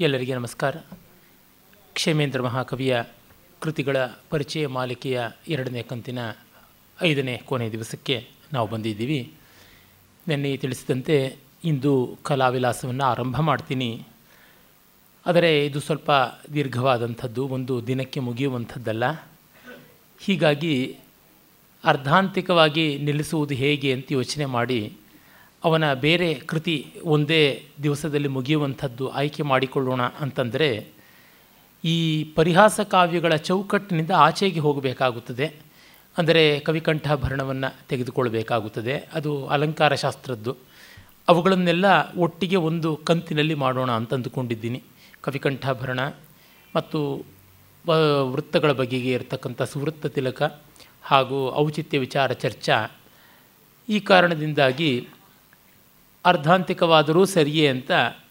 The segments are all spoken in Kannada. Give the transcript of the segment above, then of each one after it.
ಎಲ್ಲರಿಗೆ ನಮಸ್ಕಾರ. ಕ್ಷೇಮೇಂದ್ರ ಮಹಾಕವಿಯ ಕೃತಿಗಳ ಪರಿಚಯ ಮಾಲಿಕೆಯ ಎರಡನೇ ಕಂತಿನ ಐದನೇ ಕೊನೆಯ ದಿವಸಕ್ಕೆ ನಾವು ಬಂದಿದ್ದೀವಿ. ನಿನ್ನೆ ತಿಳಿಸಿದಂತೆ ಇಂದು ಕಲಾವಿಲಾಸವನ್ನು ಆರಂಭ ಮಾಡ್ತೀನಿ. ಆದರೆ ಇದು ಸ್ವಲ್ಪ ದೀರ್ಘವಾದಂಥದ್ದು, ಒಂದು ದಿನಕ್ಕೆ ಮುಗಿಯುವಂಥದ್ದಲ್ಲ. ಹೀಗಾಗಿ ಅರ್ಧಾಂತಿಕವಾಗಿ ನಿಲ್ಲಿಸುವುದು ಹೇಗೆ ಅಂತ ಯೋಚನೆ ಮಾಡಿ ಅವನ ಬೇರೆ ಕೃತಿ ಒಂದೇ ದಿವಸದಲ್ಲಿ ಮುಗಿಯುವಂಥದ್ದು ಆಯ್ಕೆ ಮಾಡಿಕೊಳ್ಳೋಣ ಅಂತಂದರೆ, ಈ ಪರಿಹಾಸ ಕಾವ್ಯಗಳ ಚೌಕಟ್ಟಿನಿಂದ ಆಚೆಗೆ ಹೋಗಬೇಕಾಗುತ್ತದೆ. ಅಂದರೆ ಕವಿಕಂಠಾಭರಣವನ್ನು ತೆಗೆದುಕೊಳ್ಬೇಕಾಗುತ್ತದೆ. ಅದು ಅಲಂಕಾರ ಶಾಸ್ತ್ರದ್ದು. ಅವುಗಳನ್ನೆಲ್ಲ ಒಟ್ಟಿಗೆ ಒಂದು ಕಂತಿನಲ್ಲಿ ಮಾಡೋಣ ಅಂತಂದುಕೊಂಡಿದ್ದೀನಿ. ಕವಿಕಂಠಾಭರಣ ಮತ್ತು ವೃತ್ತಗಳ ಬಗೆಗೆ ಇರತಕ್ಕಂಥ ಸುವೃತ್ತ ತಿಲಕ ಹಾಗೂ ಔಚಿತ್ಯ ವಿಚಾರ ಚರ್ಚಾ ಈ ಕಾರಣದಿಂದಾಗಿ ಅರ್ಧಾಂತಿಕವಾದರೂ ಸರಿಯೇ ಅಂತ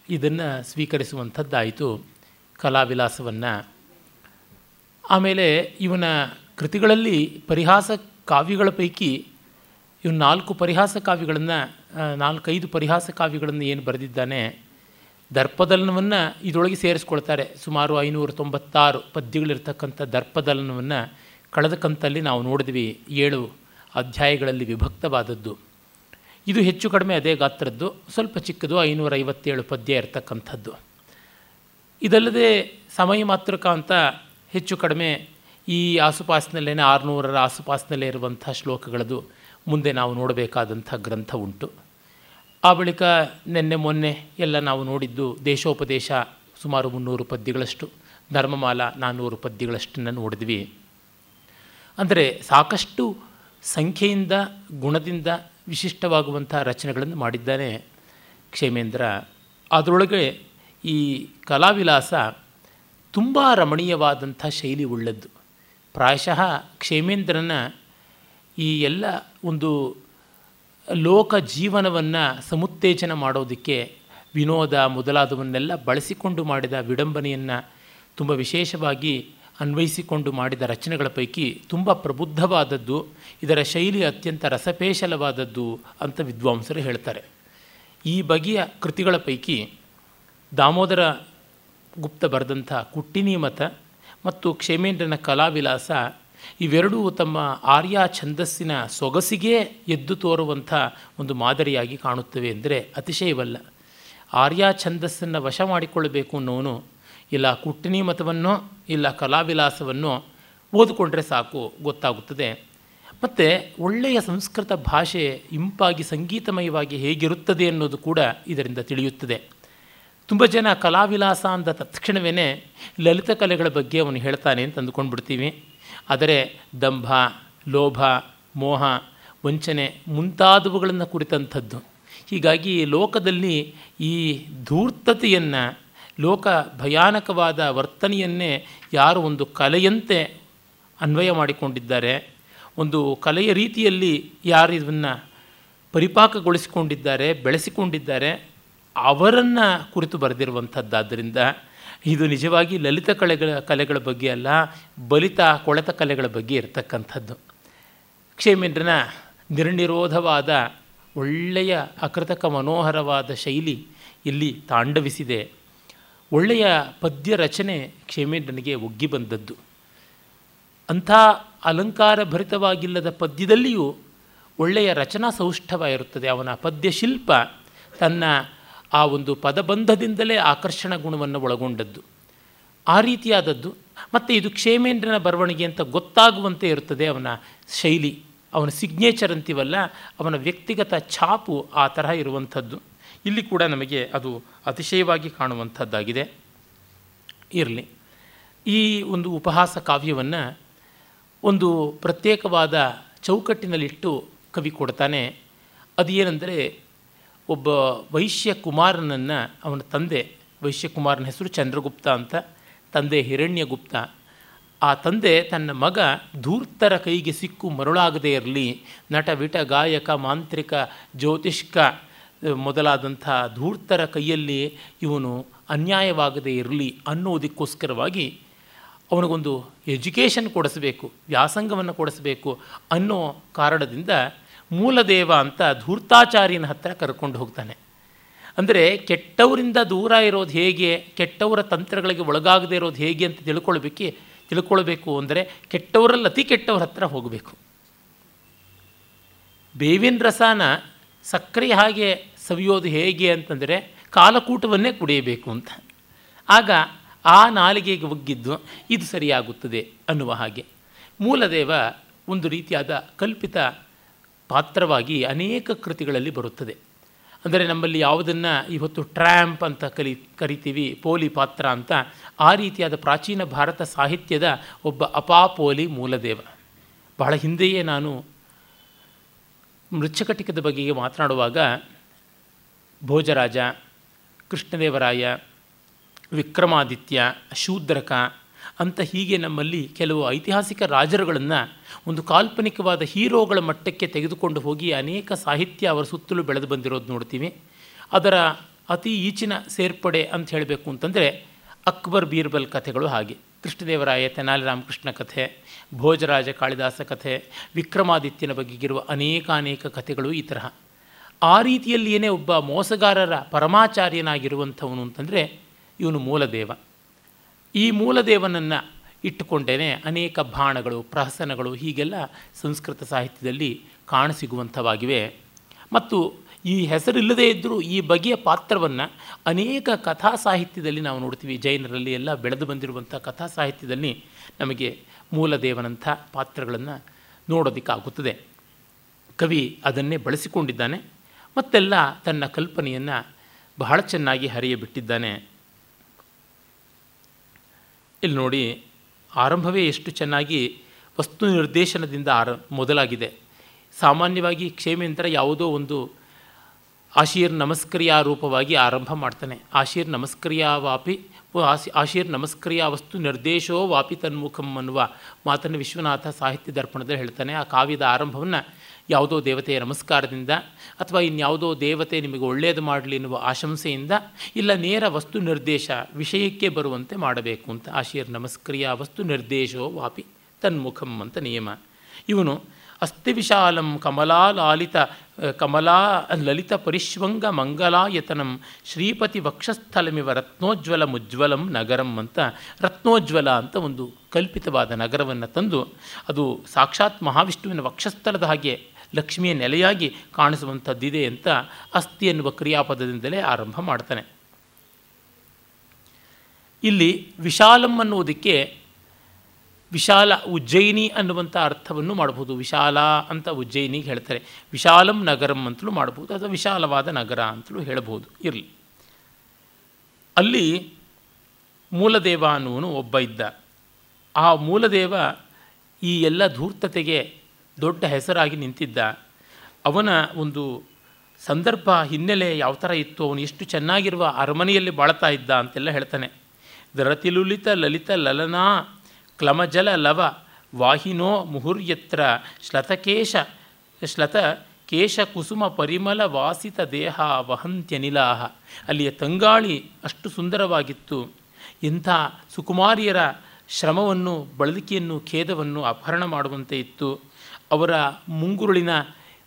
ಇದನ್ನು ಸ್ವೀಕರಿಸುವಂಥದ್ದಾಯಿತು ಕಲಾವಿಲಾಸವನ್ನು. ಆಮೇಲೆ ಇವನ ಕೃತಿಗಳಲ್ಲಿ ಪರಿಹಾಸ ಕಾವ್ಯಗಳ ಪೈಕಿ ಇವನು ನಾಲ್ಕು ಪರಿಹಾಸ ಕಾವ್ಯಗಳನ್ನು ನಾಲ್ಕೈದು ಪರಿಹಾಸ ಕಾವ್ಯಗಳನ್ನು ಏನು ಬರೆದಿದ್ದಾನೆ, ದರ್ಪದಲನವನ್ನು ಇದರೊಳಗೆ ಸೇರಿಸ್ಕೊಳ್ತಾರೆ. ಸುಮಾರು ಐನೂರ ತೊಂಬತ್ತಾರು ಪದ್ಯಗಳಿರ್ತಕ್ಕಂಥ ದರ್ಪದಲನವನ್ನು ಕಳೆದ ಕಂತಲ್ಲಿ ನಾವು ನೋಡಿದ್ವಿ ಏಳು ಅಧ್ಯಾಯಗಳಲ್ಲಿ ವಿಭಕ್ತವಾದದ್ದು. ಇದು ಹೆಚ್ಚು ಕಡಿಮೆ ಅದೇ ಗಾತ್ರದ್ದು, ಸ್ವಲ್ಪ ಚಿಕ್ಕದು ಐನೂರ ಐವತ್ತೇಳು ಪದ್ಯ ಇರತಕ್ಕಂಥದ್ದು. ಇದಲ್ಲದೆ ಸಮಯ ಮಾತೃಕ ಅಂತ ಹೆಚ್ಚು ಕಡಿಮೆ ಈ ಆಸುಪಾಸಿನಲ್ಲೇ ಆರುನೂರರ ಆಸುಪಾಸಿನಲ್ಲೇ ಇರುವಂಥ ಶ್ಲೋಕಗಳದು ಮುಂದೆ ನಾವು ನೋಡಬೇಕಾದಂಥ ಗ್ರಂಥ ಉಂಟು. ಆ ಬಳಿಕ ನಿನ್ನೆ ಮೊನ್ನೆ ಎಲ್ಲ ನಾವು ನೋಡಿದ್ದು ದೇಶೋಪದೇಶ ಸುಮಾರು ಮುನ್ನೂರು ಪದ್ಯಗಳಷ್ಟು, ಧರ್ಮಮಾಲ ನಾನ್ನೂರು ಪದ್ಯಗಳಷ್ಟನ್ನು ನೋಡಿದ್ವಿ. ಅಂದರೆ ಸಾಕಷ್ಟು ಸಂಖ್ಯೆಯಿಂದ, ಗುಣದಿಂದ ವಿಶಿಷ್ಟವಾಗುವಂಥ ರಚನೆಗಳನ್ನು ಮಾಡಿದ್ದಾನೆ ಕ್ಷೇಮೇಂದ್ರ. ಅದರೊಳಗೆ ಈ ಕಲಾವಿಲಾಸ ತುಂಬ ರಮಣೀಯವಾದಂಥ ಶೈಲಿ ಉಳ್ಳದ್ದು ಪ್ರಾಯಶಃ ಕ್ಷೇಮೇಂದ್ರನ ಈ ಎಲ್ಲ ಒಂದು ಲೋಕ ಜೀವನವನ್ನು ಸಮುತ್ತೇಜನ ಮಾಡೋದಕ್ಕೆ ವಿನೋದ ಮೊದಲಾದವನ್ನೆಲ್ಲ ಬಳಸಿಕೊಂಡು ಮಾಡಿದ ವಿಡಂಬನೆಯನ್ನು ತುಂಬ ವಿಶೇಷವಾಗಿ ಅನ್ವಯಿಸಿಕೊಂಡು ಮಾಡಿದ ರಚನೆಗಳ ಪೈಕಿ ತುಂಬ ಪ್ರಬುದ್ಧವಾದದ್ದು, ಇದರ ಶೈಲಿ ಅತ್ಯಂತ ರಸಪೇಶಲವಾದದ್ದು ಅಂತ ವಿದ್ವಾಂಸರು ಹೇಳ್ತಾರೆ. ಈ ಬಗೆಯ ಕೃತಿಗಳ ಪೈಕಿ ದಾಮೋದರ ಗುಪ್ತ ಬರೆದಂಥ ಕುಟ್ಟಿನಿ ಮತ ಮತ್ತು ಕ್ಷೇಮೇಂದ್ರನ ಕಲಾವಿಲಾಸ ಇವೆರಡೂ ತಮ್ಮ ಆರ್ಯ ಛಂದಸ್ಸಿನ ಸೊಗಸಿಗೆ ಎದ್ದು ತೋರುವಂಥ ಒಂದು ಮಾದರಿಯಾಗಿ ಕಾಣುತ್ತವೆ. ಅಂದರೆ ಅತಿಶಯವಲ್ಲ. ಆರ್ಯ ಛಂದಸ್ಸನ್ನು ವಶ ಮಾಡಿಕೊಳ್ಳಬೇಕು ಅನ್ನೋನು ಇಲ್ಲ ಕುಟ್ಟಿನಿ ಮತವನ್ನೋ, ಇಲ್ಲ ಕಲಾವಿಲಾಸವನ್ನೋ ಓದಿಕೊಂಡ್ರೆ ಸಾಕು, ಗೊತ್ತಾಗುತ್ತದೆ. ಮತ್ತು ಒಳ್ಳೆಯ ಸಂಸ್ಕೃತ ಭಾಷೆ ಇಂಪಾಗಿ ಸಂಗೀತಮಯವಾಗಿ ಹೇಗಿರುತ್ತದೆ ಅನ್ನೋದು ಕೂಡ ಇದರಿಂದ ತಿಳಿಯುತ್ತದೆ. ತುಂಬ ಜನ ಕಲಾವಿಲಾಸ ಅಂದ ತಕ್ಷಣವೇ ಲಲಿತ ಕಲೆಗಳ ಬಗ್ಗೆ ಅವನು ಹೇಳ್ತಾನೆ ಅಂತ ಅಂದುಕೊಂಡು ಬಿಡ್ತೀವಿ ಆದರೆ ದಂಭ, ಲೋಭ, ಮೋಹ, ವಂಚನೆ ಮುಂತಾದವುಗಳನ್ನು ಕುರಿತಂಥದ್ದು. ಹೀಗಾಗಿ ಲೋಕದಲ್ಲಿ ಈ ಧೂರ್ತತೆಯನ್ನು ಲೋಕ ಭಯಾನಕವಾದ ವರ್ತನೆಯನ್ನೇ ಯಾರು ಒಂದು ಕಲೆಯಂತೆ ಅನ್ವಯ ಮಾಡಿಕೊಂಡಿದ್ದಾರೆ, ಒಂದು ಕಲೆಯ ರೀತಿಯಲ್ಲಿ ಯಾರು ಇದನ್ನು ಪರಿಪಾಕಗೊಳಿಸಿಕೊಂಡಿದ್ದಾರೆ, ಬೆಳೆಸಿಕೊಂಡಿದ್ದಾರೆ, ಅವರನ್ನು ಕುರಿತು ಬರೆದಿರುವಂಥದ್ದಾದ್ದರಿಂದ ಇದು ನಿಜವಾಗಿ ಲಲಿತ ಕಲೆಗಳ ಕಲೆಗಳ ಬಗ್ಗೆ ಅಲ್ಲ, ಬಲಿತ ಕೊಳೆತ ಕಲೆಗಳ ಬಗ್ಗೆ ಇರತಕ್ಕಂಥದ್ದು. ಕ್ಷೇಮೇಂದ್ರನ ನಿರ್ನಿರೋಧವಾದ ಒಳ್ಳೆಯ, ಅಕೃತಕ, ಮನೋಹರವಾದ ಶೈಲಿ ಇಲ್ಲಿ ತಾಂಡವಿಸಿದೆ. ಒಳ್ಳೆಯ ಪದ್ಯ ರಚನೆ ಕ್ಷೇಮೇಂದ್ರನಿಗೆ ಒಗ್ಗಿ ಬಂದದ್ದು. ಅಂಥ ಅಲಂಕಾರ ಭರಿತವಾಗಿಲ್ಲದ ಪದ್ಯದಲ್ಲಿಯೂ ಒಳ್ಳೆಯ ರಚನಾ ಸೌಷ್ಠವ ಇರುತ್ತದೆ. ಅವನ ಪದ್ಯಶಿಲ್ಪ ತನ್ನ ಆ ಒಂದು ಪದಬಂಧದಿಂದಲೇ ಆಕರ್ಷಣ ಗುಣವನ್ನು ಒಳಗೊಂಡದ್ದು. ಆ ರೀತಿಯಾದದ್ದು. ಮತ್ತು ಇದು ಕ್ಷೇಮೇಂದ್ರನ ಬರವಣಿಗೆ ಅಂತ ಗೊತ್ತಾಗುವಂತೆ ಇರುತ್ತದೆ ಅವನ ಶೈಲಿ. ಅವನ ಸಿಗ್ನೇಚರ್ ಅಂತೀವಲ್ಲ, ಅವನ ವ್ಯಕ್ತಿಗತ ಛಾಪು ಆ ತರಹ ಇರುವಂಥದ್ದು. ಇಲ್ಲಿ ಕೂಡ ನಮಗೆ ಅದು ಅತಿಶಯವಾಗಿ ಕಾಣುವಂಥದ್ದಾಗಿದೆ. ಇರಲಿ. ಈ ಒಂದು ಉಪಹಾಸ ಕಾವ್ಯವನ್ನು ಒಂದು ಪ್ರತ್ಯೇಕವಾದ ಚೌಕಟ್ಟಿನಲ್ಲಿಟ್ಟು ಕವಿ ಕೊಡ್ತಾನೆ. ಅದು ಏನಂದರೆ ಒಬ್ಬ ವೈಶ್ಯ ಕುಮಾರನನ್ನು ಅವನ ತಂದೆ ವೈಶ್ಯಕುಮಾರನ ಹೆಸರು ಚಂದ್ರಗುಪ್ತ ಅಂತ, ತಂದೆ ಹಿರಣ್ಯಗುಪ್ತ. ಆ ತಂದೆ ತನ್ನ ಮಗ ಧೂರ್ತರ ಕೈಗೆ ಸಿಕ್ಕು ಮರುಳಾಗದೇ ಇರಲಿ. ನಟ, ವಿಟ, ಗಾಯಕ, ಮಾಂತ್ರಿಕ, ಜ್ಯೋತಿಷ್ಕ ಮೊದಲಾದಂಥ ಧೂರ್ತರ ಕೈಯಲ್ಲಿ ಇವನು ಅನ್ಯಾಯವಾಗದೇ ಇರಲಿ ಅನ್ನೋದಕ್ಕೋಸ್ಕರವಾಗಿ ಅವನಿಗೊಂದು ಎಜುಕೇಷನ್ ಕೊಡಿಸಬೇಕು, ವ್ಯಾಸಂಗವನ್ನು ಕೊಡಿಸಬೇಕು ಅನ್ನೋ ಕಾರಣದಿಂದ ಮೂಲದೇವ ಅಂತ ಧೂರ್ತಾಚಾರ್ಯನ ಹತ್ತಿರ ಕರ್ಕೊಂಡು ಹೋಗ್ತಾನೆ. ಅಂದರೆ ಕೆಟ್ಟವರಿಂದ ದೂರ ಇರೋದು ಹೇಗೆ, ಕೆಟ್ಟವರ ತಂತ್ರಗಳಿಗೆ ಒಳಗಾಗದೇ ಇರೋದು ಹೇಗೆ ಅಂತ ತಿಳ್ಕೊಳ್ಬೇಕು ತಿಳ್ಕೊಳ್ಬೇಕು ಅಂದರೆ ಕೆಟ್ಟವರಲ್ಲಿ ಅತಿ ಕೆಟ್ಟವ್ರ ಹತ್ರ ಹೋಗಬೇಕು. ಬೇವಿನ ರಸನ ಸಕ್ಕರೆ ಹಾಗೆ ಸವಿಯೋದು ಹೇಗೆ ಅಂತಂದರೆ ಕಾಲಕೂಟವನ್ನೇ ಕುಡಿಯಬೇಕು ಅಂತ. ಆಗ ಆ ನಾಲಿಗೆಗೆ ಒಗ್ಗಿದ್ದು ಇದು ಸರಿಯಾಗುತ್ತದೆ ಅನ್ನುವ ಹಾಗೆ. ಮೂಲದೇವ ಒಂದು ರೀತಿಯಾದ ಕಲ್ಪಿತ ಪಾತ್ರವಾಗಿ ಅನೇಕ ಕೃತಿಗಳಲ್ಲಿ ಬರುತ್ತದೆ. ಅಂದರೆ ನಮ್ಮಲ್ಲಿ ಯಾವುದನ್ನು ಇವತ್ತು ಟ್ರ್ಯಾಂಪ್ ಅಂತ ಕಲಿ, ಕರಿತೀವಿ, ಪೋಲಿ ಪಾತ್ರ ಅಂತ ಆ ರೀತಿಯಾದ ಪ್ರಾಚೀನ ಭಾರತ ಸಾಹಿತ್ಯದ ಒಬ್ಬ ಅಪಾಪೋಲಿ ಮೂಲದೇವ. ಬಹಳ ಹಿಂದೆಯೇ ನಾನು ಮೃಚ್ಛಕಟಿಕದ ಬಗೆಗೆ ಮಾತನಾಡುವಾಗ ಭೋಜರಾಜ, ಕೃಷ್ಣದೇವರಾಯ, ವಿಕ್ರಮಾದಿತ್ಯ, ಶೂದ್ರಕ ಅಂತ ಹೀಗೆ ನಮ್ಮಲ್ಲಿ ಕೆಲವು ಐತಿಹಾಸಿಕ ರಾಜರುಗಳನ್ನು ಒಂದು ಕಾಲ್ಪನಿಕವಾದ ಹೀರೋಗಳ ಮಟ್ಟಕ್ಕೆ ತೆಗೆದುಕೊಂಡು ಹೋಗಿ ಅನೇಕ ಸಾಹಿತ್ಯ ಅವರ ಸುತ್ತಲೂ ಬೆಳೆದು ಬಂದಿರೋದು ನೋಡ್ತೀವಿ. ಅದರ ಅತಿ ಈಚಿನ ಸೇರ್ಪಡೆ ಅಂತ ಹೇಳಬೇಕು ಅಂತಂದರೆ ಅಕ್ಬರ್ ಬೀರ್ಬಲ್ ಕಥೆಗಳು ಹಾಗೆ. ಕೃಷ್ಣದೇವರಾಯ ತೆನಾಲಿ ರಾಮಕೃಷ್ಣ ಕಥೆ, ಭೋಜರಾಜ ಕಾಳಿದಾಸ ಕಥೆ, ವಿಕ್ರಮಾದಿತ್ಯನ ಬಗೆಗಿರುವ ಅನೇಕಾನೇಕ ಅನೇಕ ಕಥೆಗಳು ಈ ತರಹ. ಆ ರೀತಿಯಲ್ಲಿಯೇ ಒಬ್ಬ ಮೋಸಗಾರರ ಪರಮಾಚಾರ್ಯನಾಗಿರುವಂಥವನು ಅಂತಂದರೆ ಇವನು ಮೂಲದೇವ. ಈ ಮೂಲದೇವನನ್ನು ಇಟ್ಟುಕೊಂಡೇ ಅನೇಕ ಬಾಣಗಳು, ಪ್ರಹಸನಗಳು ಹೀಗೆಲ್ಲ ಸಂಸ್ಕೃತ ಸಾಹಿತ್ಯದಲ್ಲಿ ಕಾಣಸಿಗುವಂಥವಾಗಿವೆ. ಮತ್ತು ಈ ಹೆಸರಿಲ್ಲದೇ ಇದ್ದರೂ ಈ ಬಗೆಯ ಪಾತ್ರವನ್ನು ಅನೇಕ ಕಥಾ ಸಾಹಿತ್ಯದಲ್ಲಿ ನಾವು ನೋಡ್ತೀವಿ. ಜೈನರಲ್ಲಿ ಎಲ್ಲ ಬೆಳೆದು ಬಂದಿರುವಂಥ ಕಥಾ ಸಾಹಿತ್ಯದಲ್ಲಿ ನಮಗೆ ಮೂಲದೇವನಂಥ ಪಾತ್ರಗಳನ್ನು ನೋಡೋದಕ್ಕಾಗುತ್ತದೆ. ಕವಿ ಅದನ್ನೇ ಬಳಸಿಕೊಂಡಿದ್ದಾನೆ. ಮತ್ತೆಲ್ಲ ತನ್ನ ಕಲ್ಪನೆಯನ್ನು ಬಹಳ ಚೆನ್ನಾಗಿ ಹರಿಯಬಿಟ್ಟಿದ್ದಾನೆ. ಇಲ್ಲಿ ನೋಡಿ, ಆರಂಭವೇ ಎಷ್ಟು ಚೆನ್ನಾಗಿ ವಸ್ತು ನಿರ್ದೇಶನದಿಂದ ಆರ, ಮೊದಲಾಗಿದೆ. ಸಾಮಾನ್ಯವಾಗಿ ಕ್ಷೇಮೇಂದ್ರ ಯಾವುದೋ ಒಂದು ಆಶೀರ್ ನಮಸ್ಕ್ರಿಯಾ ರೂಪವಾಗಿ ಆರಂಭ ಮಾಡ್ತಾನೆ. ಆಶೀರ್ ನಮಸ್ಕ್ರಿಯಾ ವಾಪಿ ಆಶೀರ್ ನಮಸ್ಕ್ರಿಯಾ ವಸ್ತು ನಿರ್ದೇಶೋ ವಾಪಿ ತನ್ಮುಖಂ ಅನ್ನುವ ಮಾತನ್ನು ವಿಶ್ವನಾಥ ಸಾಹಿತ್ಯ ದರ್ಪಣದಲ್ಲಿ ಹೇಳ್ತಾನೆ. ಆ ಕಾವ್ಯದ ಆರಂಭವನ್ನು ಯಾವುದೋ ದೇವತೆಯ ನಮಸ್ಕಾರದಿಂದ ಅಥವಾ ಇನ್ಯಾವುದೋ ದೇವತೆ ನಿಮಗೆ ಒಳ್ಳೆಯದು ಮಾಡಲಿ ಎನ್ನುವ ಆಶಂಸೆಯಿಂದ ಇಲ್ಲ ನೇರ ವಸ್ತು ನಿರ್ದೇಶ ವಿಷಯಕ್ಕೆ ಬರುವಂತೆ ಮಾಡಬೇಕು ಅಂತ. ಆಶೀರ್ ನಮಸ್ಕ್ರಿಯಾ ವಸ್ತು ನಿರ್ದೇಶೋ ವಾಪಿ ತನ್ಮುಖಂ ಅಂತ ನಿಯಮ. ಇವನು ಅಸ್ತಿ ವಿಶಾಲಂ ಕಮಲಾ ಲಾಲಿತ ಪರಿಶ್ವಂಗ ಮಂಗಲಾಯತನಂ. ಶ್ರೀಪತಿ ವಕ್ಷಸ್ಥಲಮಿವ ರತ್ನೋಜ್ವಲ ಮುಜ್ವಲಂ ನಗರಂ ಅಂತ ರತ್ನೋಜ್ವಲ ಅಂತ ಒಂದು ಕಲ್ಪಿತವಾದ ನಗರವನ್ನು ತಂದು ಅದು ಸಾಕ್ಷಾತ್ ಮಹಾವಿಷ್ಣುವಿನ ವಕ್ಷಸ್ಥಲದ ಹಾಗೆ ಲಕ್ಷ್ಮಿಯ ನೆಲೆಯಾಗಿ ಕಾಣಿಸುವಂಥದ್ದಿದೆ ಅಂತ ಅಸ್ಥಿ ಎನ್ನುವ ಕ್ರಿಯಾಪದದಿಂದಲೇ ಆರಂಭ ಮಾಡ್ತಾನೆ. ಇಲ್ಲಿ ವಿಶಾಲಂ ಅನ್ನುವುದಕ್ಕೆ ವಿಶಾಲ ಉಜ್ಜಯಿನಿ ಅನ್ನುವಂಥ ಅರ್ಥವನ್ನು ಮಾಡಬಹುದು ವಿಶಾಲ ಅಂತ ಉಜ್ಜಯಿನಿಗೆ ಹೇಳ್ತಾರೆ. ವಿಶಾಲಂ ನಗರಂ ಅಂತಲೂ ಮಾಡ್ಬೋದು. ಅಥವಾ ವಿಶಾಲವಾದ ನಗರ ಅಂತಲೂ ಹೇಳಬಹುದು ಇರಲಿ. ಅಲ್ಲಿ ಮೂಲದೇವ ಅನ್ನುವನು ಒಬ್ಬ ಇದ್ದ. ಆ ಮೂಲದೇವ ಈ ಎಲ್ಲ ಧೂರ್ತತೆಗೆ ದೊಡ್ಡ ಹೆಸರಾಗಿ ನಿಂತಿದ್ದ. ಅವನ ಒಂದು ಸಂದರ್ಭ, ಹಿನ್ನೆಲೆ ಯಾವ ಥರ ಇತ್ತು? ಅವನು ಎಷ್ಟು ಚೆನ್ನಾಗಿರುವ ಅರಮನೆಯಲ್ಲಿ ಬಾಳ್ತಾ ಇದ್ದ ಅಂತೆಲ್ಲ ಹೇಳ್ತಾನೆ. ದರತಿಲುಲಿತ ಲಲಿತ ಲಲನಾ ಕ್ಲಮಜಲ ಲವ ವಾಹಿನೋ ಮುಹುರ್ಯತ್ರ ಶ್ಲತಕೇಶ, ಶ್ಲತ ಕೇಶ ಕುಸುಮ ಪರಿಮಳ ವಾಸಿತ ದೇಹ ವಹಂತ್ಯನಿಲಾಹ. ಅಲ್ಲಿಯ ತಂಗಾಳಿ ಅಷ್ಟು ಸುಂದರವಾಗಿತ್ತು. ಇಂಥ ಸುಕುಮಾರಿಯರ ಶ್ರಮವನ್ನು ಬಳಲಿಕೆಯನ್ನು ಖೇದವನ್ನು ಅಪಹರಣ ಮಾಡುವಂತೆ ಇತ್ತು. ಅವರ ಮುಂಗುರುಳಿನ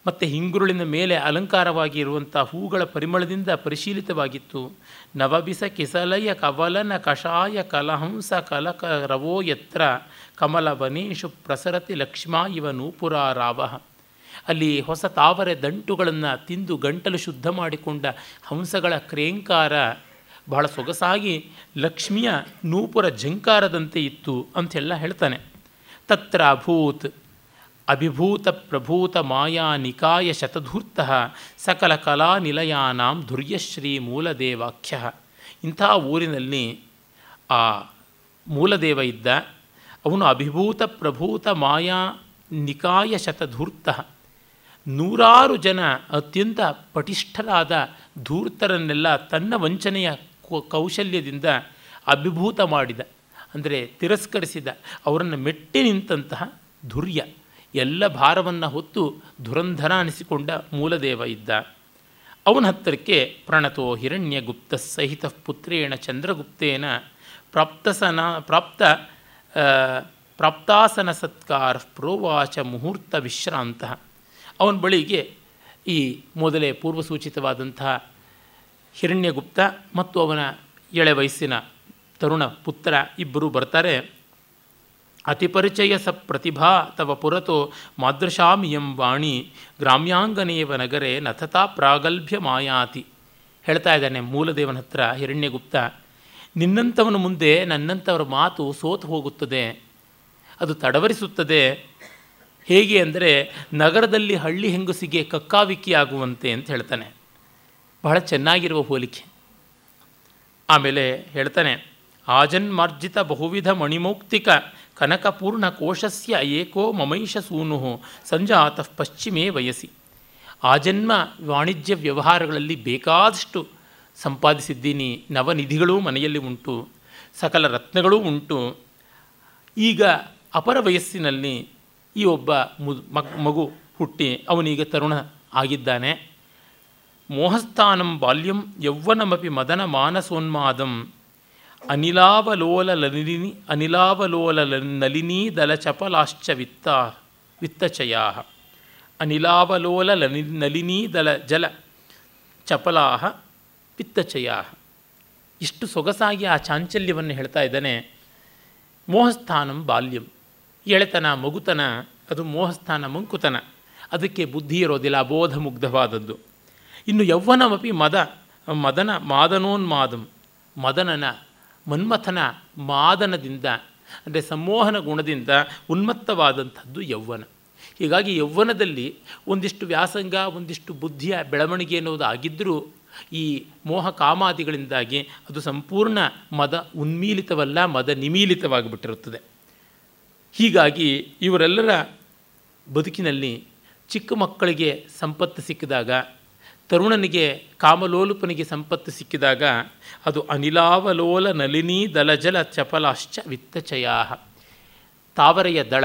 ಮತ್ತು ಹಿಂಗುರುಳಿನ ಮೇಲೆ ಅಲಂಕಾರವಾಗಿ ಇರುವಂಥ ಹೂಗಳ ಪರಿಮಳದಿಂದ ಪರಿಶೀಲಿತವಾಗಿತ್ತು. ನವಬಿಸ ಕಿಸಲಯ ಕವಲನ ಕಷಾಯ ಕಲಹಂಸ ಕಲಕ ರವೋ ಯತ್ರ ಕಮಲ ವನೇಶು ಪ್ರಸರತಿ ಲಕ್ಷ್ಮಾ ಇವ ನೂಪುರ ರಾವ ಅಲ್ಲಿ ಹೊಸ ತಾವರೆ ದಂಟುಗಳನ್ನು ತಿಂದು ಗಂಟಲು ಶುದ್ಧ ಮಾಡಿಕೊಂಡ ಹಂಸಗಳ ಕ್ರೇಂಕಾರ ಬಹಳ ಸೊಗಸಾಗಿ ಲಕ್ಷ್ಮಿಯ ನೂಪುರ ಝಂಕಾರದಂತೆ ಇತ್ತು ಅಂತೆಲ್ಲ ಹೇಳ್ತಾನೆ. ತತ್ರ ಅಭೂತ್ ಅಭಿಭೂತ ಪ್ರಭೂತ ಮಾಯಾ ನಿಕಾಯ ಶತಧೂರ್ತ ಸಕಲ ಕಲಾ ನಿಲಯಾನಾಂ ಧುರ್ಯಶ್ರೀ ಮೂಲದೇವಾಖ್ಯ. ಇಂಥ ಊರಿನಲ್ಲಿ ಆ ಮೂಲದೇವ ಇದ್ದ. ಅವನು ಅಭಿಭೂತ ಪ್ರಭೂತ ಮಾಯಾ ನಿಕಾಯ ಶತಧೂರ್ತ. ನೂರಾರು ಜನ ಅತ್ಯಂತ ಪಟಿಷ್ಠರಾದ ಧೂರ್ತರನ್ನೆಲ್ಲ ತನ್ನ ವಂಚನೆಯ ಕೌಶಲ್ಯದಿಂದ ಅಭಿಭೂತ ಮಾಡಿದ. ಅಂದರೆ ತಿರಸ್ಕರಿಸಿದ. ಅವರನ್ನು ಮೆಟ್ಟಿ ನಿಂತಹ ಧುರ್ಯ. ಎಲ್ಲ ಭಾರವನ್ನು ಹೊತ್ತು ಧುರಂಧರ ಅನಿಸಿಕೊಂಡ ಮೂಲದೇವ ಇದ್ದ. ಅವನ ಹತ್ತಿರಕ್ಕೆ ಪ್ರಣತೋ ಹಿರಣ್ಯಗುಪ್ತ ಸಹಿತ ಪುತ್ರೇಣ ಚಂದ್ರಗುಪ್ತೇನ ಪ್ರಾಪ್ತಸನ, ಪ್ರಾಪ್ತ ಪ್ರಾಪ್ತಾಸನ ಸತ್ಕಾರ ಪ್ರೋವಾಚ ಮುಹೂರ್ತ ವಿಶ್ರಾಂತ. ಅವನ ಬಳಿಗೆ ಈ ಮೊದಲೇ ಪೂರ್ವಸೂಚಿತವಾದಂತಹ ಹಿರಣ್ಯಗುಪ್ತ ಮತ್ತು ಅವನ ಎಳೆ ವಯಸ್ಸಿನ ತರುಣ ಪುತ್ರ ಇಬ್ಬರು ಬರ್ತಾರೆ. ಅತಿಪರಿಚಯ ಸ ಪ್ರತಿಭಾ ತವ ಪುರತೋ ಮಾದೃಶಾಮಿಯಂ ವಾಣಿ ಗ್ರಾಮ್ಯಾಂಗನೇವ ನಗರೆ ನಥತಾ ಪ್ರಾಗಲ್ಭ್ಯ ಮಾಯಾತಿ. ಹೇಳ್ತಾ ಇದ್ದಾನೆ ಮೂಲದೇವನ ಹತ್ರ ಹಿರಣ್ಯಗುಪ್ತ. ನಿನ್ನಂಥವನ ಮುಂದೆ ನನ್ನಂಥವರ ಮಾತು ಸೋತು ಹೋಗುತ್ತದೆ. ಅದು ತಡವರಿಸುತ್ತದೆ. ಹೇಗೆ ಅಂದರೆ ನಗರದಲ್ಲಿ ಹಳ್ಳಿ ಹೆಂಗಸಿಗೆ ಕಕ್ಕಾವಿಕ್ಕಿಯಾಗುವಂತೆ ಅಂತ ಹೇಳ್ತಾನೆ. ಬಹಳ ಚೆನ್ನಾಗಿರುವ ಹೋಲಿಕೆ. ಆಮೇಲೆ ಹೇಳ್ತಾನೆ, ಆಜನ್ಮಾರ್ಜಿತ ಬಹುವಿಧ ಮಣಿಮೌಕ್ತಿಕ ಕನಕಪೂರ್ಣ ಕೋಶಸ್ಯ ಏಕೋ ಮಮೈಷ ಸೂನು, ಸಂಜಾತಃ ಪಶ್ಚಿಮೇ ವಯಸ್ಸಿ ಆಜನ್ಮ ವಾಣಿಜ್ಯ ವ್ಯವಹಾರಗಳಲ್ಲಿ ಬೇಕಾದಷ್ಟು ಸಂಪಾದಿಸಿದ್ದೀನಿ, ನವನಿಧಿಗಳೂ ಮನೆಯಲ್ಲಿ ಉಂಟು, ಸಕಲ ರತ್ನಗಳೂ ಉಂಟು. ಈಗ ಅಪರ ವಯಸ್ಸಿನಲ್ಲಿ ಈ ಒಬ್ಬ ಮಗು ಹುಟ್ಟಿ, ಅವನೀಗ ತರುಣ ಆಗಿದ್ದಾನೆ. ಮೋಹಸ್ಥಾನಂ ಬಾಲ್ಯಂ ಯೌವ್ವನಮಿ ಮದನ ಮಾನಸೋನ್ಮಾದಂ. ಅನಿಲಾವಲೋಲ ಲಲಿನಿ ಅನಿಲಾವಲೋಲ ನಲಿನೀ ದಲ ಚಪಲಾಶ್ಚ ವಿತ್ತ ವಿತ್ತಚಯಾ ಅನಿಲಾವಲೋಲ ಲನಿ ನಲಿನೀ ದಲ, ಜಲ ಚಪಲಾ ಪಿತ್ತಚಯಾ ಇಷ್ಟು ಸೊಗಸಾಗಿ ಆ ಚಾಂಚಲ್ಯವನ್ನು ಹೇಳ್ತಾ ಇದ್ದಾನೆ, ಮೋಹಸ್ಥಾನಂ ಬಾಲ್ಯಂ. ಎಳೆತನ, ಮಗುತನ, ಅದು ಮೋಹಸ್ಥಾನ, ಮಂಕುತನ. ಅದಕ್ಕೆ ಬುದ್ಧಿ ಇರೋದಿಲ್ಲ ಅಬೋಧ ಮುಗ್ಧವಾದದ್ದು ಇನ್ನು ಯೌವನಮಪಿ ಮದ, ಮದನ ಮಾದನೋನ್ಮಾದಂ, ಮದನನ ಮನ್ಮಥನ ಮಾದನದಿಂದ, ಅಂದರೆ ಸಂಮೋಹನ ಗುಣದಿಂದ ಉನ್ಮತ್ತವಾದಂಥದ್ದು ಯೌವನ ಹೀಗಾಗಿ ಯೌವನದಲ್ಲಿ ಒಂದಿಷ್ಟು ವ್ಯಾಸಂಗ, ಒಂದಿಷ್ಟು ಬುದ್ಧಿಯ ಬೆಳವಣಿಗೆ ಅನ್ನೋದು ಆಗಿದ್ದರೂ ಈ ಮೋಹ ಕಾಮಾದಿಗಳಿಂದಾಗಿ ಅದು ಸಂಪೂರ್ಣ ಮದ ಉನ್ಮೀಲಿತವಲ್ಲ, ಮದ ನಿಮೀಲಿತವಾಗಿಬಿಟ್ಟಿರುತ್ತದೆ. ಹೀಗಾಗಿ ಇವರೆಲ್ಲರ ಬದುಕಿನಲ್ಲಿ ಚಿಕ್ಕ ಮಕ್ಕಳಿಗೆ ಸಂಪತ್ತು ಸಿಕ್ಕಿದಾಗ ತರುಣನಿಗೆ ಕಾಮಲೋಲುಪನಿಗೆ ಸಂಪತ್ತು ಸಿಕ್ಕಿದಾಗ ಅದು ಅನಿಲಾವಲೋಲ ನಲಿನಿ ದಲಜಲ ಚಪಲಾಶ್ಚ ವಿತ್ತಚಯಾ ತಾವರೆಯ ದಳ,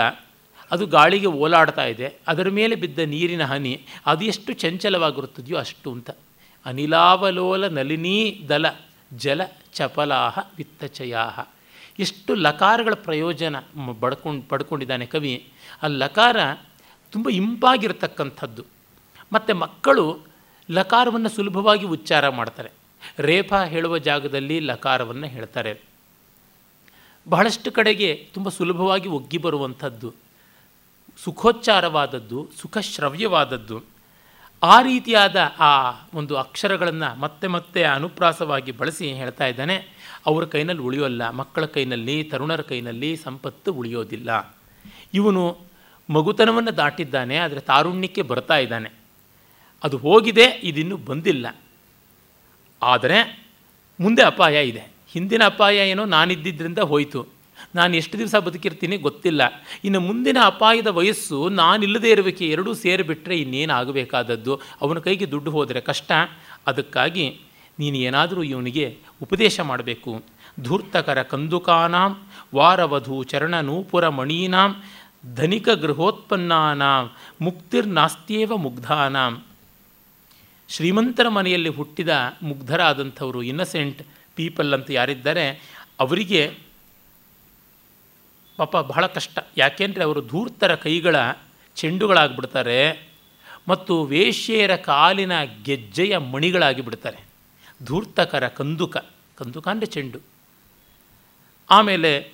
ಅದು ಗಾಳಿಗೆ ಓಲಾಡ್ತಾ ಇದೆ, ಅದರ ಮೇಲೆ ಬಿದ್ದ ನೀರಿನ ಹನಿ, ಅದು ಎಷ್ಟು ಚಂಚಲವಾಗಿರುತ್ತದೆಯೋ ಅಷ್ಟು ಅಂತ. ಅನಿಲಾವಲೋಲ ನಲಿನೀ ದಲ, ಜಲ ಚಪಲಾಹ ವಿತ್ತಚಯಾ ಎಷ್ಟು ಲಕಾರಗಳ ಪ್ರಯೋಜನ ಬಡ್ಕೊಂಡು, ಪಡ್ಕೊಂಡಿದ್ದಾನೆ ಕವಿ. ಆ ಲಕಾರ ತುಂಬ ಇಂಪಾಗಿರತಕ್ಕಂಥದ್ದು. ಮತ್ತು ಮಕ್ಕಳು ಲಕಾರವನ್ನು ಸುಲಭವಾಗಿ ಉಚ್ಚಾರ ಮಾಡ್ತಾರೆ. ರೇಫ ಹೇಳುವ ಜಾಗದಲ್ಲಿ ಲಕಾರವನ್ನು ಹೇಳ್ತಾರೆ. ಬಹಳಷ್ಟು ಕಡೆಗೆ ತುಂಬ ಸುಲಭವಾಗಿ ಒಗ್ಗಿ ಬರುವಂಥದ್ದು, ಸುಖೋಚ್ಚಾರವಾದದ್ದು, ಸುಖಶ್ರವ್ಯವಾದದ್ದು. ಆ ರೀತಿಯಾದ ಆ ಒಂದು ಅಕ್ಷರಗಳನ್ನು ಮತ್ತೆ ಮತ್ತೆ ಅನುಪ್ರಾಸವಾಗಿ ಬಳಸಿ ಹೇಳ್ತಾ ಇದ್ದಾನೆ. ಅವರ ಕೈನಲ್ಲಿ ಉಳಿಯೋಲ್ಲ, ಮಕ್ಕಳ ಕೈನಲ್ಲಿ, ತರುಣರ ಕೈನಲ್ಲಿ ಸಂಪತ್ತು ಉಳಿಯೋದಿಲ್ಲ. ಇವನು ಮಗುತನವನ್ನು ದಾಟಿದ್ದಾನೆ, ಆದರೆ ತಾರುಣ್ಯಕ್ಕೆ ಬರ್ತಾ ಇದ್ದಾನೆ. ಅದು ಹೋಗಿದೆ, ಇದಿನ್ನೂ ಬಂದಿಲ್ಲ. ಆದರೆ ಮುಂದೆ ಅಪಾಯ ಇದೆ. ಹಿಂದಿನ ಅಪಾಯ ಏನೋ ನಾನಿದ್ದಿದ್ದರಿಂದ ಹೋಯಿತು. ನಾನು ಎಷ್ಟು ದಿವಸ ಬದುಕಿರ್ತೀನಿ ಗೊತ್ತಿಲ್ಲ. ಇನ್ನು ಮುಂದಿನ ಅಪಾಯದ ವಯಸ್ಸು ನಾನಿಲ್ಲದೇ ಇರಬೇಕು ಎರಡೂ ಸೇರಿಬಿಟ್ರೆ ಇನ್ನೇನು ಆಗಬೇಕಾದದ್ದು ಅವನ ಕೈಗೆ ದುಡ್ಡು ಹೋದರೆ ಕಷ್ಟ. ಅದಕ್ಕಾಗಿ ನೀನು ಏನಾದರೂ ಇವನಿಗೆ ಉಪದೇಶ ಮಾಡಬೇಕು. ಧೂರ್ತಕರ ಕಂದುಕಾನಾಂ, ವಾರವಧು ಚರಣ ನೂಪುರ ಮಣೀನಾಂ, ಧನಿಕ ಗೃಹೋತ್ಪನ್ನಾನಾಂ, ಮುಕ್ತಿರ್ನಾಸ್ತ್ಯೇವ ಮುಗ್ಧಾನಾಂ. ಶ್ರೀಮಂತರ ಮನೆಯಲ್ಲಿ ಹುಟ್ಟಿದ ಮುಗ್ಧರಾದಂಥವರು ಇನ್ನಸೆಂಟ್ ಪೀಪಲ್ ಅಂತ ಯಾರಿದ್ದಾರೆ, ಅವರಿಗೆ ಪಾಪ ಬಹಳ ಕಷ್ಟ. ಯಾಕೆಂದರೆ ಅವರು ಧೂರ್ತರ ಕೈಗಳ ಚೆಂಡುಗಳಾಗಿಬಿಡ್ತಾರೆ ಮತ್ತು ವೇಶ್ಯೆಯರ ಕಾಲಿನ ಗೆಜ್ಜೆಯ ಮಣಿಗಳಾಗಿ ಬಿಡ್ತಾರೆ ಧೂರ್ತಕರ ಕಂದುಕ. ಕಂದುಕ ಅಂದರೆ ಚೆಂಡು. ಆಮೇಲೆ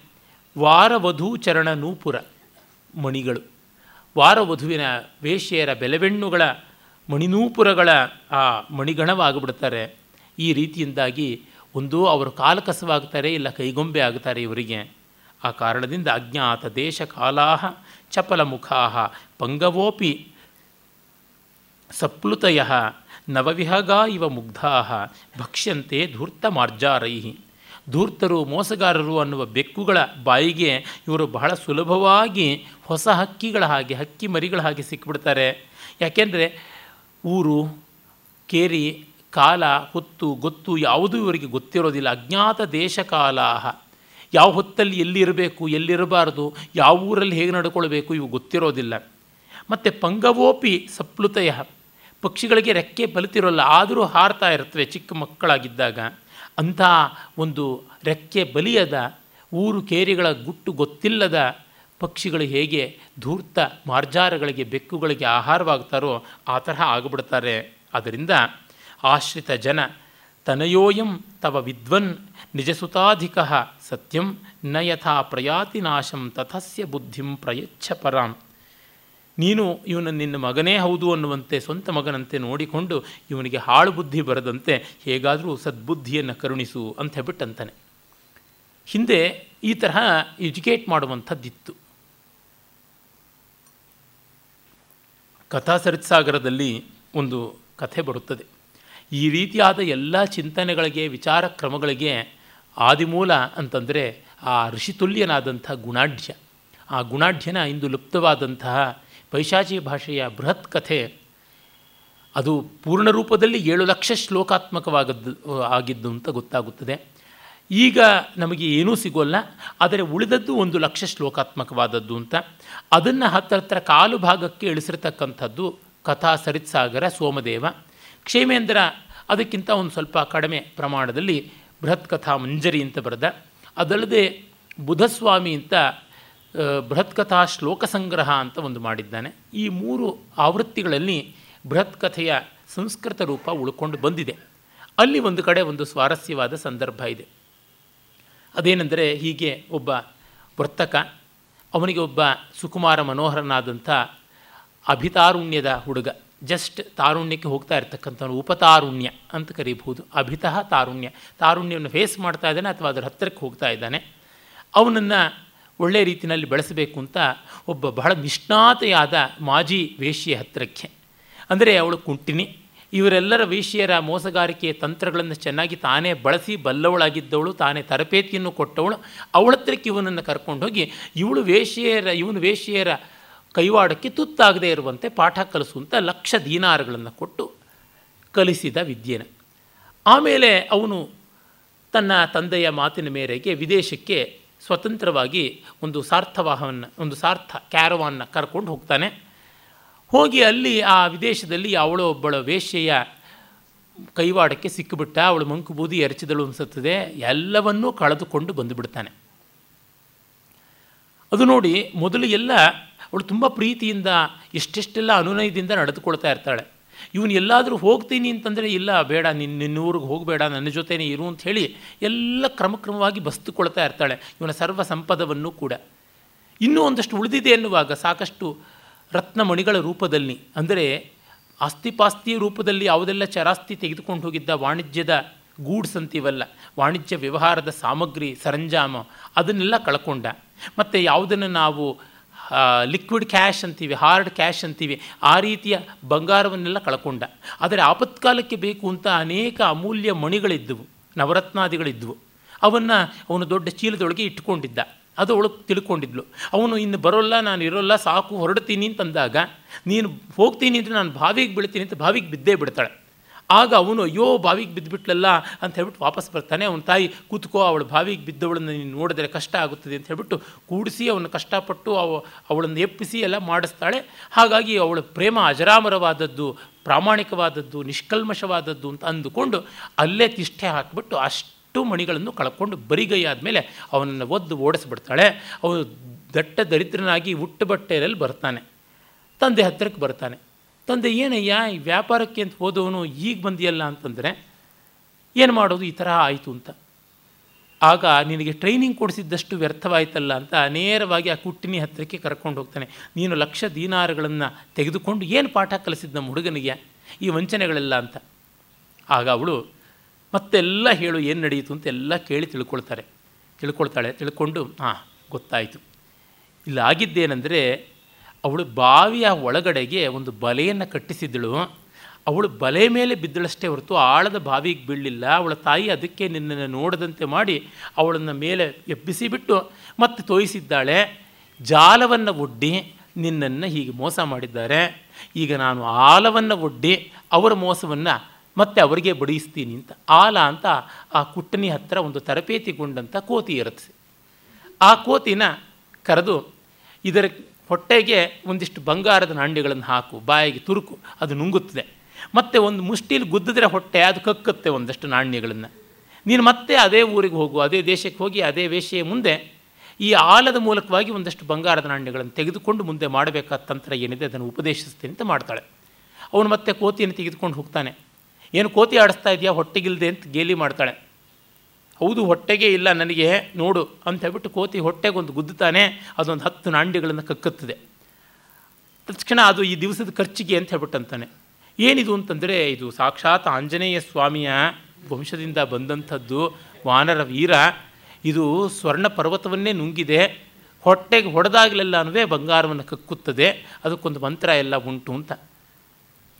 ವಾರವಧೂ ಚರಣ ನೂಪುರ ಮಣಿಗಳು. ವಾರವಧುವಿನ ವೇಶ್ಯೆಯರ ಬೆಲೆಬೆಣ್ಣುಗಳ ಮಣಿನೂಪುರಗಳ ಆ ಮಣಿಗಣವಾಗಿಬಿಡ್ತಾರೆ. ಈ ರೀತಿಯಿಂದಾಗಿ ಒಂದು ಅವರು ಕಾಲಕಸವಾಗ್ತಾರೆ ಇಲ್ಲ ಕೈಗೊಂಬೆ ಆಗ್ತಾರೆ ಇವರಿಗೆ. ಆ ಕಾರಣದಿಂದ ಅಜ್ಞಾತ ದೇಶ ಕಾಲಾಹ ಚಪಲ ಮುಖಾಹ ಪಂಗವೋಪಿ ಸಪ್ಲುತಯ ನವವಿಹಗ ಇವ ಮುಗ್ಧಾ ಭಕ್ಷ್ಯಂತೆ ಧೂರ್ತ ಮಾರ್ಜಾರೈಹಿ. ಧೂರ್ತರು ಮೋಸಗಾರರು ಅನ್ನುವ ಬೆಕ್ಕುಗಳ ಬಾಯಿಗೆ ಇವರು ಬಹಳ ಸುಲಭವಾಗಿ ಹೊಸ ಹಕ್ಕಿಗಳ ಹಾಗೆ, ಹಕ್ಕಿ ಮರಿಗಳ ಹಾಗೆ ಸಿಕ್ಕಿಬಿಡ್ತಾರೆ ಯಾಕೆಂದರೆ ಊರು, ಕೇರಿ, ಕಾಲ, ಹೊತ್ತು, ಗೊತ್ತು ಯಾವುದೂ ಇವರಿಗೆ ಗೊತ್ತಿರೋದಿಲ್ಲ. ಅಜ್ಞಾತ ದೇಶ ಕಾಲಾಹ ಯಾವ ಹೊತ್ತಲ್ಲಿ ಎಲ್ಲಿರಬೇಕು ಎಲ್ಲಿರಬಾರ್ದು ಯಾವ ಊರಲ್ಲಿ ಹೇಗೆ ನಡ್ಕೊಳ್ಬೇಕು ಇವು ಗೊತ್ತಿರೋದಿಲ್ಲ. ಮತ್ತು ಪಂಗವೋಪಿ ಸಪ್ಲುತಯ. ಪಕ್ಷಿಗಳಿಗೆ ರೆಕ್ಕೆ ಬಲಿತಿರೋಲ್ಲ, ಆದರೂ ಹಾರ್ತಾ ಇರ್ತವೆ ಚಿಕ್ಕ ಮಕ್ಕಳಾಗಿದ್ದಾಗ. ಅಂಥ ಒಂದು ರೆಕ್ಕೆ ಬಲಿಯದ, ಊರು, ಕೇರಿಗಳ ಗುಟ್ಟು ಗೊತ್ತಿಲ್ಲದ ಪಕ್ಷಿಗಳು ಹೇಗೆ ಧೂರ್ತ ಮಾರ್ಜಾರಗಳಿಗೆ, ಬೆಕ್ಕುಗಳಿಗೆ ಆಹಾರವಾಗ್ತಾರೋ ಆ ತರಹ ಆಗಿಬಿಡ್ತಾರೆ ಅದರಿಂದ ಆಶ್ರಿತ ಜನ, ತನಯೋಯಂ ತವ ವಿದ್ವನ್ ನಿಜಸುತಾಧಿಕ ಸತ್ಯಂ ನ ಯಥಾ ಪ್ರಯಾತಿ ನಾಶಂ ತಥಸ್ಯ ಬುದ್ಧಿಂ ಪ್ರಯಚ್ಛ ಪರಾಂ. ನೀನು ಇವನ ನಿನ್ನ ಮಗನೇ ಹೌದು ಅನ್ನುವಂತೆ, ಸ್ವಂತ ಮಗನಂತೆ ನೋಡಿಕೊಂಡು ಇವನಿಗೆ ಹಾಳು ಬುದ್ಧಿ ಬರದಂತೆ ಹೇಗಾದರೂ ಸದ್ಬುದ್ಧಿಯನ್ನು ಕರುಣಿಸು ಅಂತ ಹೇಳ್ಬಿಟ್ಟಂತಾನೆ. ಹಿಂದೆ ಈ ತರಹ ಎಜುಕೇಟ್ ಮಾಡುವಂಥದ್ದಿತ್ತು. ಕಥಾ ಸರಿತ್ಸಾಗರದಲ್ಲಿ ಒಂದು ಕಥೆ ಬರುತ್ತದೆ. ಈ ರೀತಿಯಾದ ಎಲ್ಲ ಚಿಂತನೆಗಳಿಗೆ, ವಿಚಾರ ಕ್ರಮಗಳಿಗೆ ಆದಿಮೂಲ ಅಂತಂದರೆ ಆ ಋಷಿತುಲ್ಯನಾದಂಥ ಗುಣಾಢ್ಯ. ಆ ಗುಣಾಢ್ಯನ ಇಂದು ಲುಪ್ತವಾದಂತಹ ಪೈಶಾಚಿ ಭಾಷೆಯ ಬೃಹತ್ ಕಥೆ. ಅದು ಪೂರ್ಣ ರೂಪದಲ್ಲಿ ಏಳು ಲಕ್ಷ ಶ್ಲೋಕಾತ್ಮಕವಾಗದ್ದು, ಆಗಿದ್ದು ಅಂತ ಗೊತ್ತಾಗುತ್ತದೆ. ಈಗ ನಮಗೆ ಏನೂ ಸಿಗೋಲ್ಲ, ಆದರೆ ಉಳಿದದ್ದು ಒಂದು ಲಕ್ಷ ಶ್ಲೋಕಾತ್ಮಕವಾದದ್ದು ಅಂತ. ಅದನ್ನು ಹತ್ತಿರ ಹತ್ರ ಕಾಲು ಭಾಗಕ್ಕೆ ಇಳಿಸಿರ್ತಕ್ಕಂಥದ್ದು ಕಥಾ ಸರಿತ್ಸಾಗರ ಸೋಮದೇವ. ಕ್ಷೇಮೇಂದ್ರ ಅದಕ್ಕಿಂತ ಒಂದು ಸ್ವಲ್ಪ ಕಡಿಮೆ ಪ್ರಮಾಣದಲ್ಲಿ ಬೃಹತ್ ಕಥಾ ಮಂಜರಿ ಅಂತ ಬರೆದ. ಅದಲ್ಲದೆ ಬುಧಸ್ವಾಮಿ ಅಂತ ಬೃಹತ್ ಕಥಾ ಶ್ಲೋಕ ಸಂಗ್ರಹ ಅಂತ ಒಂದು ಮಾಡಿದ್ದಾನೆ. ಈ ಮೂರು ಆವೃತ್ತಿಗಳಲ್ಲಿ ಬೃಹತ್ ಕಥೆಯ ಸಂಸ್ಕೃತ ರೂಪ ಉಳ್ಕೊಂಡು ಬಂದಿದೆ. ಅಲ್ಲಿ ಒಂದು ಕಡೆ ಒಂದು ಸ್ವಾರಸ್ಯವಾದ ಸಂದರ್ಭ ಇದೆ. ಅದೇನೆಂದರೆ ಹೀಗೆ ಒಬ್ಬ ವರ್ತಕ, ಅವನಿಗೆ ಒಬ್ಬ ಸುಕುಮಾರ ಮನೋಹರನಾದಂಥ ಅಭಿತಾರುಣ್ಯದ ಹುಡುಗ ಜಸ್ಟ್ ತಾರುಣ್ಯಕ್ಕೆ ಹೋಗ್ತಾ ಇರ್ತಕ್ಕಂಥವನು, ಉಪತಾರುಣ್ಯ ಅಂತ ಕರೀಬಹುದು. ಅಭಿತಃ ತಾರುಣ್ಯ. ತಾರುಣ್ಯವನ್ನು ಫೇಸ್ ಮಾಡ್ತಾ ಇದ್ದಾನೆ ಅಥವಾ ಅದರ ಹತ್ತಿರಕ್ಕೆ ಹೋಗ್ತಾ ಇದ್ದಾನೆ. ಅವನನ್ನು ಒಳ್ಳೆಯ ರೀತಿಯಲ್ಲಿ ಬೆಳೆಸಬೇಕು ಅಂತ ಒಬ್ಬ ಬಹಳ ನಿಷ್ಣಾತೆಯಾದ ಮಾಜಿ ವೇಶ್ಯೆ ಹತ್ತಿರಕ್ಕೆ ಅಂದರೆ ಅವಳು ಕುಂಟಿನಿ. ಇವರೆಲ್ಲರ ವೈಶ್ಯರ ಮೋಸಗಾರಿಕೆಯ ತಂತ್ರಗಳನ್ನು ಚೆನ್ನಾಗಿ ತಾನೇ ಬಳಸಿ ಬಲ್ಲವಳಾಗಿದ್ದವಳು, ತಾನೇ ತರಬೇತಿಯನ್ನು ಕೊಟ್ಟವಳು. ಅವಳ ಹತ್ರಕ್ಕೆ ಇವನನ್ನು ಕರ್ಕೊಂಡು ಹೋಗಿ ಇವಳು ವೇಶ್ಯೆಯರ, ಇವನು ವೇಶ್ಯೆಯರ ಕೈವಾಡಕ್ಕೆ ತುತ್ತಾಗದೇ ಇರುವಂತೆ ಪಾಠ ಕಲಿಸುವಂಥ ಲಕ್ಷ ದೀನಾರಗಳನ್ನು ಕೊಟ್ಟು ಕಲಿಸಿದ ವಿದ್ಯೆನ. ಆಮೇಲೆ ಅವನು ತನ್ನ ತಂದೆಯ ಮಾತಿನ ಮೇರೆಗೆ ವಿದೇಶಕ್ಕೆ ಸ್ವತಂತ್ರವಾಗಿ ಒಂದು ಸಾರ್ಥವಾಹವನ್ನು, ಒಂದು ಸಾರ್ಥ ಕ್ಯಾರವಾನ್ನ ಕರ್ಕೊಂಡು ಹೋಗ್ತಾನೆ. ಹೋಗಿ ಅಲ್ಲಿ ಆ ವಿದೇಶದಲ್ಲಿ ಅವಳು ಒಬ್ಬಳ ವೇಶ್ಯೆಯ ಕೈವಾಡಕ್ಕೆ ಸಿಕ್ಕಿಬಿಟ್ಟ. ಅವಳು ಮಂಕು ಬೂದಿ ಎರಚಿದಳು ಅನಿಸುತ್ತದೆ. ಎಲ್ಲವನ್ನೂ ಕಳೆದುಕೊಂಡು ಬಂದುಬಿಡ್ತಾನೆ. ಅದು ನೋಡಿ ಮೊದಲು ಎಲ್ಲ ಅವಳು ತುಂಬ ಪ್ರೀತಿಯಿಂದ ಎಷ್ಟೆಷ್ಟೆಲ್ಲ ಅನುನಯದಿಂದ ನಡೆದುಕೊಳ್ತಾ ಇರ್ತಾಳೆ. ಇವನು ಎಲ್ಲಾದರೂ ಹೋಗ್ತೀನಿ ಅಂತಂದರೆ ಇಲ್ಲ, ಬೇಡ, ನಿನ್ನ ಊರಿಗೆ ಹೋಗಬೇಡ, ನನ್ನ ಜೊತೆನೇ ಇರು ಅಂತ ಹೇಳಿ ಎಲ್ಲ ಕ್ರಮಕ್ರಮವಾಗಿ ಬಸ್ತುಕೊಳ್ತಾ ಇರ್ತಾಳೆ ಇವನ ಸರ್ವ ಸಂಪದವನ್ನು ಕೂಡ. ಇನ್ನೂ ಒಂದಷ್ಟು ಉಳಿದಿದೆ ಎನ್ನುವಾಗ ಸಾಕಷ್ಟು ರತ್ನಮಣಿಗಳ ರೂಪದಲ್ಲಿ, ಅಂದರೆ ಆಸ್ತಿಪಾಸ್ತಿಯ ರೂಪದಲ್ಲಿ ಯಾವುದೆಲ್ಲ ಚರಾಸ್ತಿ ತೆಗೆದುಕೊಂಡು ಹೋಗಿದ್ದ ವಾಣಿಜ್ಯದ ಗೂಡ್ಸ್ ಅಂತೀವಲ್ಲ ವಾಣಿಜ್ಯ ವ್ಯವಹಾರದ ಸಾಮಗ್ರಿ, ಸರಂಜಾಮ, ಅದನ್ನೆಲ್ಲ ಕಳ್ಕೊಂಡ. ಮತ್ತು ಯಾವುದನ್ನು ನಾವು ಲಿಕ್ವಿಡ್ ಕ್ಯಾಶ್ ಅಂತೀವಿ ಹಾರ್ಡ್ ಕ್ಯಾಶ್ ಅಂತೀವಿ, ಆ ರೀತಿಯ ಬಂಗಾರವನ್ನೆಲ್ಲ ಕಳ್ಕೊಂಡ. ಆದರೆ ಆಪತ್ಕಾಲಕ್ಕೆ ಬೇಕು ಅಂತ ಅನೇಕ ಅಮೂಲ್ಯ ಮಣಿಗಳಿದ್ದವು ನವರತ್ನಾದಿಗಳಿದ್ದವು ಅವನ್ನು ಅವನು ದೊಡ್ಡ ಚೀಲದೊಳಗೆ ಇಟ್ಕೊಂಡಿದ್ದ ಅದು ಅವಳು ತಿಳ್ಕೊಂಡಿದ್ಲು. ಅವನು, ಇನ್ನು ಬರೋಲ್ಲ, ನಾನು ಇರೋಲ್ಲ, ಸಾಕು, ಹೊರಡ್ತೀನಿ ಅಂತಂದಾಗ ನೀನು ಹೋಗ್ತೀನಿ ಅಂದರೆ ನಾನು ಬಾವಿಗೆ ಬೀಳ್ತೀನಿ ಅಂತ ಬಾವಿಗೆ ಬಿದ್ದೇ ಬಿಡ್ತಾಳೆ. ಆಗ ಅವನು, ಅಯ್ಯೋ, ಬಾವಿಗೆ ಬಿದ್ದುಬಿಟ್ಲಲ್ಲ ಅಂತ ಹೇಳ್ಬಿಟ್ಟು ವಾಪಸ್ ಬರ್ತಾನೆ. ಅವನ ತಾಯಿ, ಕೂತ್ಕೋ, ಅವಳು ಬಾವಿಗೆ ಬಿದ್ದವಳನ್ನು ನೀನು ನೋಡಿದ್ರೆ ಕಷ್ಟ ಆಗುತ್ತದೆ ಅಂತ ಹೇಳ್ಬಿಟ್ಟು ಕೂಡಿಸಿ ಅವನು ಕಷ್ಟಪಟ್ಟು ಅವ, ಅವಳನ್ನು ಎಪ್ಪಿಸಿ ಎಲ್ಲ ಮಾಡಿಸ್ತಾಳೆ. ಹಾಗಾಗಿ ಅವಳ ಪ್ರೇಮ ಅಜರಾಮರವಾದದ್ದು, ಪ್ರಾಮಾಣಿಕವಾದದ್ದು, ನಿಷ್ಕಲ್ಮಶವಾದದ್ದು ಅಂತ ಅಂದುಕೊಂಡು ಅಲ್ಲೇ ತಿಷ್ಠೆ ಹಾಕಿಬಿಟ್ಟು ಅಷ್ಟು. ಮಣಿಗಳನ್ನು ಕಳ್ಕೊಂಡು ಬರಿಗೈ ಆದಮೇಲೆ ಅವನನ್ನು ಒದ್ದು ಓಡಿಸ್ಬಿಡ್ತಾಳೆ. ಅವನು ದಟ್ಟ ದರಿದ್ರನಾಗಿ ಉಟ್ಟು ಬಟ್ಟೆಯಲ್ಲಿ ಬರ್ತಾನೆ. ತಂದೆ ಹತ್ತಿರಕ್ಕೆ ಬರ್ತಾನೆ. ತಂದೆ, ಏನಯ್ಯ, ಈ ವ್ಯಾಪಾರಕ್ಕೆ ಅಂತ ಹೋದವನು ಈಗ ಬಂದಿಯಲ್ಲ ಅಂತಂದರೆ, ಏನು ಮಾಡೋದು? ಈ ಥರ ಆಯಿತು ಅಂತ. ಆಗ ನಿನಗೆ ಟ್ರೈನಿಂಗ್ ಕೊಡಿಸಿದ್ದಷ್ಟು ವ್ಯರ್ಥವಾಯ್ತಲ್ಲ ಅಂತ ನೇರವಾಗಿ ಆ ಕುಟ್ಟಿನಿ ಹತ್ತಿರಕ್ಕೆ ಕರ್ಕೊಂಡು ಹೋಗ್ತಾನೆ. ನೀನು ಲಕ್ಷ ದೀನಾರಗಳನ್ನು ತೆಗೆದುಕೊಂಡು ಏನು ಪಾಠ ಕಲಿಸಿದ ನಮ್ಮ ಹುಡುಗನಿಗೆ? ಈ ವಂಚನೆಗಳೆಲ್ಲ ಅಂತ. ಆಗ ಅವಳು ಮತ್ತೆಲ್ಲ ಹೇಳು ಏನು ನಡೆಯಿತು ಅಂತ ಎಲ್ಲ ಕೇಳಿ ತಿಳ್ಕೊಳ್ತಾರೆ. ತಿಳ್ಕೊಳ್ತಾಳೆ, ತಿಳ್ಕೊಂಡು, ಹಾಂ, ಗೊತ್ತಾಯಿತು. ಇಲ್ಲಿ ಆಗಿದ್ದೇನೆಂದರೆ, ಅವಳು ಬಾವಿಯ ಒಳಗಡೆಗೆ ಒಂದು ಬಲೆಯನ್ನು ಕಟ್ಟಿಸಿದಳು ಅವಳು ಬಲೆ ಮೇಲೆ ಬಿದ್ದಳಷ್ಟೇ ಹೊರತು ಆಳದ ಬಾವಿಗೆ ಬೀಳಲಿಲ್ಲ. ಅವಳ ತಾಯಿ ಅದಕ್ಕೆ ನಿನ್ನನ್ನು ನೋಡದಂತೆ ಮಾಡಿ ಅವಳನ್ನು ಮೇಲೆ ಎಬ್ಬಿಸಿ ಬಿಟ್ಟು ಮತ್ತೆ ತೋಯಿಸಿದ್ದಾಳೆ. ಜಾಲವನ್ನು ಒಡ್ಡಿ ನಿನ್ನನ್ನು ಹೀಗೆ ಮೋಸ ಮಾಡಿದ್ದಾರೆ. ಈಗ ನಾನು ಆಲವನ್ನು ಒಡ್ಡಿ ಅವರ ಮೋಸವನ್ನು ಮತ್ತೆ ಅವರಿಗೆ ಬಡಿಸ್ತೀನಿ ಅಂತ. ಆಲ ಅಂತ ಆ ಕುಟ್ಟನಿ ಹತ್ತಿರ ಒಂದು ತರಬೇತಿಗೊಂಡಂಥ ಕೋತಿ ಇರುತ್ತೆ. ಆ ಕೋತಿನ ಕರೆದು ಇದರ ಹೊಟ್ಟೆಗೆ ಒಂದಿಷ್ಟು ಬಂಗಾರದ ನಾಣ್ಯಗಳನ್ನು ಹಾಕು, ಬಾಯಿಗೆ ತುರುಕು, ಅದು ನುಂಗುತ್ತದೆ. ಮತ್ತು ಒಂದು ಮುಷ್ಟಿಲಿ ಗುದ್ದಿದ್ರೆ ಹೊಟ್ಟೆ ಅದು ಕಕ್ಕುತ್ತೆ ಒಂದಷ್ಟು ನಾಣ್ಯಗಳನ್ನು. ನೀನು ಮತ್ತೆ ಅದೇ ಊರಿಗೆ ಹೋಗು, ಅದೇ ದೇಶಕ್ಕೆ ಹೋಗಿ ಅದೇ ವೇಷೆಯ ಮುಂದೆ ಈ ಆಲದ ಮೂಲಕವಾಗಿ ಒಂದಷ್ಟು ಬಂಗಾರದ ನಾಣ್ಯಗಳನ್ನು ತೆಗೆದುಕೊಂಡು ಮುಂದೆ ಮಾಡಬೇಕಾದ ತಂತ್ರ ಏನಿದೆ ಅದನ್ನು ಉಪದೇಶಿಸ್ತೀನಿ ಅಂತ ಮಾಡ್ತಾಳೆ. ಅವನು ಮತ್ತೆ ಕೋತಿಯನ್ನು ತೆಗೆದುಕೊಂಡು ಹೋಗ್ತಾನೆ. ಏನು ಕೋತಿ ಆಡಿಸ್ತಾ ಇದೆಯಾ? ಹೊಟ್ಟೆಗಿಲ್ದೆ ಅಂತ ಗೇಲಿ ಮಾಡ್ತಾಳೆ. ಹೌದು, ಹೊಟ್ಟೆಗೆ ಇಲ್ಲ ನನಗೆ, ನೋಡು ಅಂತ ಹೇಳ್ಬಿಟ್ಟು ಕೋತಿ ಹೊಟ್ಟೆಗೊಂದು ಗುದ್ದುತ್ತಾನೆ. ಅದೊಂದು ಹತ್ತು ನಾಂಡಿಗಳನ್ನು ಕಕ್ಕುತ್ತದೆ. ತಕ್ಷಣ ಅದು ಈ ದಿವಸದ ಖರ್ಚಿಗೆ ಅಂತ ಹೇಳ್ಬಿಟ್ಟು ಅಂತಾನೆ ಏನಿದು ಅಂತಂದರೆ, ಇದು ಸಾಕ್ಷಾತ್ ಆಂಜನೇಯ ಸ್ವಾಮಿಯ ವಂಶದಿಂದ ಬಂದಂಥದ್ದು ವಾನರ ವೀರ. ಇದು ಸ್ವರ್ಣ ಪರ್ವತವನ್ನೇ ನುಂಗಿದೆ. ಹೊಟ್ಟೆಗೆ ಹೊಡೆದಾಗಲೆಲ್ಲನೂ ಬಂಗಾರವನ್ನು ಕಕ್ಕುತ್ತದೆ. ಅದಕ್ಕೊಂದು ಮಂತ್ರ ಎಲ್ಲ ಉಂಟು ಅಂತ.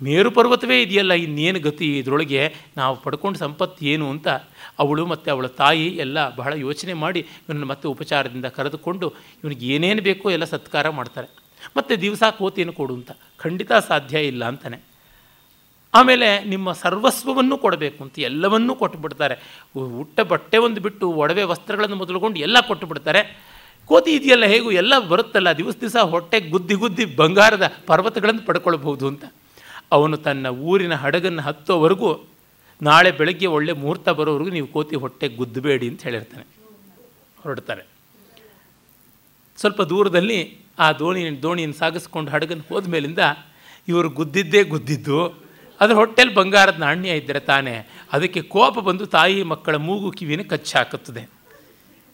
ಮೇರು ಪರ್ವತವೇ ಇದೆಯಲ್ಲ, ಇನ್ನೇನು ಗತಿ ಇದರೊಳಗೆ ನಾವು ಪಡ್ಕೊಂಡು ಸಂಪತ್ತು ಏನು ಅಂತ ಅವಳು ಮತ್ತು ಅವಳ ತಾಯಿ ಎಲ್ಲ ಬಹಳ ಯೋಚನೆ ಮಾಡಿ ಇವನನ್ನು ಮತ್ತೆ ಉಪಚಾರದಿಂದ ಕರೆದುಕೊಂಡು ಇವನಿಗೆ ಏನೇನು ಬೇಕೋ ಎಲ್ಲ ಸತ್ಕಾರ ಮಾಡ್ತಾರೆ. ಮತ್ತು ದಿವಸ ಕೋತಿಯನ್ನು ಕೊಡು ಅಂತ. ಖಂಡಿತ ಸಾಧ್ಯ ಇಲ್ಲ ಅಂತಾನೆ. ಆಮೇಲೆ ನಿಮ್ಮ ಸರ್ವಸ್ವವನ್ನು ಕೊಡಬೇಕು ಅಂತ ಎಲ್ಲವನ್ನೂ ಕೊಟ್ಟು ಬಿಡ್ತಾರೆ ಉಟ್ಟ ಬಟ್ಟೆ ಒಂದು ಬಿಟ್ಟು ಒಡವೆ ವಸ್ತ್ರಗಳನ್ನು ಮೊದಲುಕೊಂಡು ಎಲ್ಲ ಕೊಟ್ಟು ಬಿಡ್ತಾರೆ ಕೋತಿ ಇದೆಯಲ್ಲ ಹೇಗೂ ಎಲ್ಲ ಬರುತ್ತಲ್ಲ, ದಿವಸ ದಿವಸ ಹೊಟ್ಟೆ ಗುದ್ದಿ ಗುದ್ದಿ ಬಂಗಾರದ ಪರ್ವತಗಳನ್ನು ಪಡ್ಕೊಳ್ಬಹುದು ಅಂತ. ಅವನು ತನ್ನ ಊರಿನ ಹಡಗನ್ನು ಹತ್ತೋವರೆಗೂ ನಾಳೆ ಬೆಳಗ್ಗೆ ಒಳ್ಳೆ ಮುಹೂರ್ತ ಬರೋವರೆಗೂ ನೀವು ಕೋತಿ ಹೊಟ್ಟೆ ಗುದ್ದಬೇಡಿ ಅಂತ ಹೇಳಿರ್ತಾನೆ. ಹೊರಡ್ತಾರೆ. ಸ್ವಲ್ಪ ದೂರದಲ್ಲಿ ಆ ದೋಣಿ, ದೋಣಿಯನ್ನು ಸಾಗಿಸ್ಕೊಂಡು ಹಡಗನ್ನು ಹೋದ ಮೇಲಿಂದ ಇವರು ಗುದ್ದಿದ್ದೇ ಗುದ್ದಿದ್ದು, ಅದ್ರ ಹೊಟ್ಟೆಲಿ ಬಂಗಾರದ ನಾಣ್ಯ ಇದ್ದರೆ ತಾನೇ ಅದಕ್ಕೆ ಕೋಪ ಬಂದು ತಾಯಿ ಮಕ್ಕಳ ಮೂಗು ಕಿವಿನ ಕಚ್ಚಾಕುತ್ತದೆ.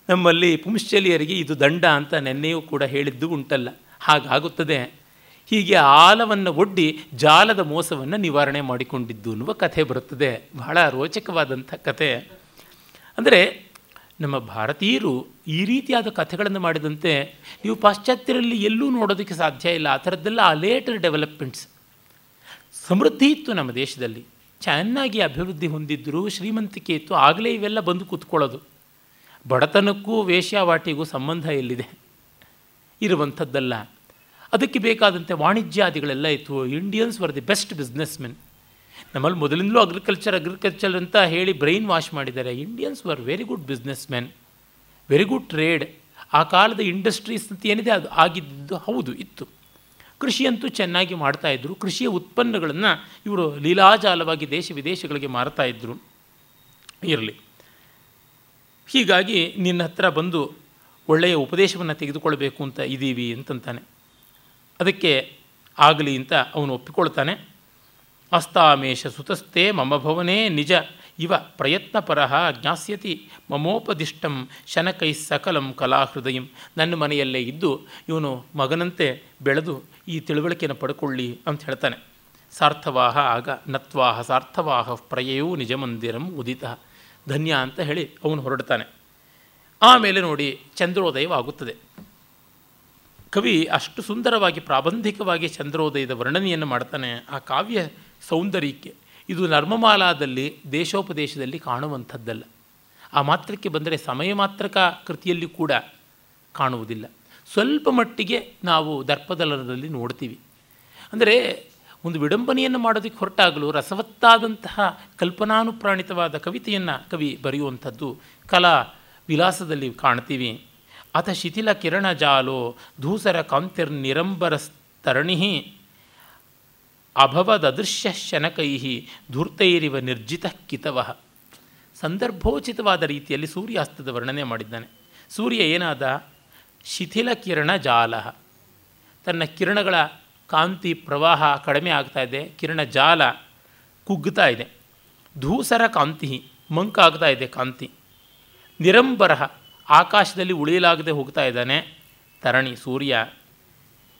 ನಮ್ಮಲ್ಲಿ ಪುಂಶ್ಚಲಿಯರಿಗೆ ಇದು ದಂಡ ಅಂತ ನೆನ್ನೆಯೂ ಕೂಡ ಹೇಳಿದ್ದು ಉಂಟಲ್ಲ. ಹಾಗಾಗುತ್ತದೆ. ಹೀಗೆ ಆಲವನ್ನು ಒಡ್ಡಿ ಜಾಲದ ಮೋಸವನ್ನು ನಿವಾರಣೆ ಮಾಡಿಕೊಂಡಿದ್ದು ಅನ್ನುವ ಕಥೆ ಬರುತ್ತದೆ. ಬಹಳ ರೋಚಕವಾದಂಥ ಕಥೆ. ಅಂದರೆ ನಮ್ಮ ಭಾರತೀಯರು ಈ ರೀತಿಯಾದ ಕಥೆಗಳನ್ನು ಮಾಡಿದಂತೆ ನೀವು ಪಾಶ್ಚಾತ್ಯರಲ್ಲಿ ಎಲ್ಲೂ ನೋಡೋದಕ್ಕೆ ಸಾಧ್ಯ ಇಲ್ಲ. ಆ ಥರದ್ದೆಲ್ಲ ಆ ಲೇಟರ್ ಡೆವಲಪ್ಮೆಂಟ್ಸ್. ಸಮೃದ್ಧಿ ಇತ್ತು ನಮ್ಮ ದೇಶದಲ್ಲಿ. ಚೆನ್ನಾಗಿ ಅಭಿವೃದ್ಧಿ ಹೊಂದಿದ್ದರು ಶ್ರೀಮಂತಿಕೆ ಇತ್ತು ಆಗಲೇ ಇವೆಲ್ಲ ಬಂದು ಕೂತ್ಕೊಳ್ಳೋದು. ಬಡತನಕ್ಕೂ ವೇಶ್ಯಾವಾಟಿಗೂ ಸಂಬಂಧ ಎಲ್ಲಿದೆ ಇರುವಂಥದ್ದಲ್ಲ. ಅದಕ್ಕೆ ಬೇಕಾದಂತೆ ವಾಣಿಜ್ಯಾದಿಗಳೆಲ್ಲ ಇತ್ತು. Indians were the best business men ನಮ್ಮಲ್ಲಿ ಮೊದಲಿಂದಲೂ ಅಗ್ರಿಕಲ್ಚರ್ ಅಗ್ರಿಕಲ್ಚರ್ ಅಂತ ಹೇಳಿ ಬ್ರೈನ್ ವಾಶ್ ಮಾಡಿದ್ದಾರೆ. Indians were very good business men very good trade ಆ ಕಾಲದ ಇಂಡಸ್ಟ್ರೀಸ್ ಅಂತ ಏನಿದೆ, ಅದು ಆಗಿದ್ದು ಹೌದು, ಇತ್ತು. ಕೃಷಿಯಂತೂ ಚೆನ್ನಾಗಿ ಮಾಡ್ತಾಯಿದ್ರು ಕೃಷಿಯ ಉತ್ಪನ್ನಗಳನ್ನು ಇವರು ಲೀಲಾಜಾಲವಾಗಿ ದೇಶ ವಿದೇಶಗಳಿಗೆ ಮಾರ್ತಾಯಿದ್ರು ಇರಲಿ. ಹೀಗಾಗಿ ನಿನ್ನ ಹತ್ರ ಬಂದು ಒಳ್ಳೆಯ ಉಪದೇಶವನ್ನು ತೆಗೆದುಕೊಳ್ಬೇಕು ಅಂತ ಇದ್ದೀವಿ ಅಂತಂತಾನೆ. ಅದಕ್ಕೆ ಆಗಲಿ ಅಂತ ಅವನು ಒಪ್ಪಿಕೊಳ್ತಾನೆ. ಅಸ್ತಾಮೇಶ ಸುತಸ್ತೆ ಮಮ ಭವನೇ ನಿಜ ಇವ ಪ್ರಯತ್ನಪರಃ ಜ್ಞಾಸ್ಯತಿ ಮಮೋಪದಿಷ್ಟಂ ಶನಕೈ ಸಕಲಂ ಕಲಾಹೃದಯಂ. ನನ್ನ ಮನೆಯಲ್ಲೇ ಇದ್ದು ಇವನು ಮಗನಂತೆ ಬೆಳೆದು ಈ ತಿಳುವಳಿಕೆಯನ್ನು ಪಡ್ಕೊಳ್ಳಿ ಅಂತ ಹೇಳ್ತಾನೆ. ಸಾರ್ಥವಾಹ ಆಗ ನತ್ವಾಹ ಸಾರ್ಥವಾಹ ಪ್ರಯಯೋ ನಿಜ ಮಂದಿರಂ ಉದಿತ. ಧನ್ಯ ಅಂತ ಹೇಳಿ ಅವನು ಹೊರಡ್ತಾನೆ. ಆಮೇಲೆ ನೋಡಿ ಚಂದ್ರೋದಯವಾಗುತ್ತದೆ. ಕವಿ ಅಷ್ಟು ಸುಂದರವಾಗಿ ಪ್ರಾಬಂಧಿಕವಾಗಿ ಚಂದ್ರೋದಯದ ವರ್ಣನೆಯನ್ನು ಮಾಡ್ತಾನೆ ಆ ಕಾವ್ಯ ಸೌಂದರ್ಯಕ್ಕೆ. ಇದು ನರ್ಮಮಾಲಾದಲ್ಲಿ, ದೇಶೋಪದೇಶದಲ್ಲಿ ಕಾಣುವಂಥದ್ದಲ್ಲ. ಆ ಮಾತ್ರಕ್ಕೆ ಬಂದರೆ ಸಮಯ ಮಾತ್ರಕ ಕೃತಿಯಲ್ಲಿ ಕೂಡ ಕಾಣುವುದಿಲ್ಲ. ಸ್ವಲ್ಪ ಮಟ್ಟಿಗೆ ನಾವು ದರ್ಪದಲನದಲ್ಲಿ ನೋಡ್ತೀವಿ. ಅಂದರೆ ಒಂದು ವಿಡಂಬನೆಯನ್ನು ಮಾಡೋದಕ್ಕೆ ಹೊರಟಾಗಲೂ ರಸವತ್ತಾದಂತಹ ಕಲ್ಪನಾನುಪ್ರಾಣಿತವಾದ ಕವಿತೆಯನ್ನು ಕವಿ ಬರೆಯುವಂಥದ್ದು ಕಲಾ ವಿಲಾಸದಲ್ಲಿ ಕಾಣ್ತೀವಿ. ಅಥ ಶಿಥಿಲ ಕಿರಣ ಜಾಲೋ ಧೂಸರ ಕಾಂತಿರ್ನಿರಂಬರ ತರಣಿ ಅಭವದೃಶ್ಯ ಶನಕೈ ಧೂರ್ತೈರಿವ ನಿರ್ಜಿತ ಕಿತವ. ಸಂದರ್ಭೋಚಿತವಾದ ರೀತಿಯಲ್ಲಿ ಸೂರ್ಯಾಸ್ತದ ವರ್ಣನೆ ಮಾಡಿದ್ದಾನೆ. ಸೂರ್ಯ ಏನಾದ? ಶಿಥಿಲ ಕಿರಣ ಜಾಲ. ತನ್ನ ಕಿರಣಗಳ ಕಾಂತಿ ಪ್ರವಾಹ ಕಡಿಮೆ ಆಗ್ತಾ ಇದೆ, ಕಿರಣ ಜಾಲ ಕುಗ್ಗುತ್ತಾ ಇದೆ. ಧೂಸರ ಕಾಂತಿ ಮಂಕಾಗ್ತಾ ಇದೆ ಕಾಂತಿ. ನಿರಂಬರ ಆಕಾಶದಲ್ಲಿ ಉಳಿಯಲಾಗದೆ ಹೋಗ್ತಾ ಇದ್ದಾನೆ ತರಣಿ ಸೂರ್ಯ.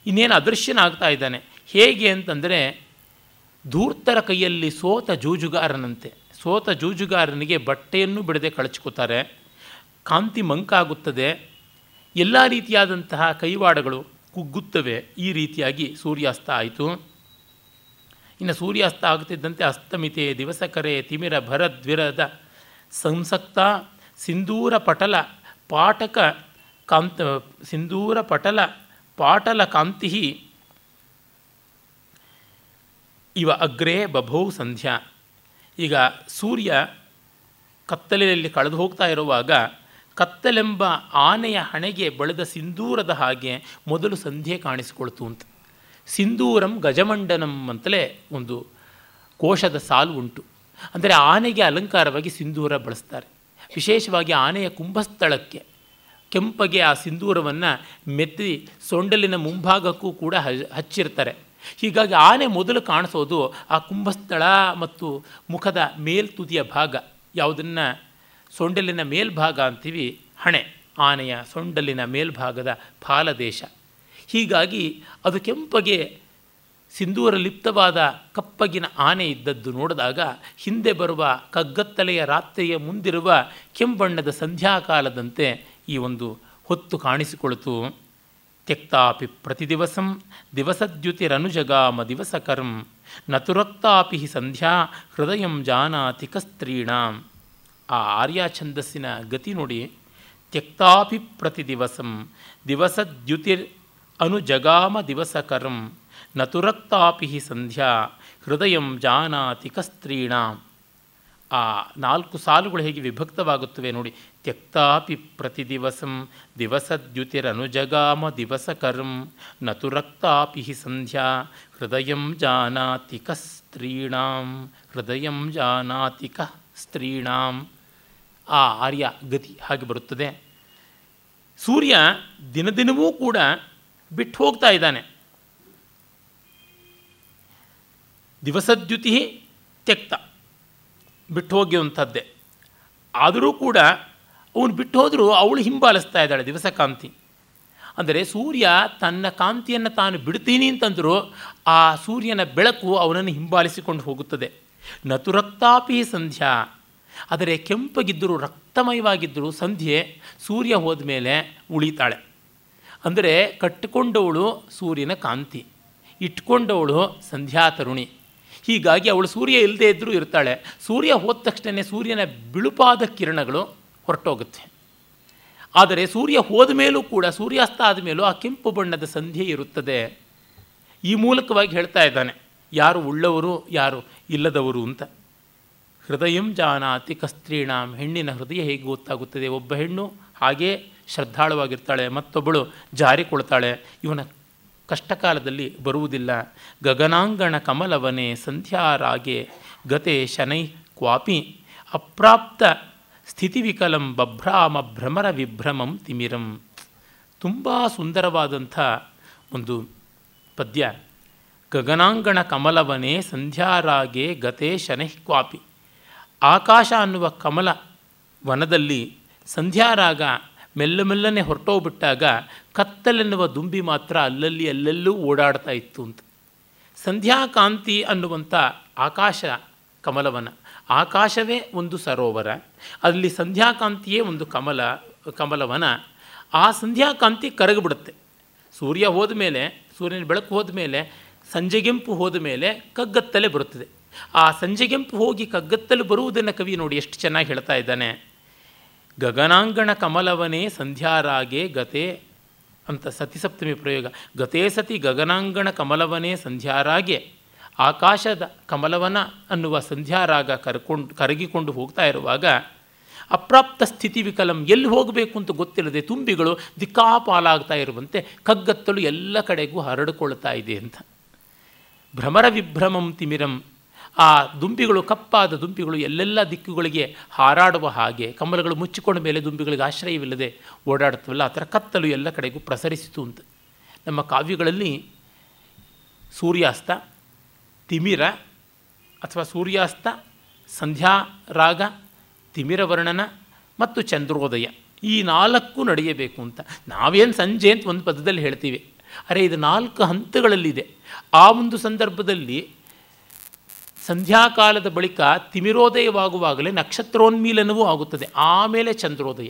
ಇನ್ನೇನು ಅದೃಶ್ಯನಾಗ್ತಾ ಇದ್ದಾನೆ? ಹೇಗೆ ಅಂತಂದರೆ ಧೂರ್ತರ ಕೈಯಲ್ಲಿ ಸೋತ ಜೂಜುಗಾರನಂತೆ. ಸೋತ ಜೂಜುಗಾರನಿಗೆ ಬಟ್ಟೆಯನ್ನು ಬಿಡದೆ ಕಳಚ್ಕೋತಾರೆ ಕಾಂತಿ ಮಂಕಾಗುತ್ತದೆ. ಎಲ್ಲ ರೀತಿಯಾದಂತಹ ಕೈವಾಡಗಳು ಕುಗ್ಗುತ್ತವೆ. ಈ ರೀತಿಯಾಗಿ ಸೂರ್ಯಾಸ್ತ ಆಯಿತು. ಇನ್ನು ಸೂರ್ಯಾಸ್ತ ಆಗುತ್ತಿದ್ದಂತೆ ಅಸ್ತಮಿತೆ, ದಿವಸಕರೆ, ತಿಮಿರ ಭರದ್ವಿರದ ಸಂಸಕ್ತ, ಸಿಂಧೂರ ಪಟಲ ಪಾಟಕ ಕಾಂತ, ಸಿಂಧೂರ ಪಟಲ ಪಾಟಲ ಕಾಂತಿ ಇವ ಅಗ್ರೇ ಬಭೌ ಸಂಧ್ಯಾ. ಈಗ ಸೂರ್ಯ ಕತ್ತಲೆಯಲ್ಲಿ ಕಳೆದು ಹೋಗ್ತಾ ಇರುವಾಗ ಕತ್ತಲೆಂಬ ಆನೆಯ ಹಣೆಗೆ ಬಳೆದ ಸಿಂಧೂರದ ಹಾಗೆ ಮೊದಲು ಸಂಧ್ಯೆ ಕಾಣಿಸಿಕೊಳ್ತು ಅಂತ. ಸಿಂಧೂರಂ ಗಜಮಂಡನಂ ಅಂತಲೇ ಒಂದು ಕೋಶದ ಸಾಲು ಉಂಟು. ಅಂದರೆ ಆನೆಗೆ ಅಲಂಕಾರವಾಗಿ ಸಿಂಧೂರ ಬಳಸ್ತಾರೆ. ವಿಶೇಷವಾಗಿ ಆನೆಯ ಕುಂಭಸ್ಥಳಕ್ಕೆ. ಕೆಂಪಗೆ ಆ ಸಿಂಧೂರವನ್ನು ಮೆತ್ತಿ ಸೊಂಡಲಿನ ಮುಂಭಾಗಕ್ಕೂ ಕೂಡ ಹಚ್ಚಿರ್ತಾರೆ. ಹೀಗಾಗಿ ಆನೆ ಮೊದಲು ಕಾಣಿಸೋದು ಆ ಕುಂಭಸ್ಥಳ ಮತ್ತು ಮುಖದ ಮೇಲ್ತುದಿಯ ಭಾಗ. ಯಾವುದನ್ನು? ಸೊಂಡಲಿನ ಮೇಲ್ಭಾಗ ಅಂತೀವಿ, ಹಣೆ. ಆನೆಯ ಸೊಂಡಲಿನ ಮೇಲ್ಭಾಗದ ಫಾಲದೇಶ. ಹೀಗಾಗಿ ಅದು ಕೆಂಪಗೆ ಸಿಂಧೂರ ಲಿಪ್ತವಾದ ಕಪ್ಪಗಿನ ಆನೆ ಇದ್ದದ್ದು ನೋಡಿದಾಗ ಹಿಂದೆ ಬರುವ ಕಗ್ಗತ್ತಲೆಯ ರಾತ್ರಿಯ ಮುಂದಿರುವ ಕೆಂಬಣ್ಣದ ಸಂಧ್ಯಾಕಾಲದಂತೆ ಈ ಒಂದು ಹೊತ್ತು ಕಾಣಿಸಿಕೊಳ್ತು ತ್ಯಕ್ತಾಪಿ ಪ್ರತಿದಿವಸಂ, ದಿವಸದ್ಯುತಿರನುಜಗಾಮ ದಿವಸಕರಂ ನತುರಕ್ತಾಪಿ ಹಿ ಸಂಧ್ಯಾ ಹೃದಯಂ ಜಾನಾತಿ ಕಸ್ತ್ರೀಣಾಂ. ಆ ಆರ್ಯ ಛಂದಸ್ಸಿನ ಗತಿ ನೋಡಿ ತ್ಯಕ್ತಾಪಿ ಪ್ರತಿದಿವಸಂ ದಿವಸದ್ಯುತಿರ್ ಅನುಜಗಾಮ ದಿವಸಕರಂ ನತುರಕ್ತಾಪಿ ಸಂಧ್ಯಾ, ಹೃದಯಂ ಜಾನಾತಿ ಕಸ್ತ್ರೀಣಾಂ. ಆ ನಾಲ್ಕು ಸಾಲುಗಳು ಹೇಗೆ ವಿಭಕ್ತವಾಗುತ್ತವೆ ನೋಡಿ. ತ್ಯಕ್ತಾಪಿ ಪ್ರತಿದಿವಸಂ, ದಿವಸದ್ಯುತಿರನುಜಗಾಮ ದಿವಸಕರಂ ನತುರಕ್ತಾಪಿ ಹಿ ಸಂಧ್ಯಾ, ಹೃದಯಂ ಜಾನಾತಿ ಕಸ್ತ್ರೀಣಾಂ. ಸ್ತ್ರೀಣಾಂ ಹೃದಯಂ ಜಾನಾತಿ ಕ ಸ್ತ್ರೀಣಾಂ ಆ ಆರ್ಯ ಗತಿ ಹಾಗೆ ಬರುತ್ತದೆ. ಸೂರ್ಯ ದಿನದಿನವೂ ಕೂಡ ಬಿಟ್ಟು ಹೋಗ್ತಾ ಇದ್ದಾನೆ. ದಿವಸದ್ಯುತಿ ತ್ಯಕ್ತ. ಬಿಟ್ಟು ಹೋಗಿರುವಂಥದ್ದೇ. ಆದರೂ ಕೂಡ ಅವನು ಬಿಟ್ಟು ಹೋದರೂ ಅವಳು ಹಿಂಬಾಲಿಸ್ತಾ ಇದ್ದಾಳೆ ದಿವಸ ಕಾಂತಿ ಅಂದರೆ ಸೂರ್ಯ ತನ್ನ ಕಾಂತಿಯನ್ನು ತಾನು ಬಿಡ್ತೀನಿ ಅಂತಂದರೂ ಆ ಸೂರ್ಯನ ಬೆಳಕು ಅವನನ್ನು ಹಿಂಬಾಲಿಸಿಕೊಂಡು ಹೋಗುತ್ತದೆ. ನತುರಕ್ತಾಪಿ ಸಂಧ್ಯಾ. ಆದರೆ ಕೆಂಪಗಿದ್ದರೂ ರಕ್ತಮಯವಾಗಿದ್ದರೂ ಸಂಧ್ಯೆ ಸೂರ್ಯ ಹೋದ ಮೇಲೆ ಉಳಿತಾಳೆ. ಅಂದರೆ ಕಟ್ಟಿಕೊಂಡವಳು ಸೂರ್ಯನ ಕಾಂತಿ. ಇಟ್ಕೊಂಡವಳು ಸಂಧ್ಯಾ ತರುಣಿ. ಹೀಗಾಗಿ ಅವಳು ಸೂರ್ಯ ಇಲ್ಲದೇ ಇದ್ದರೂ ಇರ್ತಾಳೆ. ಸೂರ್ಯ ಹೋದ ತಕ್ಷಣ ಸೂರ್ಯನ ಬಿಳುಪಾದ ಕಿರಣಗಳು ಹೊರಟೋಗುತ್ತೆ. ಆದರೆ ಸೂರ್ಯ ಹೋದ ಮೇಲೂ ಕೂಡ, ಸೂರ್ಯಾಸ್ತ ಆದ ಮೇಲೂ ಆ ಕೆಂಪು ಬಣ್ಣದ ಸಂಧ್ಯೆ ಇರುತ್ತದೆ. ಈ ಮೂಲಕವಾಗಿ ಹೇಳ್ತಾ ಇದ್ದಾನೆ, ಯಾರು ಉಳ್ಳವರು, ಯಾರು ಇಲ್ಲದವರು ಅಂತ. ಹೃದಯಂ ಜಾನಾತಿ ಕಸ್ತ್ರೀಣಾಂ, ಹೆಣ್ಣಿನ ಹೃದಯ ಹೇಗೆ ಗೊತ್ತಾಗುತ್ತದೆ? ಒಬ್ಬ ಹೆಣ್ಣು ಹಾಗೇ ಶ್ರದ್ಧಾಳವಾಗಿರ್ತಾಳೆ, ಮತ್ತೊಬ್ಬಳು ಜಾರಿಕೊಳ್ತಾಳೆ. ಇವನ ಕಷ್ಟಕಾಲದಲ್ಲಿ ಬರುವುದಿಲ್ಲ. ಗಗನಾಂಗಣ ಕಮಲವನೇ ಸಂಧ್ಯಾರಾಗೆ ಗತೆ ಶನೈ ಕ್ವಾಪಿ ಅಪ್ರಾಪ್ತ ಸ್ಥಿತಿವಿಕಲಂ ಬಭ್ರಾಮ ಭ್ರಮರ ವಿಭ್ರಮಂ ತಿಮಿರಂ. ತುಂಬ ಸುಂದರವಾದಂಥ ಒಂದು ಪದ್ಯ. ಗಗನಾಂಗಣ ಕಮಲವನೇ ಸಂಧ್ಯಾರಾಗೆ ಗತೆ ಶನೈ ಕ್ವಾಪಿ. ಆಕಾಶ ಅನ್ನುವ ಕಮಲ ವನದಲ್ಲಿ ಸಂಧ್ಯಾರಾಗ ಮೆಲ್ಲ ಮೆಲ್ಲನೆ ಹೊರಟೋಗ್ಬಿಟ್ಟಾಗ ಕತ್ತಲೆನ್ನುವ ದುಂಬಿ ಮಾತ್ರ ಅಲ್ಲಲ್ಲಿ ಅಲ್ಲೆಲ್ಲೂ ಓಡಾಡ್ತಾ ಇತ್ತು ಅಂತ. ಸಂಧ್ಯಾಕಾಂತಿ ಅನ್ನುವಂಥ ಆಕಾಶ ಕಮಲವನ. ಆಕಾಶವೇ ಒಂದು ಸರೋವರ, ಅಲ್ಲಿ ಸಂಧ್ಯಾಕಾಂತಿಯೇ ಒಂದು ಕಮಲ, ಕಮಲವನ. ಆ ಸಂಧ್ಯಾಕಾಂತಿ ಕರಗಿಬಿಡುತ್ತೆ. ಸೂರ್ಯ ಹೋದ ಮೇಲೆ, ಸೂರ್ಯನ ಬೆಳಕು ಹೋದ ಮೇಲೆ ಸಂಜೆಗೆಂಪು ಹೋದ ಮೇಲೆ ಕಗ್ಗತ್ತಲೆ ಬರುತ್ತದೆ. ಆ ಸಂಜೆಗೆಂಪು ಹೋಗಿ ಕಗ್ಗತ್ತಲು ಬರುವುದನ್ನು ಕವಿ ನೋಡಿ ಎಷ್ಟು ಚೆನ್ನಾಗಿ ಹೇಳ್ತಾ ಇದ್ದಾನೆ. ಗಗನಾಂಗಣ ಕಮಲವನೇ ಸಂಧ್ಯಾರಾಗೆ ಗತೆ ಅಂತ ಸತಿಸಪ್ತಮಿ ಪ್ರಯೋಗ. ಗತೇ ಸತಿ ಗಗನಾಂಗಣ ಕಮಲವನೇ ಸಂಧ್ಯಾರಾಗೆ. ಆಕಾಶದ ಕಮಲವನ ಅನ್ನುವ ಸಂಧ್ಯಾರಾಗ ಕರ್ಕೊಂಡು, ಕರಗಿಕೊಂಡು ಹೋಗ್ತಾ ಇರುವಾಗ, ಅಪ್ರಾಪ್ತ ಸ್ಥಿತಿ ವಿಕಲಂ ಎಲ್ಲಿ ಹೋಗಬೇಕು ಅಂತ ಗೊತ್ತಿಲ್ಲದೆ ತುಂಬಿಗಳು ದಿಕ್ಕಾಪಾಲಾಗ್ತಾ ಇರುವಂತೆ ಕಗ್ಗತ್ತಲು ಎಲ್ಲ ಕಡೆಗೂ ಹರಡಿಕೊಳ್ತಾ ಇದೆ ಅಂತ. ಭ್ರಮರ ವಿಭ್ರಮಂ ತಿಮಿರಂ ಆ ದುಂಬಿಗಳು, ಕಪ್ಪಾದ ದುಂಬಿಗಳು ಎಲ್ಲೆಲ್ಲ ದಿಕ್ಕುಗಳಿಗೆ ಹಾರಾಡುವ ಹಾಗೆ ಕಮಲಗಳು ಮುಚ್ಚಿಕೊಂಡ ಮೇಲೆ ದುಂಬಿಗಳಿಗೆ ಆಶ್ರಯವಿಲ್ಲದೆ ಓಡಾಡ್ತವಲ್ಲ ಆ ಥರ ಕತ್ತಲು ಎಲ್ಲ ಕಡೆಗೂ ಪ್ರಸರಿಸಿತು ಅಂತ. ನಮ್ಮ ಕಾವ್ಯಗಳಲ್ಲಿ ಸೂರ್ಯಾಸ್ತ, ತಿಮಿರ ಅಥವಾ ಸೂರ್ಯಾಸ್ತ, ಸಂಧ್ಯಾ, ರಾಗ ತಿಮಿರ ವರ್ಣನ ಮತ್ತು ಚಂದ್ರೋದಯ ಈ ನಾಲ್ಕು ನಡೆಯಬೇಕು ಅಂತ. ನಾವೇನು ಸಂಜೆ ಅಂತ ಒಂದು ಪದದಲ್ಲಿ ಹೇಳ್ತೀವಿ. ಅರೆ, ಇದು ನಾಲ್ಕು ಹಂತಗಳಲ್ಲಿದೆ. ಆ ಒಂದು ಸಂದರ್ಭದಲ್ಲಿ ಸಂಧ್ಯಾಕಾಲದ ಬಳಿಕ ತಿಮಿರೋದಯವಾಗುವಾಗಲೇ ನಕ್ಷತ್ರೋನ್ಮೀಲನವೂ ಆಗುತ್ತದೆ. ಆಮೇಲೆ ಚಂದ್ರೋದಯ.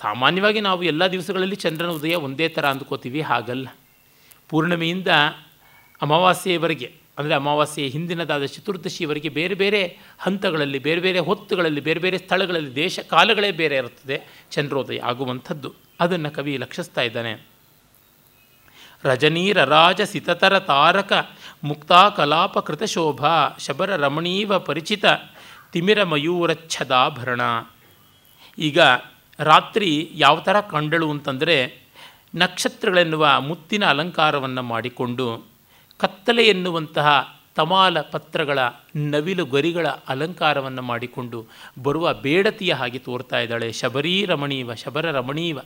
ಸಾಮಾನ್ಯವಾಗಿ ನಾವು ಎಲ್ಲ ದಿವಸಗಳಲ್ಲಿ ಚಂದ್ರನ ಉದಯ ಒಂದೇ ಥರ ಅಂದ್ಕೋತೀವಿ, ಹಾಗಲ್ಲ. ಪೂರ್ಣಿಮೆಯಿಂದ ಅಮಾವಾಸ್ಯೆಯವರೆಗೆ ಅಂದರೆ ಅಮಾವಾಸ್ಯೆ ಹಿಂದಿನದಾದ ಚತುರ್ದಶಿಯವರೆಗೆ ಬೇರೆ ಬೇರೆ ಹಂತಗಳಲ್ಲಿ, ಬೇರೆ ಬೇರೆ ಹೊತ್ತುಗಳಲ್ಲಿ, ಬೇರೆ ಬೇರೆ ಸ್ಥಳಗಳಲ್ಲಿ, ದೇಶ ಕಾಲಗಳೇ ಬೇರೆ ಇರುತ್ತದೆ ಚಂದ್ರೋದಯ ಆಗುವಂಥದ್ದು. ಅದನ್ನು ಕವಿ ಲಕ್ಷಿಸ್ತಾ ಇದ್ದಾನೆ. ರಜನೀರ ರಾಜ ಸಿತತರ ತಾರಕ ಮುಕ್ತಾ ಕಲಾಪ ಕೃತಶೋಭಾ ಶಬರ ರಮಣೀವ ಪರಿಚಿತ ತಿಮಿರ ಮಯೂರಚ್ಛದಾಭರಣ ಈಗ ರಾತ್ರಿ ಯಾವ ಥರ ಕಂಡಳು ಅಂತಂದರೆ ನಕ್ಷತ್ರಗಳೆನ್ನುವ ಮುತ್ತಿನ ಅಲಂಕಾರವನ್ನು ಮಾಡಿಕೊಂಡು ಕತ್ತಲೆ ಎನ್ನುವಂತಹ ತಮಾಲ ಪತ್ರಗಳ ನವಿಲು ಗರಿಗಳ ಅಲಂಕಾರವನ್ನು ಮಾಡಿಕೊಂಡು ಬರುವ ಬೇಡತಿಯ ಹಾಗೆ ತೋರ್ತಾ ಇದ್ದಾಳೆ ಶಬರೀ ರಮಣೀವ ಶಬರ ರಮಣೀವ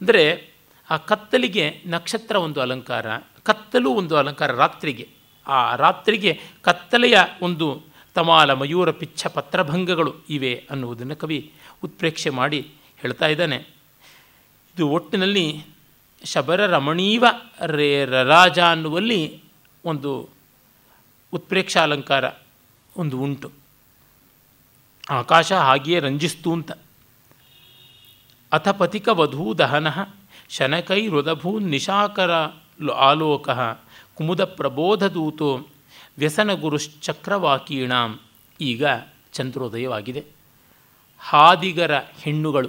ಅಂದರೆ ಆ ಕತ್ತಲಿಗೆ ನಕ್ಷತ್ರ ಒಂದು ಅಲಂಕಾರ. ಕತ್ತಲು ಒಂದು ಅಲಂಕಾರ, ರಾತ್ರಿಗೆ. ಆ ರಾತ್ರಿಗೆ ಕತ್ತಲೆಯ ಒಂದು ತಮಾಲ ಮಯೂರ ಪಿಚ್ಛ ಪತ್ರಭಂಗಗಳು ಇವೆ ಅನ್ನುವುದನ್ನು ಕವಿ ಉತ್ಪ್ರೇಕ್ಷೆ ಮಾಡಿ ಹೇಳ್ತಾ ಇದ್ದಾನೆ. ಇದು ಒಟ್ಟಿನಲ್ಲಿ ಶಬರ ರಮಣೀವ ರೇ ರರಾಜ ಅನ್ನುವಲ್ಲಿ ಒಂದು ಉತ್ಪ್ರೇಕ್ಷಾಲಂಕಾರ ಒಂದು ಉಂಟು. ಆಕಾಶ ಹಾಗೆಯೇ ರಂಜಿಸ್ತು ಅಂತ. ಅಥ ಪಥಿಕ ವಧೂ ದಹನ ಶನಕೈ ಹೃದಭೂ ನಿಶಾಕರ ಆಲೋಕ ಕುಮುದ ಪ್ರಬೋಧದೂತೋ ವ್ಯಸನ ಗುರುಶ್ಚಕ್ರವಾಕೀಣಾಂ ಈಗ ಚಂದ್ರೋದಯವಾಗಿದೆ. ಹಾದಿಗರ ಹೆಣ್ಣುಗಳು,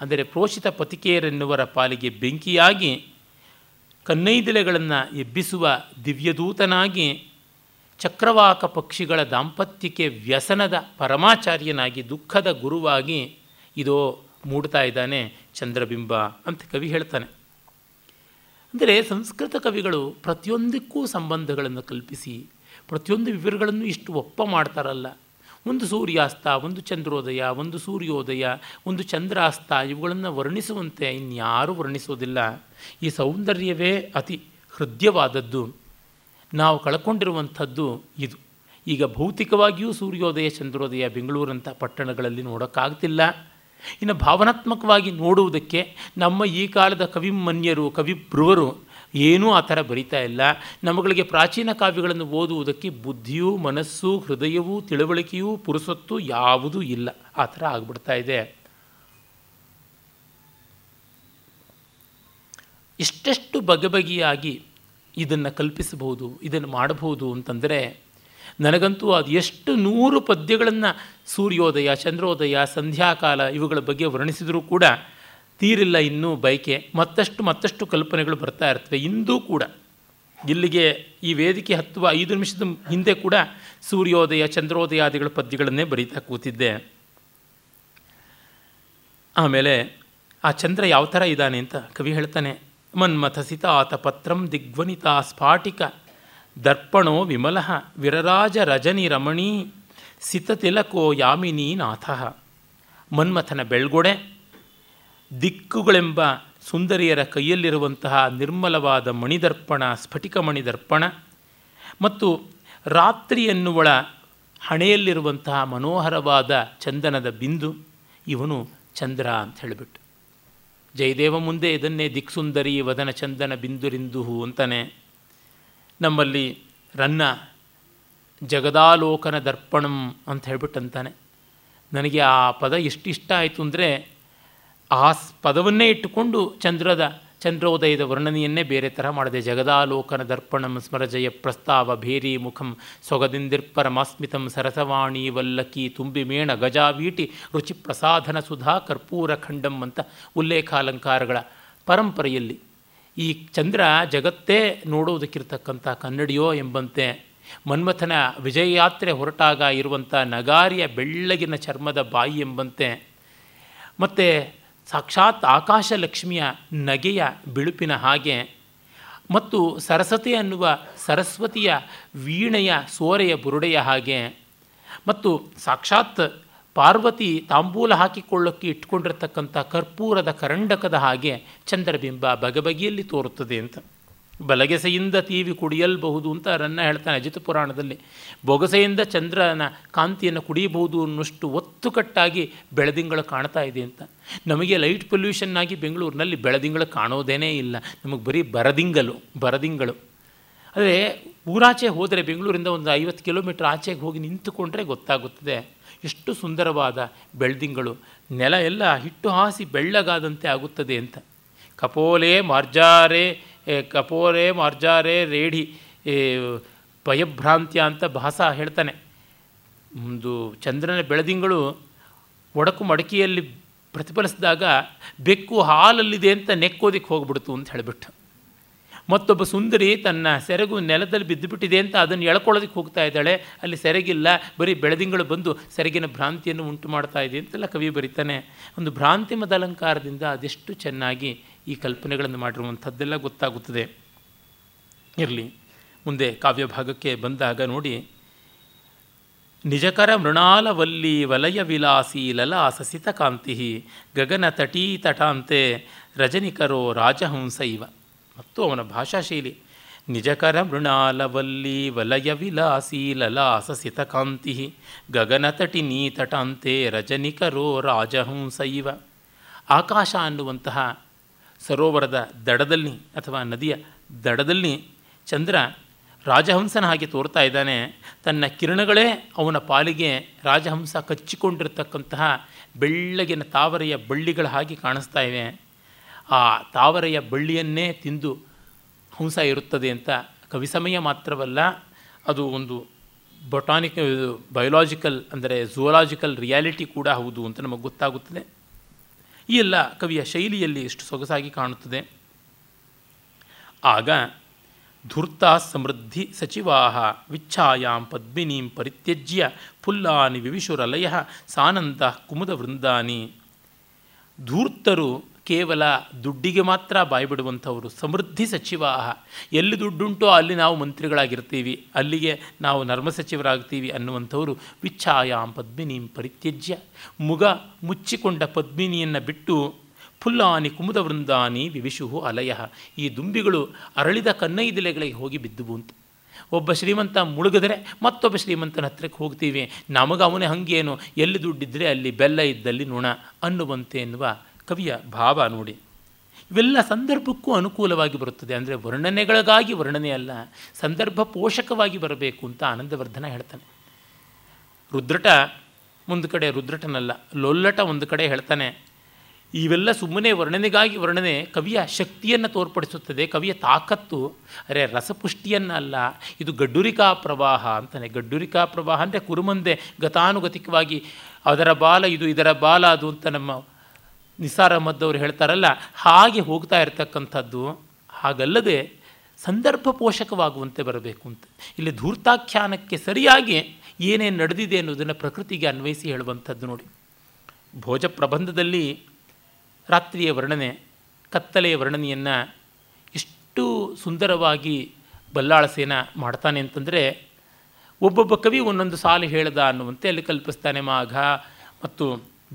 ಅಂದರೆ ಪ್ರೋಷಿತ ಪತಿಕೆಯರೆನ್ನುವರ ಪಾಲಿಗೆ ಬೆಂಕಿಯಾಗಿ, ಕನ್ನೈದಿಲೆಗಳನ್ನು ಎಬ್ಬಿಸುವ ದಿವ್ಯದೂತನಾಗಿ, ಚಕ್ರವಾಕ ಪಕ್ಷಿಗಳ ದಾಂಪತ್ಯಕ್ಕೆ ವ್ಯಸನದ ಪರಮಾಚಾರ್ಯನಾಗಿ ದುಃಖದ ಗುರುವಾಗಿ, ಇದೋ ಮೂಡ್ತಾ ಇದ್ದಾನೆ ಚಂದ್ರಬಿಂಬ ಅಂತ ಕವಿ ಹೇಳ್ತಾನೆ. ಅಂದರೆ ಸಂಸ್ಕೃತ ಕವಿಗಳು ಪ್ರತಿಯೊಂದಕ್ಕೂ ಸಂಬಂಧಗಳನ್ನು ಕಲ್ಪಿಸಿ, ಪ್ರತಿಯೊಂದು ವಿವರಗಳನ್ನು ಇಷ್ಟು ಒಪ್ಪ ಮಾಡ್ತಾರಲ್ಲ. ಒಂದು ಸೂರ್ಯಾಸ್ತ, ಒಂದು ಚಂದ್ರೋದಯ, ಒಂದು ಸೂರ್ಯೋದಯ, ಒಂದು ಚಂದ್ರಾಸ್ತ ಇವುಗಳನ್ನು ವರ್ಣಿಸುವಂತೆ ಇನ್ಯಾರೂ ವರ್ಣಿಸೋದಿಲ್ಲ ಈ ಸೌಂದರ್ಯವೇ ಅತಿ ಹೃದಯವಾದದ್ದು. ನಾವು ಕಳ್ಕೊಂಡಿರುವಂಥದ್ದು ಇದು. ಈಗ ಭೌತಿಕವಾಗಿಯೂ ಸೂರ್ಯೋದಯ, ಚಂದ್ರೋದಯ ಬೆಂಗಳೂರಂಥ ಪಟ್ಟಣಗಳಲ್ಲಿ ನೋಡೋಕ್ಕಾಗ್ತಿಲ್ಲ. ಇನ್ನು ಭಾವನಾತ್ಮಕವಾಗಿ ನೋಡುವುದಕ್ಕೆ ನಮ್ಮ ಈ ಕಾಲದ ಕವಿಮನ್ಯರು ಕವಿಬ್ರುವರು ಏನೂ ಆ ಥರ ಬರಿತಾ ಇಲ್ಲ. ನಮ್ಮಗಳಿಗೆ ಪ್ರಾಚೀನ ಕಾವ್ಯಗಳನ್ನು ಓದುವುದಕ್ಕೆ ಬುದ್ಧಿಯೂ, ಮನಸ್ಸು, ಹೃದಯವೂ, ತಿಳುವಳಿಕೆಯೂ, ಪುರುಸತ್ತು ಯಾವುದೂ ಇಲ್ಲ. ಆ ಥರ ಆಗ್ಬಿಡ್ತಾ ಇದೆ. ಇಷ್ಟೆಷ್ಟು ಬಗೆಬಗೆಯಾಗಿ ಇದನ್ನು ಕಲ್ಪಿಸಬಹುದು, ಇದನ್ನು ಮಾಡಬಹುದು ಅಂತಂದರೆ ನನಗಂತೂ ಅದು ಎಷ್ಟು ನೂರು ಪದ್ಯಗಳನ್ನು ಸೂರ್ಯೋದಯ, ಚಂದ್ರೋದಯ, ಸಂಧ್ಯಾಕಾಲ ಇವುಗಳ ಬಗ್ಗೆ ವರ್ಣಿಸಿದರೂ ಕೂಡ ತೀರಿಲ್ಲ ಇನ್ನೂ ಬಯಕೆ. ಮತ್ತಷ್ಟು ಮತ್ತಷ್ಟು ಕಲ್ಪನೆಗಳು ಬರ್ತಾ ಇರ್ತವೆ. ಇಂದೂ ಕೂಡ ಇಲ್ಲಿಗೆ ಈ ವೇದಿಕೆ ಹತ್ತುವ ಐದು ನಿಮಿಷದ ಹಿಂದೆ ಕೂಡ ಸೂರ್ಯೋದಯ ಚಂದ್ರೋದಯಾದಿಗಳ ಪದ್ಯಗಳನ್ನೇ ಬರೀತಾ ಕೂತಿದ್ದೆ. ಆಮೇಲೆ ಆ ಚಂದ್ರ ಯಾವ ಥರ ಇದ್ದಾನೆ ಅಂತ ಕವಿ ಹೇಳ್ತಾನೆ ಮನ್ಮಥಸಿತ ಆತ ಪತ್ರಂ ದಿಗ್ವನಿತಾ ಸ್ಫಾಟಿಕ ದರ್ಪಣೋ ವಿಮಲ ವಿರರಾಜ ರಜನಿ ರಮಣೀ ಸಿತತಿಲಕೋ ಯಾಮಿನಿ ನಾಥ. ಮನ್ಮಥನ ಬೆಳ್ಗೊಡೆ, ದಿಕ್ಕುಗಳೆಂಬ ಸುಂದರಿಯರ ಕೈಯಲ್ಲಿರುವಂತಹ ನಿರ್ಮಲವಾದ ಮಣಿದರ್ಪಣ, ಸ್ಫಟಿಕ ಮಣಿದರ್ಪಣ ಮತ್ತು ರಾತ್ರಿ ಎನ್ನುವಳ ಹಣೆಯಲ್ಲಿರುವಂತಹ ಮನೋಹರವಾದ ಚಂದನದ ಬಿಂದು ಇವನು ಚಂದ್ರ ಅಂತ ಹೇಳಿಬಿಟ್ಟು. ಜಯದೇವ ಮುಂದೆ ಇದನ್ನೇ ದಿಕ್ಸುಂದರಿ ವದನ ಚಂದನ ಬಿಂದುರಿಂದುಹು ಅಂತಾನೆ. ನಮ್ಮಲ್ಲಿ ರನ್ನ ಜಗದಾಲೋಕನ ದರ್ಪಣಂ ಅಂತ ಹೇಳ್ಬಿಟ್ಟು ಅಂತಾನೆ ನನಗೆ ಆ ಪದ ಎಷ್ಟಿಷ್ಟ ಆಯಿತು ಅಂದರೆ ಆ ಪದವನ್ನೇ ಇಟ್ಟುಕೊಂಡು ಚಂದ್ರದ ಚಂದ್ರೋದಯದ ವರ್ಣನೆಯನ್ನೇ ಬೇರೆ ಥರ ಮಾಡಿದೆ. ಜಗದಾಲೋಕನ ದರ್ಪಣಂ ಸ್ಮರಜಯ ಪ್ರಸ್ತಾವ ಭೇರಿ ಮುಖಂ ಸೊಗದಿಂದಿರ್ಪರಮಾಸ್ಮಿತಂ ಸರಸವಾಣಿ ವಲ್ಲಕಿ ತುಂಬಿ ಮೇಣ ಗಜಾವೀಟಿ ರುಚಿ ಪ್ರಸಾಧನ ಸುಧಾ ಕರ್ಪೂರ ಖಂಡಂ ಅಂತ ಉಲ್ಲೇಖಾಲಂಕಾರಗಳ ಪರಂಪರೆಯಲ್ಲಿ ಈ ಚಂದ್ರ ಜಗತ್ತೇ ನೋಡುವುದಕ್ಕಿರ್ತಕ್ಕಂಥ ಕನ್ನಡಿಯೋ ಎಂಬಂತೆ ಮನ್ಮಥನ ವಿಜಯಯಾತ್ರೆ ಹೊರಟಾಗ ಇರುವಂಥ ನಗಾರಿಯ ಬೆಳ್ಳಗಿನ ಚರ್ಮದ ಬಾಯಿ ಎಂಬಂತೆ ಮತ್ತು ಸಾಕ್ಷಾತ್ ಆಕಾಶ ಲಕ್ಷ್ಮಿಯ ನಗೆಯ ಬಿಳುಪಿನ ಹಾಗೆ ಮತ್ತು ಸರಸ್ವತಿ ಅನ್ನುವ ಸರಸ್ವತಿಯ ವೀಣೆಯ ಸೋರೆಯ ಬುರುಡೆಯ ಹಾಗೆ ಮತ್ತು ಸಾಕ್ಷಾತ್ ಪಾರ್ವತಿ ತಾಂಬೂಲ ಹಾಕಿಕೊಳ್ಳೋಕ್ಕೆ ಇಟ್ಕೊಂಡಿರ್ತಕ್ಕಂಥ ಕರ್ಪೂರದ ಕರಂಡಕದ ಹಾಗೆ ಚಂದ್ರಬಿಂಬ ಬಗೆಬಗೆಯಲ್ಲಿ ತೋರುತ್ತದೆ ಅಂತ. ಬಲಗೆಸೆಯಿಂದ ತೀವಿ ಕುಡಿಯಲ್ಬಹುದು ಅಂತ ರನ್ನ ಹೇಳ್ತಾನೆ ಅಜಿತ ಪುರಾಣದಲ್ಲಿ. ಬೊಗಸೆಯಿಂದ ಚಂದ್ರನ ಕಾಂತಿಯನ್ನು ಕುಡಿಯಬಹುದು ಅನ್ನೋಷ್ಟು ಒತ್ತುಕಟ್ಟಾಗಿ ಬೆಳದಿಂಗಳು ಕಾಣ್ತಾ ಇದೆ ಅಂತ. ನಮಗೆ ಲೈಟ್ ಪೊಲ್ಯೂಷನ್ ಆಗಿ ಬೆಂಗಳೂರಿನಲ್ಲಿ ಬೆಳದಿಂಗಳು ಕಾಣೋದೇನೇ ಇಲ್ಲ. ನಮಗೆ ಬರೀ ಬರದಿಂಗಲು, ಬರದಿಂಗಳು. ಆದರೆ ಊರಾಚೆ ಹೋದರೆ ಬೆಂಗಳೂರಿಂದ ಒಂದು ಐವತ್ತು ಕಿಲೋಮೀಟ್ರ್ ಆಚೆಗೆ ಹೋಗಿ ನಿಂತುಕೊಂಡ್ರೆ ಗೊತ್ತಾಗುತ್ತದೆ. ಎಷ್ಟು ಸುಂದರವಾದ ಬೆಳ್ದಿಂಗಳು. ನೆಲ ಎಲ್ಲ ಹಿಟ್ಟು ಹಾಸಿ ಬೆಳ್ಳಗಾದಂತೆ ಆಗುತ್ತದೆ ಅಂತ. ಕಪೋಲೆ ಮಾರ್ಜಾರೆ ಕಪೋಲೆ ಮಾರ್ಜಾರೆ ರೇಢಿ ಭಯಭ್ರಾಂತ್ಯ ಅಂತ ಭಾಸ ಹೇಳ್ತಾನೆ. ಒಂದು ಚಂದ್ರನ ಬೆಳದಿಂಗಳು ಒಡಕು ಮಡಕಿಯಲ್ಲಿ ಪ್ರತಿಫಲಿಸಿದಾಗ ಬೆಕ್ಕು ಹಾಲಲ್ಲಿದೆ ಅಂತ ನೆಕ್ಕೋದಕ್ಕೆ ಹೋಗ್ಬಿಡ್ತು ಅಂತ ಹೇಳಿಬಿಟ್ಟು. ಮತ್ತೊಬ್ಬ ಸುಂದರಿ ತನ್ನ ಸೆರಗು ನೆಲದಲ್ಲಿ ಬಿದ್ದುಬಿಟ್ಟಿದೆ ಅಂತ ಅದನ್ನು ಎಳ್ಕೊಳ್ಳೋದಕ್ಕೆ ಹೋಗ್ತಾ ಇದ್ದಾಳೆ. ಅಲ್ಲಿ ಸೆರಗಿಲ್ಲ, ಬರೀ ಬೆಳದಿಂಗಳು ಬಂದು ಸೆರಗಿನ ಭ್ರಾಂತಿಯನ್ನು ಉಂಟು ಮಾಡ್ತಾ ಇದೆ ಅಂತೆಲ್ಲ ಕವಿ ಬರೀತಾನೆ. ಒಂದು ಭ್ರಾಂತಿಮದ ಅಲಂಕಾರದಿಂದ ಅದೆಷ್ಟು ಚೆನ್ನಾಗಿ ಈ ಕಲ್ಪನೆಗಳನ್ನು ಮಾಡಿರುವಂಥದ್ದೆಲ್ಲ ಗೊತ್ತಾಗುತ್ತದೆ. ಇರಲಿ, ಮುಂದೆ ಕಾವ್ಯ ಭಾಗಕ್ಕೆ ಬಂದಾಗ ನೋಡಿ. ನಿಜಕರ ಮೃಣಾಲವಲ್ಲಿ ವಲಯ ವಿಲಾಸಿ ಲಲಾಸಸಿತ ಕಾಂತಿ ಗಗನ ತಟೀ ತಟಾಂತೆ ರಜನಿಕರೋ ರಾಜಹಂಸ ಇವ. ಮತ್ತು ಅವನ ಭಾಷಾಶೈಲಿ. ನಿಜಕರ ಮೃಣಾಲವಲ್ಲಿ ವಲಯ ವಿಲಾಸಿ ಲಲಾಸ ಸಿತಕಾಂತಿ ಗಗನತಟಿ ನೀತಟಾಂತೆ ರಜನಿಕರೋ ರಾಜಹಂಸೈವ. ಆಕಾಶ ಅನ್ನುವಂತಹ ಸರೋವರದ ದಡದಲ್ಲಿ ಅಥವಾ ನದಿಯ ದಡದಲ್ಲಿ ಚಂದ್ರ ರಾಜಹಂಸನ ಹಾಗೆ ತೋರ್ತಾ ಇದ್ದಾನೆ. ತನ್ನ ಕಿರಣಗಳೇ ಅವನ ಪಾಲಿಗೆ ರಾಜಹಂಸ ಕಚ್ಚಿಕೊಂಡಿರತಕ್ಕಂತಹ ಬೆಳ್ಳಗಿನ ತಾವರೆಯ ಬಳ್ಳಿಗಳ ಹಾಗೆ ಕಾಣಿಸ್ತಾ ಇವೆ. ಆ ತಾವರೆಯ ಬಳ್ಳಿಯನ್ನೇ ತಿಂದು ಹಂಸ ಇರುತ್ತದೆ ಅಂತ ಕವಿಸಮಯ ಮಾತ್ರವಲ್ಲ, ಅದು ಒಂದು ಬೊಟಾನಿಕ್ ಬಯೋಲಾಜಿಕಲ್ ಅಂದರೆ ಝೂಲಾಜಿಕಲ್ ರಿಯಾಲಿಟಿ ಕೂಡ ಹೌದು ಅಂತ ನಮಗೆ ಗೊತ್ತಾಗುತ್ತದೆ. ಈ ಎಲ್ಲ ಕವಿಯ ಶೈಲಿಯಲ್ಲಿ ಎಷ್ಟು ಸೊಗಸಾಗಿ ಕಾಣುತ್ತದೆ. ಆಗ ಧೂರ್ತ ಸಮೃದ್ಧಿ ಸಚಿವಾಹ ವಿಚ್ಛಾಯಾಂ ಪದ್ಮಿನೀಂ ಪರಿತ್ಯಜ್ಯ ಫುಲ್ಲಾನಿ ವಿವಿಶುರಲಯ ಸಾನಂದ ಕುಮುದ ವೃಂದಾನಿ. ಧೂರ್ತರು ಕೇವಲ ದುಡ್ಡಿಗೆ ಮಾತ್ರ ಬಾಯ್ಬಿಡುವಂಥವರು. ಸಮೃದ್ಧಿ ಸಚಿವಾಹ. ಎಲ್ಲಿ ದುಡ್ಡುಂಟೋ ಅಲ್ಲಿ ನಾವು ಮಂತ್ರಿಗಳಾಗಿರ್ತೀವಿ. ಅಲ್ಲಿಗೆ ನಾವು ನರ್ಮ ಸಚಿವರಾಗ್ತೀವಿ ಅನ್ನುವಂಥವರು ವಿಚ್ಛಾಯಾಂ ಪದ್ಮಿನೀಂ ಪರಿತ್ಯಜ್ಯ. ಮುಗ ಮುಚ್ಚಿಕೊಂಡ ಪದ್ಮಿನಿಯನ್ನು ಬಿಟ್ಟು ಫುಲ್ಲಾನಿ ಕುಮುದ ವೃಂದಾನಿ ವಿವಿಶುಹು ಅಲಯ. ಈ ದುಂಬಿಗಳು ಅರಳಿದ ಕನ್ನೈದಿಲೆಗಳಿಗೆ ಹೋಗಿ ಬಿದ್ದುವು ಅಂತ. ಒಬ್ಬ ಶ್ರೀಮಂತ ಮುಳುಗಿದ್ರೆ ಮತ್ತೊಬ್ಬ ಶ್ರೀಮಂತನ ಹತ್ರಕ್ಕೆ ಹೋಗ್ತೀವಿ. ನಮಗೆ ಅವನೇ ಹಂಗೇನು? ಎಲ್ಲಿ ದುಡ್ಡಿದ್ದರೆ ಅಲ್ಲಿ ಬೆಲ್ಲ ಇದ್ದಲ್ಲಿ ನುಣ ಅನ್ನುವಂತೆ ಎನ್ನುವ ಕವಿಯ ಭಾವ ನೋಡಿ. ಇವೆಲ್ಲ ಸಂದರ್ಭಕ್ಕೂ ಅನುಕೂಲವಾಗಿ ಬರುತ್ತದೆ. ಅಂದರೆ ವರ್ಣನೆಗಳಿಗಾಗಿ ವರ್ಣನೆ ಅಲ್ಲ, ಸಂದರ್ಭ ಪೋಷಕವಾಗಿ ಬರಬೇಕು ಅಂತ ಆನಂದವರ್ಧನ ಹೇಳ್ತಾನೆ. ರುದ್ರಟ ಒಂದು ಕಡೆ ರುದ್ರಟನಲ್ಲ, ಲೊಲ್ಲಟ ಒಂದು ಕಡೆ ಹೇಳ್ತಾನೆ. ಇವೆಲ್ಲ ಸುಮ್ಮನೆ ವರ್ಣನೆಗಾಗಿ ವರ್ಣನೆ, ಕವಿಯ ಶಕ್ತಿಯನ್ನು ತೋರ್ಪಡಿಸುತ್ತದೆ. ಕವಿಯ ತಾಕತ್ತು, ಅರೆ ರಸಪುಷ್ಟಿಯನ್ನು ಅಲ್ಲ, ಇದು ಗಡ್ಡುರಿಕಾ ಪ್ರವಾಹ ಅಂತಾನೆ. ಗಡ್ಡುರಿಕಾ ಪ್ರವಾಹ ಅಂದರೆ ಕುರುಮಂದೆ ಗತಾನುಗತಿಕವಾಗಿ, ಅದರ ಬಾಲ ಇದು, ಇದರ ಬಾಲ ಅದು ಅಂತ ನಮ್ಮ ನಿಸಾರ್ ಅಹಮದ್ ಹೇಳ್ತಾರಲ್ಲ, ಹಾಗೆ ಹೋಗ್ತಾ ಇರ್ತಕ್ಕಂಥದ್ದು ಹಾಗಲ್ಲದೆ ಸಂದರ್ಭ ಪೋಷಕವಾಗುವಂತೆ ಬರಬೇಕು ಅಂತ. ಇಲ್ಲಿ ಧೂರ್ತಾಖ್ಯಾನಕ್ಕೆ ಸರಿಯಾಗಿ ಏನೇನು ನಡೆದಿದೆ ಅನ್ನೋದನ್ನು ಪ್ರಕೃತಿಗೆ ಅನ್ವಯಿಸಿ ಹೇಳುವಂಥದ್ದು ನೋಡಿ. ಭೋಜ ಪ್ರಬಂಧದಲ್ಲಿ ರಾತ್ರಿಯ ವರ್ಣನೆ, ಕತ್ತಲೆಯ ವರ್ಣನೆಯನ್ನು ಎಷ್ಟು ಸುಂದರವಾಗಿ ಬಲ್ಲಾಳಸೇನ ಮಾಡ್ತಾನೆ ಅಂತಂದರೆ, ಒಬ್ಬೊಬ್ಬ ಕವಿ ಒಂದೊಂದು ಸಾಲು ಹೇಳ್ದ ಅನ್ನುವಂತೆ ಅಲ್ಲಿ ಕಲ್ಪಿಸ್ತಾನೆ, ಮಾಘ ಮತ್ತು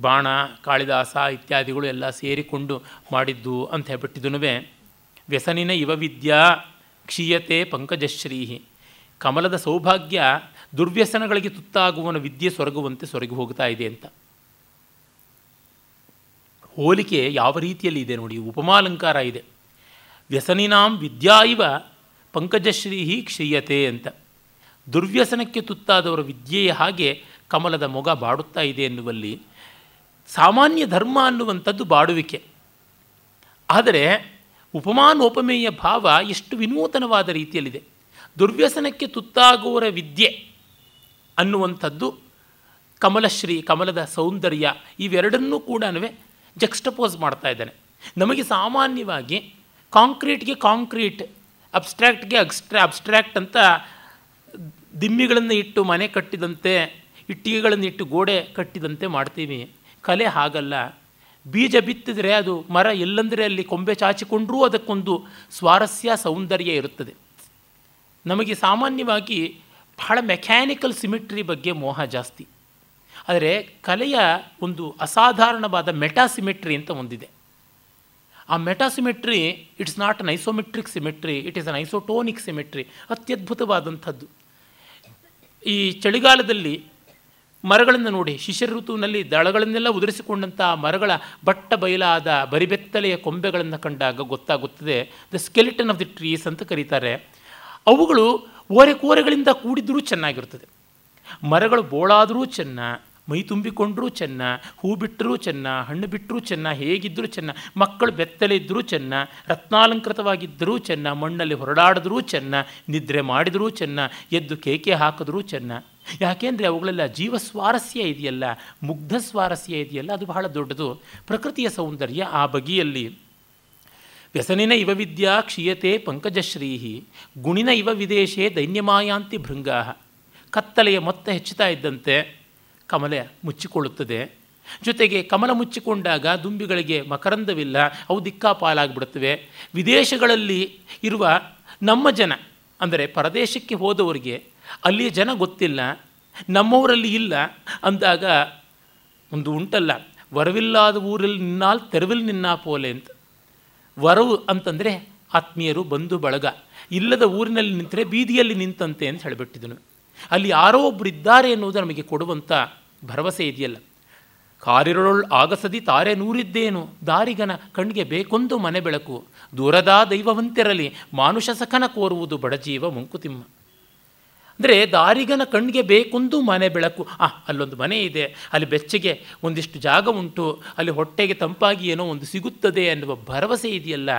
ಬಾಣ, ಕಾಳಿದಾಸ ಇತ್ಯಾದಿಗಳು ಎಲ್ಲ ಸೇರಿಕೊಂಡು ಮಾಡಿದ್ದು ಅಂತ ಹೇಳ್ಬಿಟ್ಟಿದ್ದು ವ್ಯಸನಿನ ಇವ ವಿದ್ಯಾ ಕ್ಷೀಯತೆ ಪಂಕಜಶ್ರೀಹಿ. ಕಮಲದ ಸೌಭಾಗ್ಯ ದುರ್ವ್ಯಸನಗಳಿಗೆ ತುತ್ತಾಗುವನ ವಿದ್ಯೆ ಸೊರಗುವಂತೆ ಸೊರಗಿ ಹೋಗ್ತಾ ಇದೆ ಅಂತ. ಹೋಲಿಕೆ ಯಾವ ರೀತಿಯಲ್ಲಿ ಇದೆ ನೋಡಿ, ಉಪಮಾಲಂಕಾರ ಇದೆ. ವ್ಯಸನಿನಾಂ ವಿದ್ಯಾ ಇವ ಪಂಕಜಶ್ರೀಹಿ ಕ್ಷೀಯತೆ ಅಂತ. ದುರ್ವ್ಯಸನಕ್ಕೆ ತುತ್ತಾದವರ ವಿದ್ಯೆಯ ಹಾಗೆ ಕಮಲದ ಮೊಗ ಬಾಡುತ್ತಾ ಇದೆ ಎನ್ನುವಲ್ಲಿ ಸಾಮಾನ್ಯ ಧರ್ಮ ಅನ್ನುವಂಥದ್ದು ಬಾಡುವಿಕೆ. ಆದರೆ ಉಪಮಾನೋಪಮೇಯ ಭಾವ ಎಷ್ಟು ವಿನೂತನವಾದ ರೀತಿಯಲ್ಲಿದೆ. ದುರ್ವ್ಯಸನಕ್ಕೆ ತುತ್ತಾಗುವರ ವಿದ್ಯೆ ಅನ್ನುವಂಥದ್ದು ಕಮಲಶ್ರೀ, ಕಮಲದ ಸೌಂದರ್ಯ ಇವೆರಡನ್ನೂ ಕೂಡ ಜಕ್ಸ್ಟಪೋಸ್ ಮಾಡ್ತಾ ಇದ್ದಾನೆ. ನಮಗೆ ಸಾಮಾನ್ಯವಾಗಿ ಕಾಂಕ್ರೀಟ್ಗೆ ಕಾಂಕ್ರೀಟ್ ಅಬ್ಸ್ಟ್ರ್ಯಾಕ್ಟ್ಗೆ ಅಬ್ಸ್ಟ್ರಾ, ಅಬ್ಸ್ಟ್ರಾಕ್ಟ್ ಅಂತ ದಿಮ್ಮಿಗಳನ್ನು ಇಟ್ಟು ಮನೆ ಕಟ್ಟಿದಂತೆ, ಇಟ್ಟಿಗೆಗಳನ್ನು ಇಟ್ಟು ಗೋಡೆ ಕಟ್ಟಿದಂತೆ ಮಾಡ್ತೀವಿ. ಕಲೆ ಹಾಗಲ್ಲ. ಬೀಜ ಬಿತ್ತಿದರೆ ಅದು ಮರ ಎಲ್ಲಂದರೆ ಅಲ್ಲಿ ಕೊಂಬೆ ಚಾಚಿಕೊಂಡರೂ ಅದಕ್ಕೊಂದು ಸ್ವಾರಸ್ಯ ಸೌಂದರ್ಯ ಇರುತ್ತದೆ. ನಮಗೆ ಸಾಮಾನ್ಯವಾಗಿ ಬಹಳ ಮೆಕ್ಯಾನಿಕಲ್ ಸಿಮಿಟ್ರಿ ಬಗ್ಗೆ ಮೋಹ ಜಾಸ್ತಿ. ಆದರೆ ಕಲೆಯ ಒಂದು ಅಸಾಧಾರಣವಾದ ಮೆಟಾಸಿಮೆಟ್ರಿ ಅಂತ ಒಂದಿದೆ. ಆ metasymmetry it's not an isometric symmetry it is an isotonic symmetry ಅತ್ಯದ್ಭುತವಾದಂಥದ್ದು. ಈ ಚಳಿಗಾಲದಲ್ಲಿ ಮರಗಳನ್ನು ನೋಡಿ ಶಿಶಿರ ಋತುವಿನಲ್ಲಿ ದಳಗಳನ್ನೆಲ್ಲ ಉದುರಿಸಿಕೊಂಡಂಥ ಮರಗಳ ಬಟ್ಟ ಬಯಲಾದ ಬರಿಬೆತ್ತಲೆಯ ಕೊಂಬೆಗಳನ್ನು ಕಂಡಾಗ ಗೊತ್ತಾಗುತ್ತದೆ. The skeleton of the trees ಅಂತ ಕರೀತಾರೆ. ಅವುಗಳು ಓರೆ ಕೋರೆಗಳಿಂದ ಕೂಡಿದ್ರೂ ಚೆನ್ನಾಗಿರ್ತದೆ ಮರಗಳು ಬೋಳಾದರೂ ಚೆನ್ನ, ಮೈ ತುಂಬಿಕೊಂಡರೂ ಚೆನ್ನ, ಹೂ ಬಿಟ್ಟರೂ ಚೆನ್ನ, ಹಣ್ಣು ಬಿಟ್ಟರೂ ಚೆನ್ನ ಹೇಗಿದ್ದರೂ ಚೆನ್ನ, ಮಕ್ಕಳು ಬೆತ್ತಲೆ ಇದ್ದರೂ ಚೆನ್ನ, ರತ್ನಾಲಂಕೃತವಾಗಿದ್ದರೂ ಚೆನ್ನ, ಮಣ್ಣಲ್ಲಿ ಹೊರಡಾಡಿದ್ರೂ ಚೆನ್ನ, ನಿದ್ರೆ ಮಾಡಿದರೂ ಚೆನ್ನ, ಎದ್ದು ಕೇಕೆ ಹಾಕಿದ್ರೂ ಚೆನ್ನ. ಯಾಕೆಂದರೆ ಅವುಗಳೆಲ್ಲ ಜೀವ ಸ್ವಾರಸ್ಯ ಇದೆಯಲ್ಲ, ಮುಗ್ಧ ಸ್ವಾರಸ್ಯ ಇದೆಯಲ್ಲ, ಅದು ಬಹಳ ದೊಡ್ಡದು. ಪ್ರಕೃತಿಯ ಸೌಂದರ್ಯ ಆ ಬಗೆಯಲ್ಲಿ. ವ್ಯಸನಿನ ಇವ ವಿದ್ಯಾ ಕ್ಷೀಯತೆ ಪಂಕಜಶ್ರೀಹಿ ಗುಣಿನ ಇವ ವಿದೇಶೇ ದೈನ್ಯಮಾಯಾಂತಿ ಭೃಂಗಾ ಕತ್ತಲೆಯ ಮೊತ್ತ ಹೆಚ್ಚುತ್ತಾ ಇದ್ದಂತೆ ಕಮಲೆ ಮುಚ್ಚಿಕೊಳ್ಳುತ್ತದೆ. ಜೊತೆಗೆ ಕಮಲ ಮುಚ್ಚಿಕೊಂಡಾಗ ದುಂಬಿಗಳಿಗೆ ಮಕರಂದವಿಲ್ಲ, ಅವು ದಿಕ್ಕಾಪಾಲಾಗಿಬಿಡುತ್ತವೆ ವಿದೇಶಗಳಲ್ಲಿ ಇರುವ ನಮ್ಮ ಜನ, ಅಂದರೆ ಪರದೇಶಕ್ಕೆ ಹೋದವರಿಗೆ ಅಲ್ಲಿಯ ಜನ ಗೊತ್ತಿಲ್ಲ ನಮ್ಮವರಲ್ಲಿ ಇಲ್ಲ ಅಂದಾಗ ಒಂದು ಉಂಟಲ್ಲ, ವರವಿಲ್ಲಾದ ಊರಲ್ಲಿ ನಿನ್ನಾಲ್ ತೆರವಿಲ್ ನಿನ್ನ ಪೋಲೆ ಅಂತ. ವರವು ಅಂತಂದರೆ ಆತ್ಮೀಯರು ಬಂಧು ಬಳಗ, ಇಲ್ಲದ ಊರಿನಲ್ಲಿ ನಿಂತರೆ ಬೀದಿಯಲ್ಲಿ ನಿಂತಂತೆ ಅಂತ ಹೇಳಿಬಿಟ್ಟಿದನು. ಅಲ್ಲಿ ಯಾರೋ ಒಬ್ಬರು ಇದ್ದಾರೆ ಎನ್ನುವುದು ನಮಗೆ ಕೊಡುವಂಥ ಭರವಸೆ ಇದೆಯಲ್ಲ. ಕಾರಿರೊಳ್ ಆಗಸದಿ ತಾರೆ ನೂರಿದ್ದೇನು, ದಾರಿಗನ ಕಣ್ಣಿಗೆ ಬೇಕೊಂದು ಮನೆ ಬೆಳಕು, ದೂರದ ದೈವವಂತಿರಲಿ, ಮಾನುಷ ಸಖನ ಕೋರುವುದು ಬಡಜೀವ ಮಂಕುತಿಮ್ಮ. ಅಂದರೆ ದಾರಿಗನ ಕಣ್ಣಿಗೆ ಬೇಕೊಂದು ಮನೆ ಬೆಳಕು. ಆ, ಅಲ್ಲೊಂದು ಮನೆ ಇದೆ. ಅಲ್ಲಿ ಬೆಚ್ಚಗೆ ಒಂದಿಷ್ಟು ಜಾಗ ಉಂಟು. ಅಲ್ಲಿ ಹೊಟ್ಟೆಗೆ ತಂಪಾಗಿ ಏನೋ ಒಂದು ಸಿಗುತ್ತದೆ ಅನ್ನುವ ಭರವಸೆ ಇದೆಯಲ್ಲ?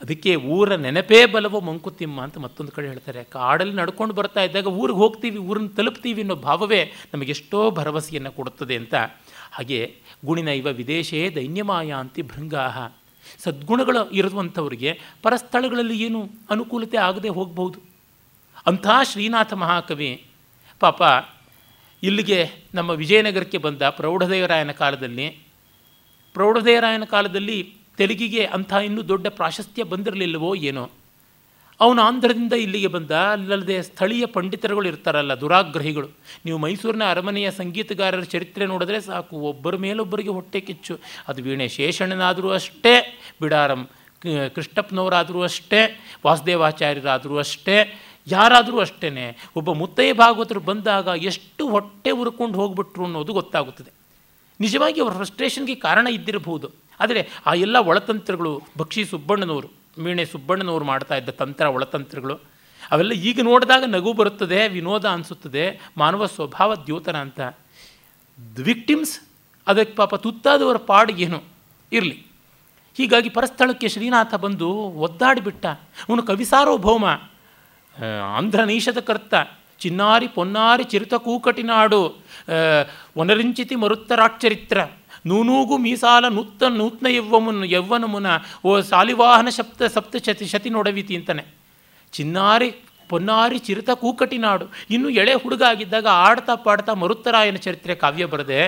ಅದಕ್ಕೆ ಊರ ನೆನಪೇ ಬಲವೋ ಮಂಕುತಿಮ್ಮ ಅಂತ ಮತ್ತೊಂದು ಕಡೆ ಹೇಳ್ತಾರೆ. ಕಾಡಲ್ಲಿ ನಡ್ಕೊಂಡು ಬರ್ತಾ ಇದ್ದಾಗ ಊರಿಗೆ ಹೋಗ್ತೀವಿ, ಊರನ್ನು ತಲುಪ್ತೀವಿ ಅನ್ನೋ ಭಾವವೇ ನಮಗೆಷ್ಟೋ ಭರವಸೆಯನ್ನು ಕೊಡುತ್ತದೆ ಅಂತ. ಹಾಗೆ ಗುಣಿನ ಇವ ವಿದೇಶೇ ದೈನ್ಯಮಾಯ ಅಂತಿ ಭೃಂಗಾಹ. ಸದ್ಗುಣಗಳು ಇರುವಂಥವ್ರಿಗೆ ಪರಸ್ಥಳಗಳಲ್ಲಿ ಏನು ಅನುಕೂಲತೆ ಆಗದೆ ಹೋಗಬಹುದು. ಅಂಥ ಶ್ರೀನಾಥ ಮಹಾಕವಿ, ಪಾಪ ಇಲ್ಲಿಗೆ ನಮ್ಮ ವಿಜಯನಗರಕ್ಕೆ ಬಂದ ಪ್ರೌಢದೇವರಾಯನ ಕಾಲದಲ್ಲಿ ಪ್ರೌಢದೇವರಾಯನ ಕಾಲದಲ್ಲಿ ತೆಲುಗಿಗೆ ಅಂಥ ಇನ್ನೂ ದೊಡ್ಡ ಪ್ರಾಶಸ್ತ್ಯ ಬಂದಿರಲಿಲ್ಲವೋ ಏನೋ. ಅವನು ಆಂಧ್ರದಿಂದ ಇಲ್ಲಿಗೆ ಬಂದ, ಅಲ್ಲದೆ ಸ್ಥಳೀಯ ಪಂಡಿತರುಗಳು ಇರ್ತಾರಲ್ಲ, ದುರಾಗ್ರಹಿಗಳು. ನೀವು ಮೈಸೂರಿನ ಅರಮನೆಯ ಸಂಗೀತಗಾರರ ಚರಿತ್ರೆ ನೋಡಿದ್ರೆ ಸಾಕು, ಒಬ್ಬರ ಮೇಲೊಬ್ಬರಿಗೆ ಹೊಟ್ಟೆ ಕಿಚ್ಚು. ಅದು ವೀಣೆ ಶೇಷಣ್ಣನಾದರೂ ಅಷ್ಟೇ, ಬಿಡಾರಂ ಕೃಷ್ಣಪ್ಪನವರಾದರೂ ಅಷ್ಟೇ, ವಾಸುದೇವಾಚಾರ್ಯರಾದರೂ ಅಷ್ಟೇ ಯಾರಾದರೂ ಅಷ್ಟೇ ಒಬ್ಬ ಮುತ್ತೈ ಭಾಗವತರು ಬಂದಾಗ ಎಷ್ಟು ಹೊಟ್ಟೆ ಉರ್ಕೊಂಡು ಹೋಗ್ಬಿಟ್ರು ಅನ್ನೋದು ಗೊತ್ತಾಗುತ್ತದೆ. ನಿಜವಾಗಿ ಅವರ ಫ್ರಸ್ಟ್ರೇಷನ್ಗೆ ಕಾರಣ ಇದ್ದಿರಬಹುದು. ಆದರೆ ಆ ಎಲ್ಲ ಒಳತಂತ್ರಗಳು, ಭಕ್ಷಿ ಸುಬ್ಬಣ್ಣನವರು ಮೀಣೆ ಸುಬ್ಬಣ್ಣನವರು ಮಾಡ್ತಾ ಇದ್ದ ತಂತ್ರ ಒಳತಂತ್ರಗಳು, ಅವೆಲ್ಲ ಈಗ ನೋಡಿದಾಗ ನಗು ಬರುತ್ತದೆ, ವಿನೋದ ಅನಿಸುತ್ತದೆ, ಮಾನವ ಸ್ವಭಾವ ದ್ಯೋತನ ಅಂತ. ವಿಕ್ಟಿಮ್ಸ್ ಅದಕ್ಕೆ ಪಾಪ ತುತ್ತಾದವರ ಪಾಡಿಗೇನು ಇರಲಿ. ಹೀಗಾಗಿ ಪರಸ್ಥಳಕ್ಕೆ ಶ್ರೀನಾಥ ಬಂದು ಒದ್ದಾಡಿಬಿಟ್ಟ. ಅವನು ಕವಿಸಾರ್ವಭೌಮ. ಆಂಧ್ರ ನೀಶದ ಕರ್ತ, ಚಿನ್ನಾರಿ ಪೊನ್ನಾರಿ ಚಿರುತ ಕೂಕಟಿನಾಡು ಒನರಿಂಚಿತಿ ಮರುತ್ತರಾಕ್ಷರಿತ್ರ, ನೂನೂಗು ಮೀಸಾಲ ನೂತ್ತ ನೂತ್ನ ಯವ್ವಮುನ್, ಯವ್ವನಮುನ, ಓ ಸಾಲಿವಾಹನ ಶಬ್ದ ಸಪ್ತ ಶತಿ ಶತಿ ನೋಡವೀತಿ ಅಂತಾನೆ. ಚಿನ್ನಾರಿ ಪೊನ್ನಾರಿ ಚಿರುತ ಕೂಕಟಿನಾಡು ಇನ್ನು ಎಳೆ ಹುಡುಗ ಆಗಿದ್ದಾಗ ಆಡ್ತಾ ಪಾಡ್ತಾ ಮರುತ್ತರಾಯನ ಚರಿತ್ರೆ ಕಾವ್ಯ ಬರದೆ,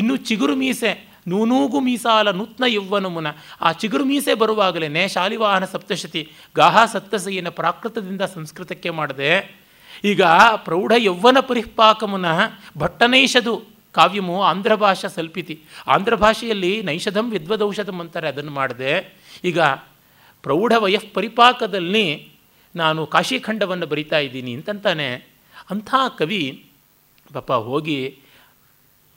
ಇನ್ನು ಚಿಗುರು ಮೀಸೆ ನೂನೂಗು ಮೀಸಾಲ ನೂತ್ನ ಯವ್ವನಮುನ ಆ ಚಿಗುರು ಮೀಸೆ ಬರುವಾಗಲೇ ಶಾಲಿವಾಹನ ಸಪ್ತಶತಿ ಗಾಹ ಸಪ್ತಸೆಯನ್ನು ಪ್ರಾಕೃತದಿಂದ ಸಂಸ್ಕೃತಕ್ಕೆ ಮಾಡಿದೆ, ಈಗ ಪ್ರೌಢ ಯೌವನ ಪರಿಪಾಕಮುನ ಭಟ್ಟನೈಷದು ಕಾವ್ಯಮು ಆಂಧ್ರ ಭಾಷಾ ಸಲ್ಪಿತಿ. ಆಂಧ್ರ ಭಾಷೆಯಲ್ಲಿ ನೈಷಧಂ ವಿದ್ವದೌಷಧಂ ಅಂತಾರೆ, ಅದನ್ನು ಮಾಡಿದೆ, ಈಗ ಪ್ರೌಢ ವಯಃ ಪರಿಪಾಕದಲ್ಲಿ ನಾನು ಕಾಶಿಖಂಡವನ್ನು ಬರಿತಾ ಇದ್ದೀನಿ ಅಂತಂತಾನೆ ಅಂಥ ಕವಿ ಪಾಪ ಹೋಗಿ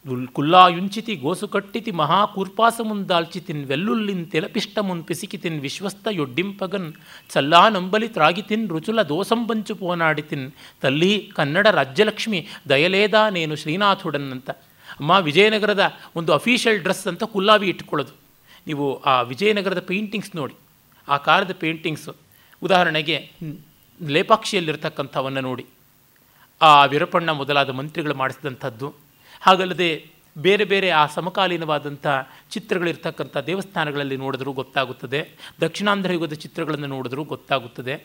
ಕುಲ್ಲಾಯುಂಚಿತಿ ಗೋಸು ಕಟ್ಟಿತಿ ಮಹಾ ಕೂರ್ಪಾಸಮುಂದಾಲ್ಚಿತಿನ್ ವೆಲ್ಲುಲ್ಲಿನ್ ತೆಲಪಿಷ್ಟಮುನ್ ಪಿಸಿಕಿತಿನ್ ವಿಶ್ವಸ್ತ ಯೊಡ್ಡಿಂಪಗನ್ ಚಲ್ಲಾ ನಂಬಲಿ ತ್ರಾಗಿತಿನ್ ರುಚುಲ ದೋಸಂಬಂಚು ಪೋನಾಡಿತಿನ್ ತಲ್ಲಿ ಕನ್ನಡ ರಾಜ್ಯಲಕ್ಷ್ಮಿ ದಯಲೇದಾ ನೇನು ಶ್ರೀನಾಥುಡನ್ ಅಂತ ಅಮ್ಮ, ವಿಜಯನಗರದ ಒಂದು ಅಫೀಷಿಯಲ್ ಡ್ರೆಸ್ ಅಂತ ಕುಲ್ಲಾವಿ ಇಟ್ಕೊಳ್ಳೋದು ನೀವು ಆ ವಿಜಯನಗರದ ಪೇಂಟಿಂಗ್ಸ್ ನೋಡಿ. ಆ ಕಾಲದ ಪೇಂಟಿಂಗ್ಸು ಉದಾಹರಣೆಗೆ ಲೇಪಾಕ್ಷಿಯಲ್ಲಿರ್ತಕ್ಕಂಥವನ್ನು ನೋಡಿ. ಆ ವಿರಪಣ್ಣ ಮೊದಲಾದ ಮಂತ್ರಿಗಳು ಮಾಡಿಸಿದಂಥದ್ದು. ಹಾಗಲ್ಲದೆ ಬೇರೆ ಬೇರೆ ಆ ಸಮಕಾಲೀನವಾದಂಥ ಚಿತ್ರಗಳಿರ್ತಕ್ಕಂಥ ದೇವಸ್ಥಾನಗಳಲ್ಲಿ ನೋಡಿದ್ರೂ ಗೊತ್ತಾಗುತ್ತದೆ. ದಕ್ಷಿಣಾಂಧ್ರ ಯುಗದ ಚಿತ್ರಗಳನ್ನು ನೋಡಿದ್ರೂ ಗೊತ್ತಾಗುತ್ತದೆ.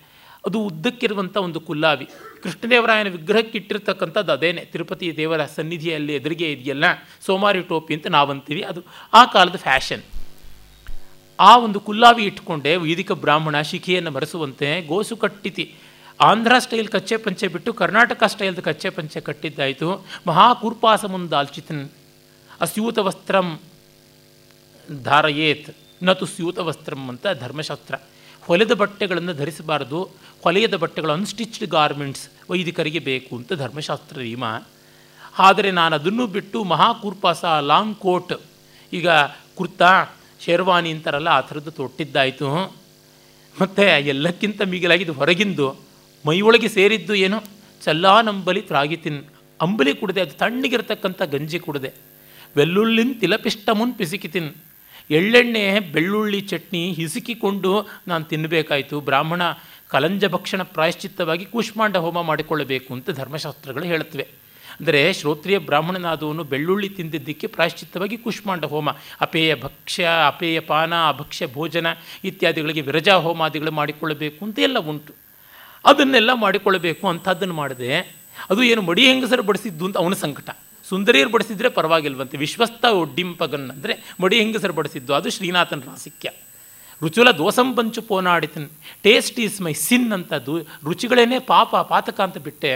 ಅದು ಉದ್ದಕ್ಕಿರುವಂಥ ಒಂದು ಕುಲ್ಲಾವಿ ಕೃಷ್ಣದೇವರಾಯನ ವಿಗ್ರಹಕ್ಕೆ ಇಟ್ಟಿರ್ತಕ್ಕಂಥದ್ದು ಅದೇನೆ. ತಿರುಪತಿ ದೇವರ ಸನ್ನಿಧಿಯಲ್ಲಿ ಎದುರಿಗೆ ಇದೆಯಲ್ಲ, ಸೋಮಾರಿ ಟೋಪಿ ಅಂತ ನಾವಂತೀವಿ. ಅದು ಆ ಕಾಲದ ಫ್ಯಾಷನ್. ಆ ಒಂದು ಕುಲ್ಲಾವಿ ಇಟ್ಕೊಂಡೆ ವೈದಿಕ ಬ್ರಾಹ್ಮಣ ಶಿಖಿಯನ್ನು ಮರೆಸುವಂತೆ ಗೋಸು ಕಟ್ಟಿತಿ ಆಂಧ್ರ ಸ್ಟೈಲ್ ಕಚ್ಚೆ ಪಂಚೆ ಬಿಟ್ಟು ಕರ್ನಾಟಕ ಸ್ಟೈಲ್ದ ಕಚ್ಚೆ ಪಂಚೆ ಕಟ್ಟಿದ್ದಾಯಿತು. ಮಹಾಕೂರ್ಪಾಸ ಮುಂದಾಲ್ಚಿತನ್ ಅಸ್ಯೂತ ವಸ್ತ್ರಂ ಧಾರಯೇತ್ ನತು ಸ್ಯೂತ ವಸ್ತ್ರಂ ಅಂತ ಧರ್ಮಶಾಸ್ತ್ರ. ಹೊಲೆದ ಬಟ್ಟೆಗಳನ್ನು ಧರಿಸಬಾರದು, ಹೊಲೆಯದ ಬಟ್ಟೆಗಳು ಅನ್ಸ್ಟಿಚ್ಡ್ ಗಾರ್ಮೆಂಟ್ಸ್ ವೈದಿಕರಿಗೆ ಬೇಕು ಅಂತ ಧರ್ಮಶಾಸ್ತ್ರ ರೀಮ ಆದರೆ ನಾನು ಅದನ್ನು ಬಿಟ್ಟು ಮಹಾಕೂರ್ಪಾಸ ಲಾಂಗ್ ಕೋಟ್, ಈಗ ಕುರ್ತಾ, ಶೇರ್ವಾನಿ ಅಂತಾರಲ್ಲ ಆ ಥರದ್ದು ತೊಟ್ಟಿದ್ದಾಯಿತು. ಮತ್ತು ಎಲ್ಲಕ್ಕಿಂತ ಮಿಗಿಲಾಗಿದ್ದು ಹೊರಗಿಂದು. ಮೈಯೊಳಗೆ ಸೇರಿದ್ದು ಏನು? ಚಲ್ಲಾ ನಂಬಲಿ ತ್ರಾಗಿತಿನ್. ಅಂಬಲಿ ಕುಡದೆ, ಅದು ತಣ್ಣಗಿರತಕ್ಕಂಥ ಗಂಜಿ ಕುಡದೆ. ವೆಲ್ಲುಳ್ಳಿನ ತಿಲಪಿಷ್ಟ ಮುನ್ ಪಿಸಿಕಿತಿನ್. ಎಳ್ಳೆಣ್ಣೆ, ಬೆಳ್ಳುಳ್ಳಿ ಚಟ್ನಿ ಹಿಸುಕಿಕೊಂಡು ನಾನು ತಿನ್ನಬೇಕಾಯಿತು ಬ್ರಾಹ್ಮಣ ಕಲಂಜ ಭಕ್ಷಣ ಪ್ರಾಯಶ್ಚಿತ್ತವಾಗಿ ಕೂಷ್ಮಾಂಡ ಹೋಮ ಮಾಡಿಕೊಳ್ಳಬೇಕು ಅಂತ ಧರ್ಮಶಾಸ್ತ್ರಗಳು ಹೇಳುತ್ತವೆ. ಅಂದರೆ ಶ್ರೋತ್ರಿಯ ಬ್ರಾಹ್ಮಣನಾದವನು ಬೆಳ್ಳುಳ್ಳಿ ತಿಂದಿದ್ದಕ್ಕೆ ಪ್ರಾಯಶ್ಚಿತ್ತವಾಗಿ ಕೂಷ್ಮಾಂಡ ಹೋಮ. ಅಪೇಯ ಭಕ್ಷ್ಯ, ಅಪೇಯ ಪಾನ, ಅಭಕ್ಷ್ಯ ಭೋಜನ ಇತ್ಯಾದಿಗಳಿಗೆ ವಿರಜಾ ಹೋಮಾದಿಗಳು ಮಾಡಿಕೊಳ್ಳಬೇಕು ಅಂತ ಎಲ್ಲ ಉಂಟು. ಅದನ್ನೆಲ್ಲ ಮಾಡಿಕೊಳ್ಳಬೇಕು ಅಂಥದ್ದನ್ನು ಮಾಡಿದೆ. ಅದು ಏನು ಮಡಿ ಹೆಂಗಸರು ಬಡಿಸಿದ್ದು ಅಂತ ಅವನ ಸಂಕಟ. ಸುಂದರಿಯರು ಬಡಿಸಿದ್ರೆ ಪರವಾಗಿಲ್ವಂತೆ. ವಿಶ್ವಸ್ತ ಒಡ್ಡಿಂಪಗನ್ ಅಂದರೆ ಮಡಿ ಹೆಂಗಸರು ಬಡಿಸಿದ್ದು, ಅದು ಶ್ರೀನಾಥನ ರಾಸಿಕ್ಯ. ರುಚುಲ ದೋಸಂ ಪಂಚು ಪೋನಾಡಿತನ್. ಟೇಸ್ಟ್ ಈಸ್ ಮೈ ಸಿನ್ ಅಂತದ್ದು. ರುಚಿಗಳೇನೇ ಪಾಪ, ಪಾತಕ ಅಂತ ಬಿಟ್ಟೆ.